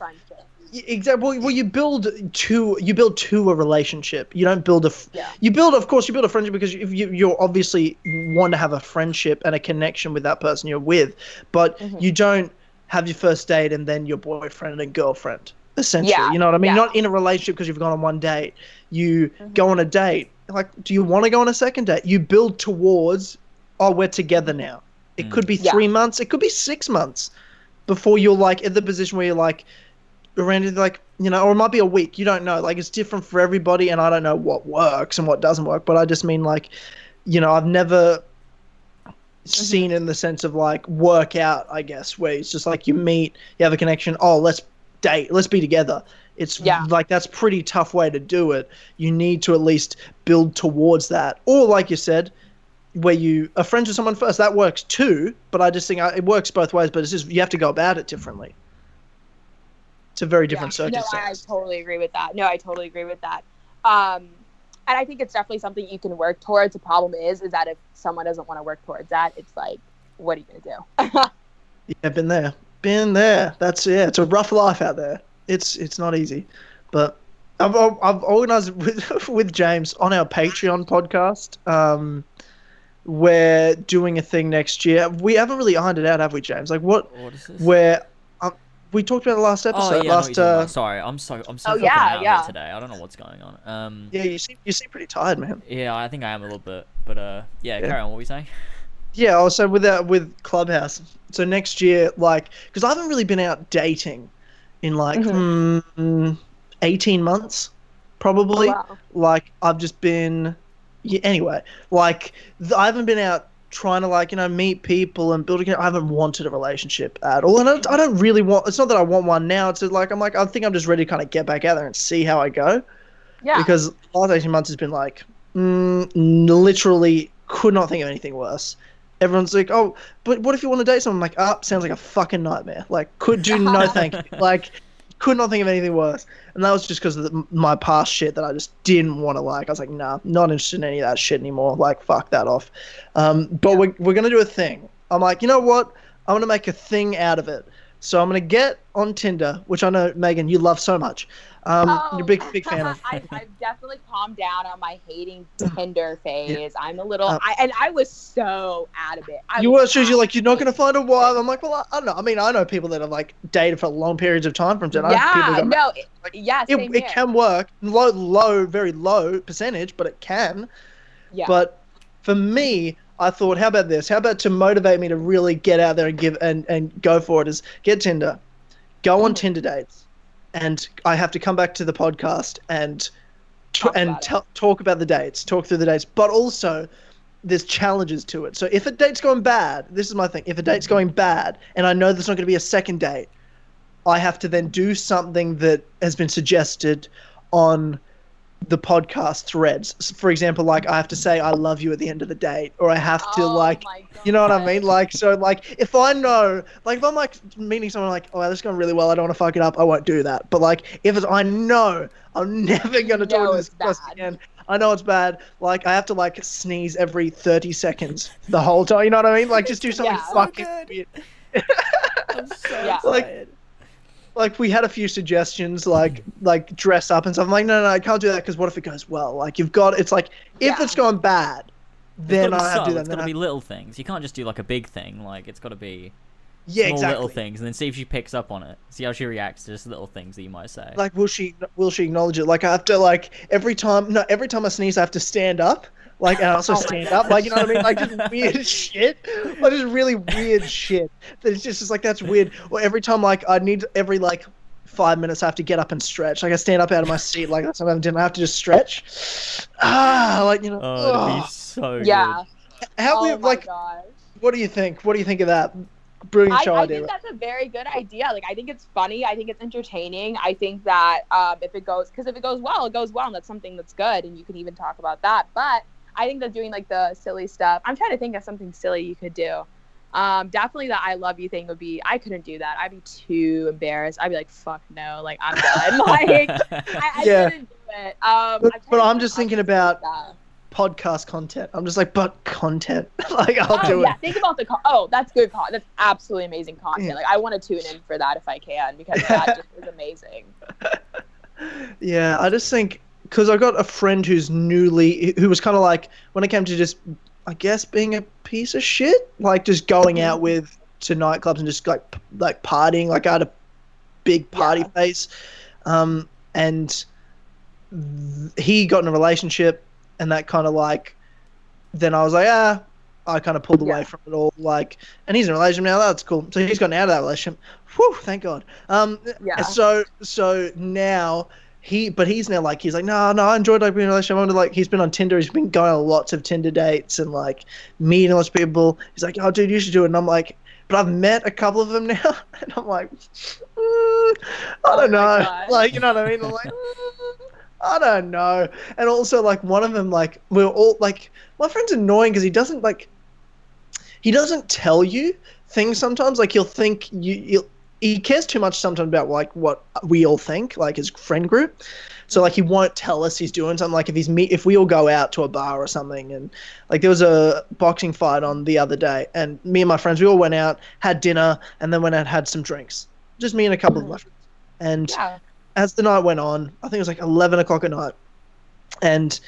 Speaker 2: exactly well, you build to you build to a relationship. You don't build a
Speaker 3: Yeah.
Speaker 2: you build, of course, you build a friendship because you, you you obviously want to have a friendship and a connection with that person you're with, but
Speaker 3: Mhm.
Speaker 2: you don't have your first date and then your boyfriend and girlfriend essentially.
Speaker 3: Yeah,
Speaker 2: You know what I mean?
Speaker 3: yeah.
Speaker 2: Not in a relationship because you've gone on one date. You
Speaker 3: Mhm.
Speaker 2: go on a date. Like, do you want to go on a second date? You build towards, oh, we're together now. It
Speaker 1: Mm.
Speaker 2: could be
Speaker 3: Yeah.
Speaker 2: three months. It could be six months before you're like in the position where you're like around like you know, or it might be a week. You don't know. Like it's different for everybody, and I don't know what works and what doesn't work. But I just mean like, you know, I've never seen in the sense of like work out. I guess where it's just like you meet, you have a connection. Oh, let's date. Let's be together. It's
Speaker 3: Yeah.
Speaker 2: like that's pretty tough way to do it. You need to at least build towards that, or like you said, where you are friends with someone first. That works too. But I just think uh, it works both ways. But it's just you have to go about it differently. It's a very different
Speaker 3: Yeah. No, I, I totally agree with that. No, I totally agree with that. Um, and I think it's definitely something you can work towards. The problem is, is that if someone doesn't want to work towards that, it's like, what are you gonna do?
Speaker 2: Yeah, I've been there, been there. That's yeah. It's a rough life out there. It's it's not easy, but I've I've organised with with James on our Patreon podcast. Um, we're doing a thing next year. We haven't really ironed it out, have we, James? Like what?
Speaker 1: What is this?
Speaker 2: Where um, we talked about the last episode.
Speaker 1: Oh
Speaker 2: episode.
Speaker 1: yeah, I know what
Speaker 2: last
Speaker 1: you're
Speaker 2: uh,
Speaker 1: sorry, I'm so I'm so
Speaker 3: Oh,
Speaker 1: fucking
Speaker 3: yeah,
Speaker 1: out
Speaker 3: yeah.
Speaker 1: today. I don't know what's going on. Um,
Speaker 2: yeah, you seem you seem pretty tired, man.
Speaker 1: yeah, I think I am a little bit, but uh, yeah,
Speaker 2: Yeah.
Speaker 1: carry on. What were we saying?
Speaker 2: Yeah, also with that with Clubhouse. So next year, like, because I haven't really been out dating in like mm, eighteen months, probably.
Speaker 3: wow.
Speaker 2: Like I've just been, yeah, anyway. Like th- I haven't been out trying to like you know meet people and build. A, I haven't wanted a relationship at all, and I don't, I don't really want. It's not that I want one now. It's like I'm like I think I'm just ready to kind of get back out there and see how I go
Speaker 3: Yeah.
Speaker 2: because the last 18 months has been like mm, literally could not think of anything worse everyone's like oh but what if you want to date someone I'm like ah sounds like a fucking nightmare like could do no thank you like could not think of anything worse and that was just because of the, my past shit that i just didn't want to like. I was like nah not interested in any of that shit anymore. Like fuck that off. Um, but we're, we're gonna do a thing. I'm like you know what? I'm gonna make a thing out of it so i'm gonna get on tinder which i know megan you love so much um, you're a big big fan of
Speaker 3: Oh. I, I've definitely calmed down on my hating Tinder phase. I'm a little,
Speaker 2: Uh,
Speaker 3: I, and I was so out of it. I
Speaker 2: you were you're like you're not gonna find a wife. I'm like, well, I, I don't know. I mean, I know people that have like dated for long periods of time from Tinder.
Speaker 3: Yeah, no, it,
Speaker 2: like,
Speaker 3: yeah,
Speaker 2: it, it can work. Low, low, very low percentage, but it can.
Speaker 3: yeah.
Speaker 2: But for me, I thought, how about this? How about to motivate me to really get out there and give and and go for it is get Tinder, go on
Speaker 3: Mhm.
Speaker 2: Tinder dates, and I have to come back to the podcast and
Speaker 3: Talk
Speaker 2: and tell talk about the dates, talk through the dates, but also there's challenges to it. So if a date's going bad, this is my thing. If a date's going bad, and I know there's not going to be a second date, I have to then do something that has been suggested on the podcast threads. For example, like I have to say I love you at the end of the date, or I have to
Speaker 3: Oh
Speaker 2: like you know what I mean? Like, so, like, if I know, like, if I'm like meeting someone, like, oh, this is going really well, I don't want to fuck it up, I won't do that. But like, if it's, I know I'm never going to talk to this person again. I know it's bad. Like, I have to like sneeze every 30 seconds the whole time. You know what I mean? Like, just do something
Speaker 3: Yeah. So
Speaker 2: fucking oh,
Speaker 1: good.
Speaker 2: weird.
Speaker 1: I'm so
Speaker 3: Yeah.
Speaker 2: Like-
Speaker 1: excited.
Speaker 2: Like, we had a few suggestions, like, like dress up and stuff. I'm like, no, no, no I can't do that because what if it goes well? Like, you've got, it's like, if
Speaker 3: Yeah.
Speaker 2: it's gone bad, then I have to do that.
Speaker 1: It's got to be little things. You can't just do like a big thing. Like it's got to be
Speaker 2: yeah,
Speaker 1: small
Speaker 2: exactly.
Speaker 1: little things, and then see if she picks up on it. See how she reacts to just little things that you might say.
Speaker 2: like will she will she acknowledge it like i have to like every time no every time i sneeze i have to stand up like and I also
Speaker 3: Oh
Speaker 2: stand up like you know what i mean like just weird shit like just really weird shit that it's just it's like that's weird or every time like i need every like five minutes i have to get up and stretch like i stand up out of my seat like that's what i'm doing i have to just stretch ah like you know
Speaker 1: oh, it'd
Speaker 2: ugh.
Speaker 1: be so
Speaker 3: Yeah.
Speaker 2: how
Speaker 3: oh
Speaker 2: we like
Speaker 3: gosh.
Speaker 2: what do you think what do you think of that brilliant
Speaker 3: I,
Speaker 2: show
Speaker 3: I
Speaker 2: idea
Speaker 3: think that's a very good idea. Like, I think it's funny. I think it's entertaining. I think that um, if it goes, because if it goes well, it goes well, and that's something that's good, and you can even talk about that. But I think that doing like the silly stuff, I'm trying to think of something silly you could do. Um, definitely the I love you thing would be. I couldn't do that. I'd be too embarrassed. I'd be like, fuck no, like I'm done. like I, I
Speaker 2: Yeah.
Speaker 3: couldn't do it. Um,
Speaker 2: But-
Speaker 3: I'm
Speaker 2: but I'm just thinking about- podcast content i'm just like but content like i'll
Speaker 3: oh,
Speaker 2: do
Speaker 3: yeah,
Speaker 2: it
Speaker 3: think about the con- oh, that's good con- That's absolutely amazing content.
Speaker 2: Yeah.
Speaker 3: Like I want to tune in for that if I can because that just is amazing.
Speaker 2: Yeah, I just think because I got a friend who's newly who was kind of like when it came to just I guess being a piece of shit, like just going out with to nightclubs and just like like partying. Like I had a big party
Speaker 3: Yeah.
Speaker 2: face, um, and th- he got in a relationship, and that kind of like then I was like ah. I kind of pulled away
Speaker 3: Yeah.
Speaker 2: from it all, like, and he's in a relationship now. That's cool. So he's gotten out of that relationship. Whew, thank God. Um,
Speaker 3: Yeah.
Speaker 2: so so now he but he's now like he's like no no I enjoyed like being in a relationship. I wanted to, like he's been on Tinder. He's been going on lots of Tinder dates and like meeting lots of people. He's like oh dude you should do it. And I'm like but I've met a couple of them now and I'm like mm, I
Speaker 3: Oh
Speaker 2: don't
Speaker 3: my
Speaker 2: know like you know what I mean. I'm like mm, I don't know. And also like one of them like we we're all like my friend's annoying because he doesn't like he doesn't tell you things sometimes. Like he'll think you he'll, he cares too much sometimes about like what we all think, like his friend group. So like he won't tell us he's doing something. Like if he's meet, if we all go out to a bar or something, and like there was a boxing fight on the other day, and me and my friends we all went out, had dinner, and then went out had some drinks. Just me and a couple of my friends. And
Speaker 3: Yeah.
Speaker 2: as the night went on, I think it was like eleven o'clock at night, and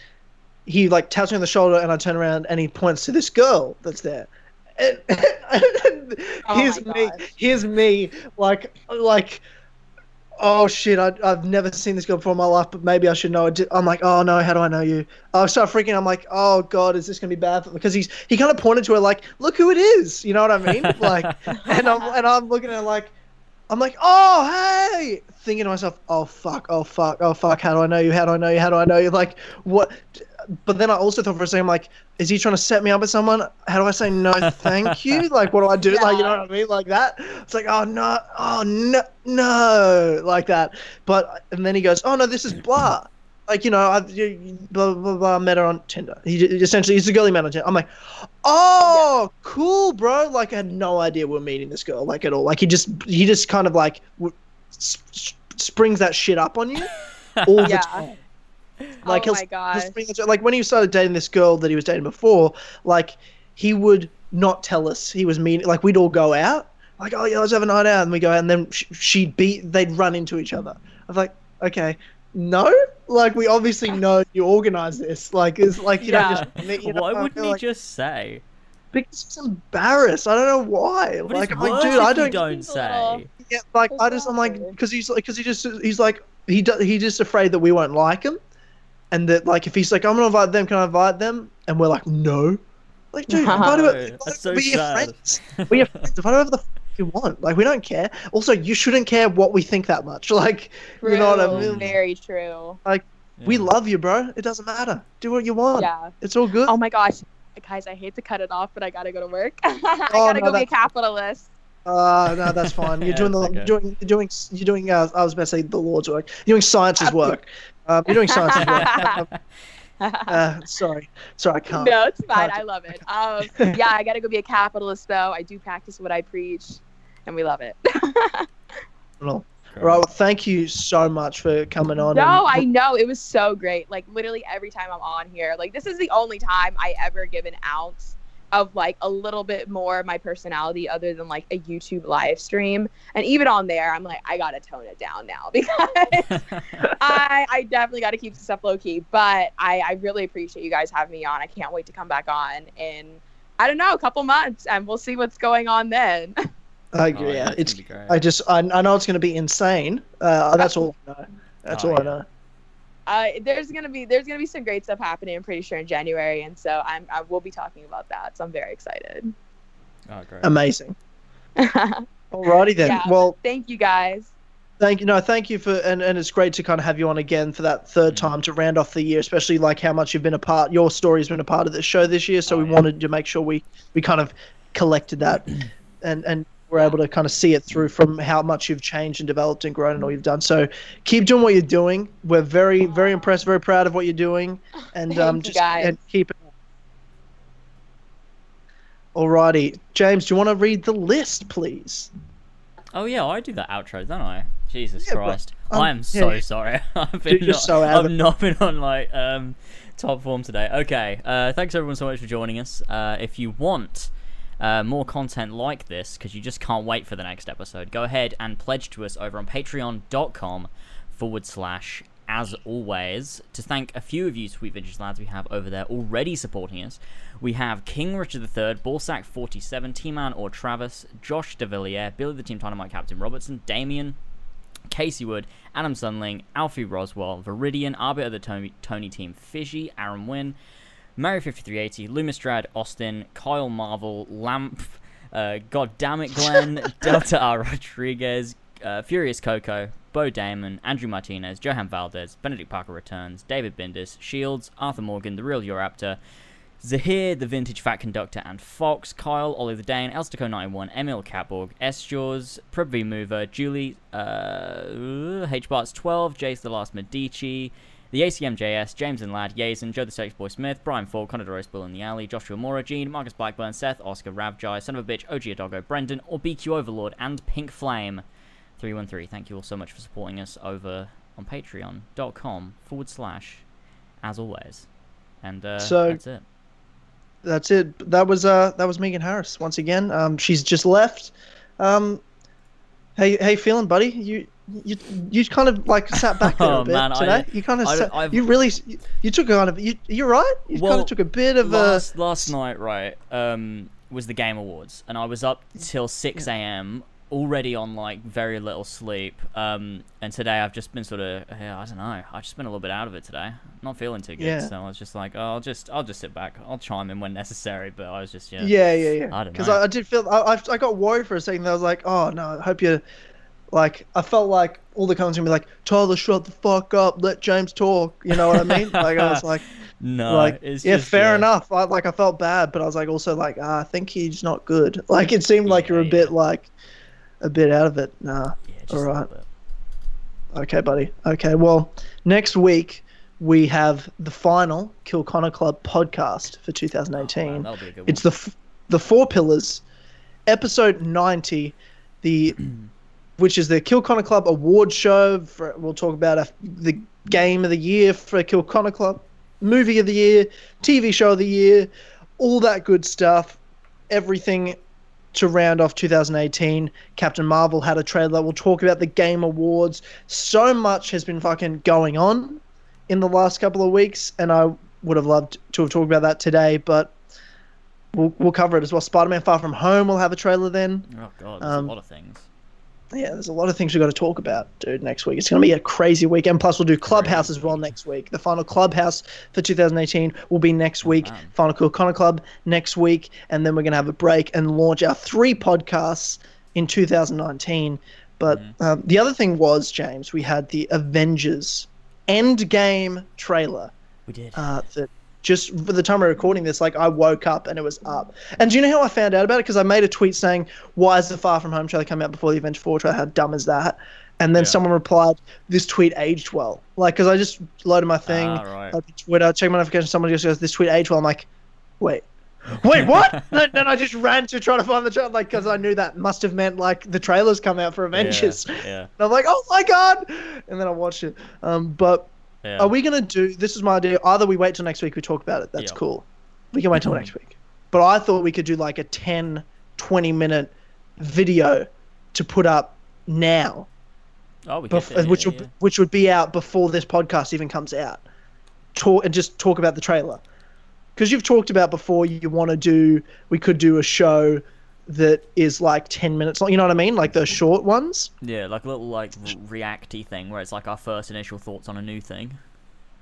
Speaker 2: he like taps me on the shoulder, and I turn around, and he points to this girl that's there. And, and
Speaker 3: Oh
Speaker 2: here's me, here's me, like, like, oh shit, I, I've never seen this girl before in my life, but maybe I should know. it. I'm like, oh no, how do I know you? I start freaking. I'm like, oh god, is this gonna be bad? Because he's he kind of pointed to her like, look who it is. You know what I mean? Like, and I'm and I'm looking at her like, I'm like, oh hey, thinking to myself, oh fuck, oh fuck, oh fuck, how do I know you? How do I know you? How do I know you? Like, what? But then I also thought for a second, like, is he trying to set me up with someone? How do I say no, thank you? Like, what do I do? Like, you know what I mean? Like that. It's like, oh no, oh no, no, like that. But and then he goes, oh no, this is blah. Like you know, I've you, blah blah blah. Met her on Tinder. He essentially he's a girl he met on Tinder. I'm like, oh, cool, bro. Like I had no idea we we're meeting this girl like at all. Like he just he just kind of like w- s- s- springs that shit up on you all the
Speaker 3: Yeah.
Speaker 2: time. Like
Speaker 3: oh my
Speaker 2: he'll
Speaker 3: gosh.
Speaker 2: spring that- like when he started dating this girl that he was dating before, like he would not tell us he was mean. Like we'd all go out, like oh yeah, let's have a night out, and we go out, and then sh- she'd be they'd run into each other. I was like, okay, no, like we obviously know you organize this. Like it's like you
Speaker 3: Yeah.
Speaker 2: don't just you know,
Speaker 1: Why
Speaker 2: I
Speaker 1: wouldn't he
Speaker 2: like,
Speaker 1: just say?
Speaker 2: because he's embarrassed. I don't know why.
Speaker 1: But
Speaker 2: like
Speaker 1: it's
Speaker 2: I'm like, dude,
Speaker 1: if
Speaker 2: I don't.
Speaker 1: don't
Speaker 3: Seems a little-
Speaker 1: say.
Speaker 2: Yeah, like I just I'm like because he's like because he just he's like he do, he just afraid that we won't like him, and that like if he's like I'm gonna invite them, can I invite them? And we're like no, like dude, invite whoever,
Speaker 1: No,
Speaker 2: invite-
Speaker 1: that's so
Speaker 2: we're your friends, we're your friends, invite whoever the f- you want. Like we don't care. Also, you shouldn't care what we think that much. Like you know what I mean?
Speaker 3: Very true.
Speaker 2: We
Speaker 1: Yeah.
Speaker 2: love you, bro. It doesn't matter. Do what you want.
Speaker 3: Yeah.
Speaker 2: It's all good.
Speaker 3: Oh my gosh. Guys, I hate to cut it off, but I gotta go to work. I
Speaker 2: Oh,
Speaker 3: gotta
Speaker 2: no,
Speaker 3: go be a capitalist.
Speaker 2: Uh, no, that's fine. You're
Speaker 1: Yeah,
Speaker 2: doing the
Speaker 1: it's okay.
Speaker 2: you're doing you're doing you're doing. Uh, I was about to say the Lord's work. You're doing science's work. Um, you're doing science as well. uh, sorry, sorry, I can't.
Speaker 3: no, it's fine.
Speaker 2: Can't.
Speaker 3: I love it. Um, yeah, I gotta go be a capitalist though. I do practice what I preach, and we love it.
Speaker 2: All right, well, thank you so much for coming on.
Speaker 3: No,
Speaker 2: and-
Speaker 3: I know it was so great. Like literally every time I'm on here, like this is the only time I ever give an ounce of like a little bit more of my personality other than like a YouTube live stream. And even on there, I'm like, I gotta tone it down now because I I definitely gotta keep the stuff low key. But I I really appreciate you guys having me on. I can't wait to come back on in I don't know a couple months, and we'll see what's going on then.
Speaker 2: I,
Speaker 1: Oh,
Speaker 2: yeah,
Speaker 1: it's
Speaker 2: it's.
Speaker 1: gonna be great.
Speaker 2: I just, I, I know it's going to be insane. Uh, that's all I know. That's
Speaker 1: Oh,
Speaker 2: all I know.
Speaker 3: Uh, there's gonna be there's gonna be some great stuff happening. I'm pretty sure in January, and so I'm I will be talking about that. So I'm very excited.
Speaker 1: oh, great.
Speaker 2: Amazing. Alrighty then.
Speaker 3: Yeah.
Speaker 2: Well,
Speaker 3: Thank you guys.
Speaker 2: thank you. No, thank you for, and, and it's great to kind of have you on again for that third
Speaker 1: Mm.
Speaker 2: time to round off the year, especially like how much you've been a part. Your story's been a part of the show this year, so
Speaker 1: Oh,
Speaker 2: we
Speaker 1: yeah.
Speaker 2: wanted to make sure we we kind of collected that, and and we're able to kind of see it through from how much you've changed and developed and grown and all you've done. So keep doing what you're doing. We're very very impressed, very proud of what you're doing, and
Speaker 3: Thank
Speaker 2: um just
Speaker 3: guys.
Speaker 2: and keep it. Alrighty, James, do you want to read the list, please?
Speaker 1: Oh yeah, I do that outro, don't I? Jesus
Speaker 2: Yeah, but,
Speaker 1: Christ,
Speaker 2: um,
Speaker 1: I am so
Speaker 2: yeah.
Speaker 1: sorry. I've been
Speaker 2: you're
Speaker 1: not,
Speaker 2: so out
Speaker 1: I've
Speaker 2: it.
Speaker 1: not been on like um top form today. Okay, uh, thanks everyone so much for joining us. Uh, if you want uh, more content like this, because you just can't wait for the next episode, go ahead and pledge to us over on Patreon.com forward slash as always, to thank a few of you sweet vintage lads we have over there already supporting us. We have King Richard III, Ballsack47, T-Man or Travis, Josh DeVilliers, Billy the Team Dynamite Captain Robertson, Damien, Casey Wood, Adam Sunling, Alfie Roswell, Viridian, Arbiter of the Tony, Tony Team, Fishy, Aaron Wynn, Mary5380, Lumistrad, Austin, Kyle Marvel, Lamp, uh, God damn it, Glenn, Delta R. Rodriguez, uh, Furious Coco, Bo Damon, Andrew Martinez, Johan Valdez, Benedict Parker Returns, David Bindis, Shields, Arthur Morgan, The Real Euraptor, Zahir, The Vintage Fat Conductor, and Fox, Kyle, Ollie the Dane, Elstico91, Emil Catborg, S. Jaws, Privy Mover, Julie, uh, H. Barts 12, Jace the Last Medici, the ACMJS, James and Lad, Yazen, Joe the Sex Boy Smith, Brian Ford, Connor Rose Bill in the Alley, Joshua Mora, Gene, Marcus Blackburn, Seth, Oscar, Ravjai, Son of a Bitch, OG Adogo, Brendan, or BQ Overlord, and Pink Flame 313. Thank you all so much for supporting us over on patreon.com forward slash as always. And uh,
Speaker 2: So-
Speaker 1: that's it.
Speaker 2: that's it. That was uh that was Megan Harris once again. Um, she's just left. Um, hey hey, feeling, buddy? You you you kind of like sat back there
Speaker 1: Oh,
Speaker 2: a bit
Speaker 1: man, I-
Speaker 2: today. you kind of
Speaker 1: I-
Speaker 2: sat, you really you, you took kind of you you're right. You kind of took a bit of a
Speaker 1: last last night, right, um, was the Game Awards, and I was up till six a.m. already on like very little sleep. Um, and today I've just been sort of, yeah, I don't know, I've just been a little bit out of it today. Not feeling too good,
Speaker 2: Yeah.
Speaker 1: so I was just like, oh, I'll just I'll just sit back, I'll chime in when necessary. But I was just yeah,
Speaker 2: yeah yeah yeah.
Speaker 1: I don't
Speaker 2: Because
Speaker 1: know.
Speaker 2: I, I did feel I, I I got worried for a second. I was like, oh no, I hope you. Like I felt like all the comments were gonna be like, Tyler, shut the fuck up, let James talk. You know what I mean? like I was like,
Speaker 1: no,
Speaker 2: like
Speaker 1: it's
Speaker 2: yeah,
Speaker 1: just,
Speaker 2: fair
Speaker 1: yeah.
Speaker 2: enough. I, like I felt bad, but I was like also like ah, I think he's not good. Like it seemed like you're a
Speaker 1: Yeah,
Speaker 2: bit like a bit out of it. Nah.
Speaker 1: Yeah,
Speaker 2: All right. Okay, buddy. Okay, well, next week we have the final Kill Connor Club podcast for
Speaker 1: Oh,
Speaker 2: 2018.
Speaker 1: man, that'll be a good one.
Speaker 2: it's the f- the four pillars, episode 90, the which is the Kill Connor Club award show. For, we'll talk about a, the game of the year for Kill Connor Club, movie of the year, TV show of the year, all that good stuff. Everything to round off 2018. Captain Marvel had a trailer. We'll talk about the Game Awards. So much has been fucking going on in the last couple of weeks, and I would have loved to have talked about that today, but we'll, we'll cover it as well. Spider Man Far From Home will have a trailer then.
Speaker 1: oh god, there's
Speaker 2: um,
Speaker 1: a lot of things.
Speaker 2: Yeah, there's a lot of things we've got to talk about, dude, next week. It's going to be a crazy week. And plus, we'll do Clubhouse as well next week. The final Clubhouse for 2018 will be next week.
Speaker 1: man.
Speaker 2: Final Kill Connor Club next week. And then we're going to have a break and launch our three podcasts in 2019. But um, the other thing was, James, we had the Avengers Endgame trailer
Speaker 1: We did.
Speaker 2: uh, that just for the time we're recording this, like I woke up and it was up. And do you know how I found out about it? Because I made a tweet saying, "Why is the Far From Home trailer come out before the Avengers Four trailer? How dumb is that?" and then
Speaker 1: Yeah.
Speaker 2: someone replied, "This tweet aged well." Like, because I just loaded my thing,
Speaker 1: Ah, right.
Speaker 2: open Twitter, check my notifications. Someone just goes, "This tweet aged well." I'm like, "Wait, wait, what?" then, then I just ran to try to find the trailer, like, because I knew that must have meant like the trailers come out for Avengers.
Speaker 1: Yeah, yeah,
Speaker 2: And I'm like, "Oh my god!" And then I watched it. Um, but
Speaker 1: yeah.
Speaker 2: are we gonna do? This is my idea. Either we wait till next week, we talk about it. That's
Speaker 1: Yeah. Mm-hmm.
Speaker 2: cool. We can wait till next week. But I thought we could do like a 10, 20 minute video to put up now
Speaker 1: oh, we
Speaker 2: bef- which
Speaker 1: yeah,
Speaker 2: would
Speaker 1: yeah.
Speaker 2: which would be out before this podcast even comes out. Talk and just talk about the trailer, because you've talked about before. You want to do. We could do a show that is like ten minutes long. You know what I mean? Like the short ones.
Speaker 1: Yeah, like a little like re- reacty thing where it's like our first initial thoughts on a new thing.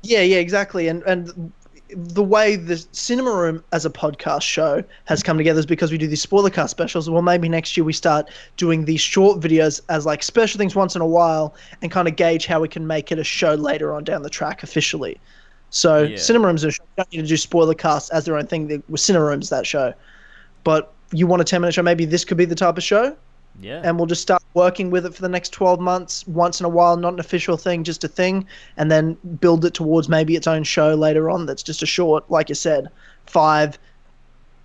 Speaker 2: Yeah, yeah, exactly. And and the way the cinema room as a podcast show has come together is because we do these spoiler cast specials. Well, maybe next year we start doing these short videos as like special things once in a while, and kind of gauge how we can make it a show later on down the track officially. So
Speaker 1: Yeah.
Speaker 2: cinema rooms are a show. You don't need to do spoiler casts as their own thing. The- With cinema rooms that show, but you want a ten minute show? Maybe this could be the type of show
Speaker 1: Yeah.
Speaker 2: and we'll just start working with it for the next 12 months once in a while not an official thing just a thing and then build it towards maybe its own show later on that's just a short like you said 5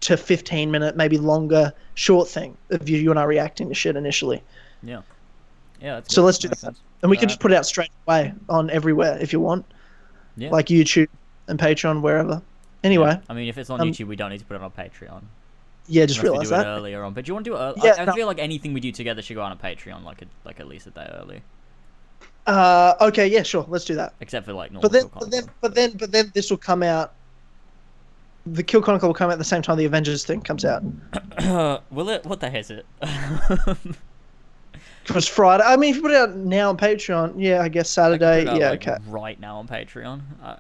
Speaker 2: to 15 minute maybe longer short thing of you, you and I reacting to shit initially
Speaker 1: yeah. Yeah.
Speaker 2: So
Speaker 1: good.
Speaker 2: let's do that
Speaker 1: sense.
Speaker 2: and we can
Speaker 1: Alright.
Speaker 2: just put it out straight away on everywhere if you want
Speaker 1: Yeah.
Speaker 2: like YouTube and Patreon wherever anyway
Speaker 1: I mean, if it's on
Speaker 2: um,
Speaker 1: YouTube, we don't need to put it on Patreon.
Speaker 2: Yeah just realize
Speaker 1: do it
Speaker 2: that
Speaker 1: earlier on. But do you want to do it?
Speaker 2: Yeah,
Speaker 1: I, I
Speaker 2: no.
Speaker 1: feel like anything we do together should go on a Patreon, like a, like at least a day early,
Speaker 2: uh okay yeah sure let's do that
Speaker 1: except for like normal.
Speaker 2: but then, but then, but then, but then, this will come out. The Kill Chronicle will come out at the same time the Avengers thing comes out.
Speaker 1: will it? What the heck is it?
Speaker 2: Because Friday. I mean, if you put it out now on Patreon, yeah, I guess Saturday.
Speaker 1: out,
Speaker 2: Yeah,
Speaker 1: like,
Speaker 2: okay,
Speaker 1: Right now on Patreon. Uh,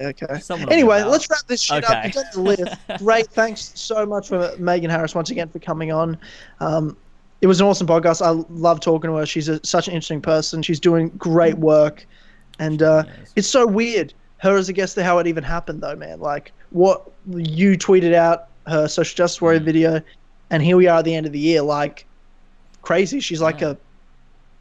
Speaker 2: okay.
Speaker 1: someone
Speaker 2: Anyway, let's wrap this shit up.
Speaker 1: Okay.
Speaker 2: You've done the list. Great. Thanks so much for Megan Harris once again for coming on. Um, it was an awesome podcast. I love talking to her. She's a, such an interesting person. She's doing great work, and uh, it's so weird. Her as a guest, to how it even happened, though, man. Like what you tweeted out her social justice warrior
Speaker 1: Mm.
Speaker 2: video, and here we are at the end of the year, like crazy. She's like
Speaker 1: Yeah.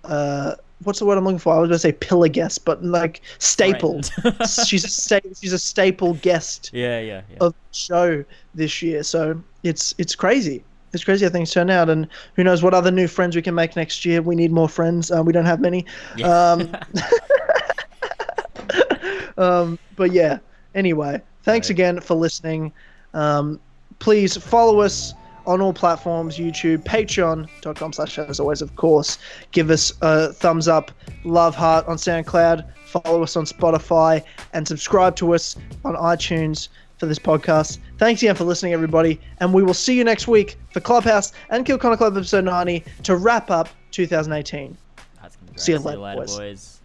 Speaker 2: a, uh, what's the word I'm looking for? I was going to say pillar guest, but like staple.
Speaker 1: Friend.
Speaker 2: she's a sta- she's a staple guest
Speaker 1: yeah, yeah, yeah.
Speaker 2: of the show this year. So it's it's crazy. It's crazy how things turn out, and who knows what other new friends we can make next year. We need more friends. Uh, we don't have many.
Speaker 1: Yeah.
Speaker 2: Um, um, but yeah. Anyway, thanks
Speaker 1: Right.
Speaker 2: again for listening. Um, please follow us on all platforms youtube patreon.com slash as always of course give us a thumbs up love heart on soundcloud follow us on spotify and subscribe to us on itunes for this podcast thanks again for listening everybody and we will see you next week for clubhouse and kill Connor club episode 90 to wrap up 2018
Speaker 1: That's gonna be great.
Speaker 2: See you
Speaker 1: See you
Speaker 2: later,
Speaker 1: later,
Speaker 2: boys.
Speaker 1: boys.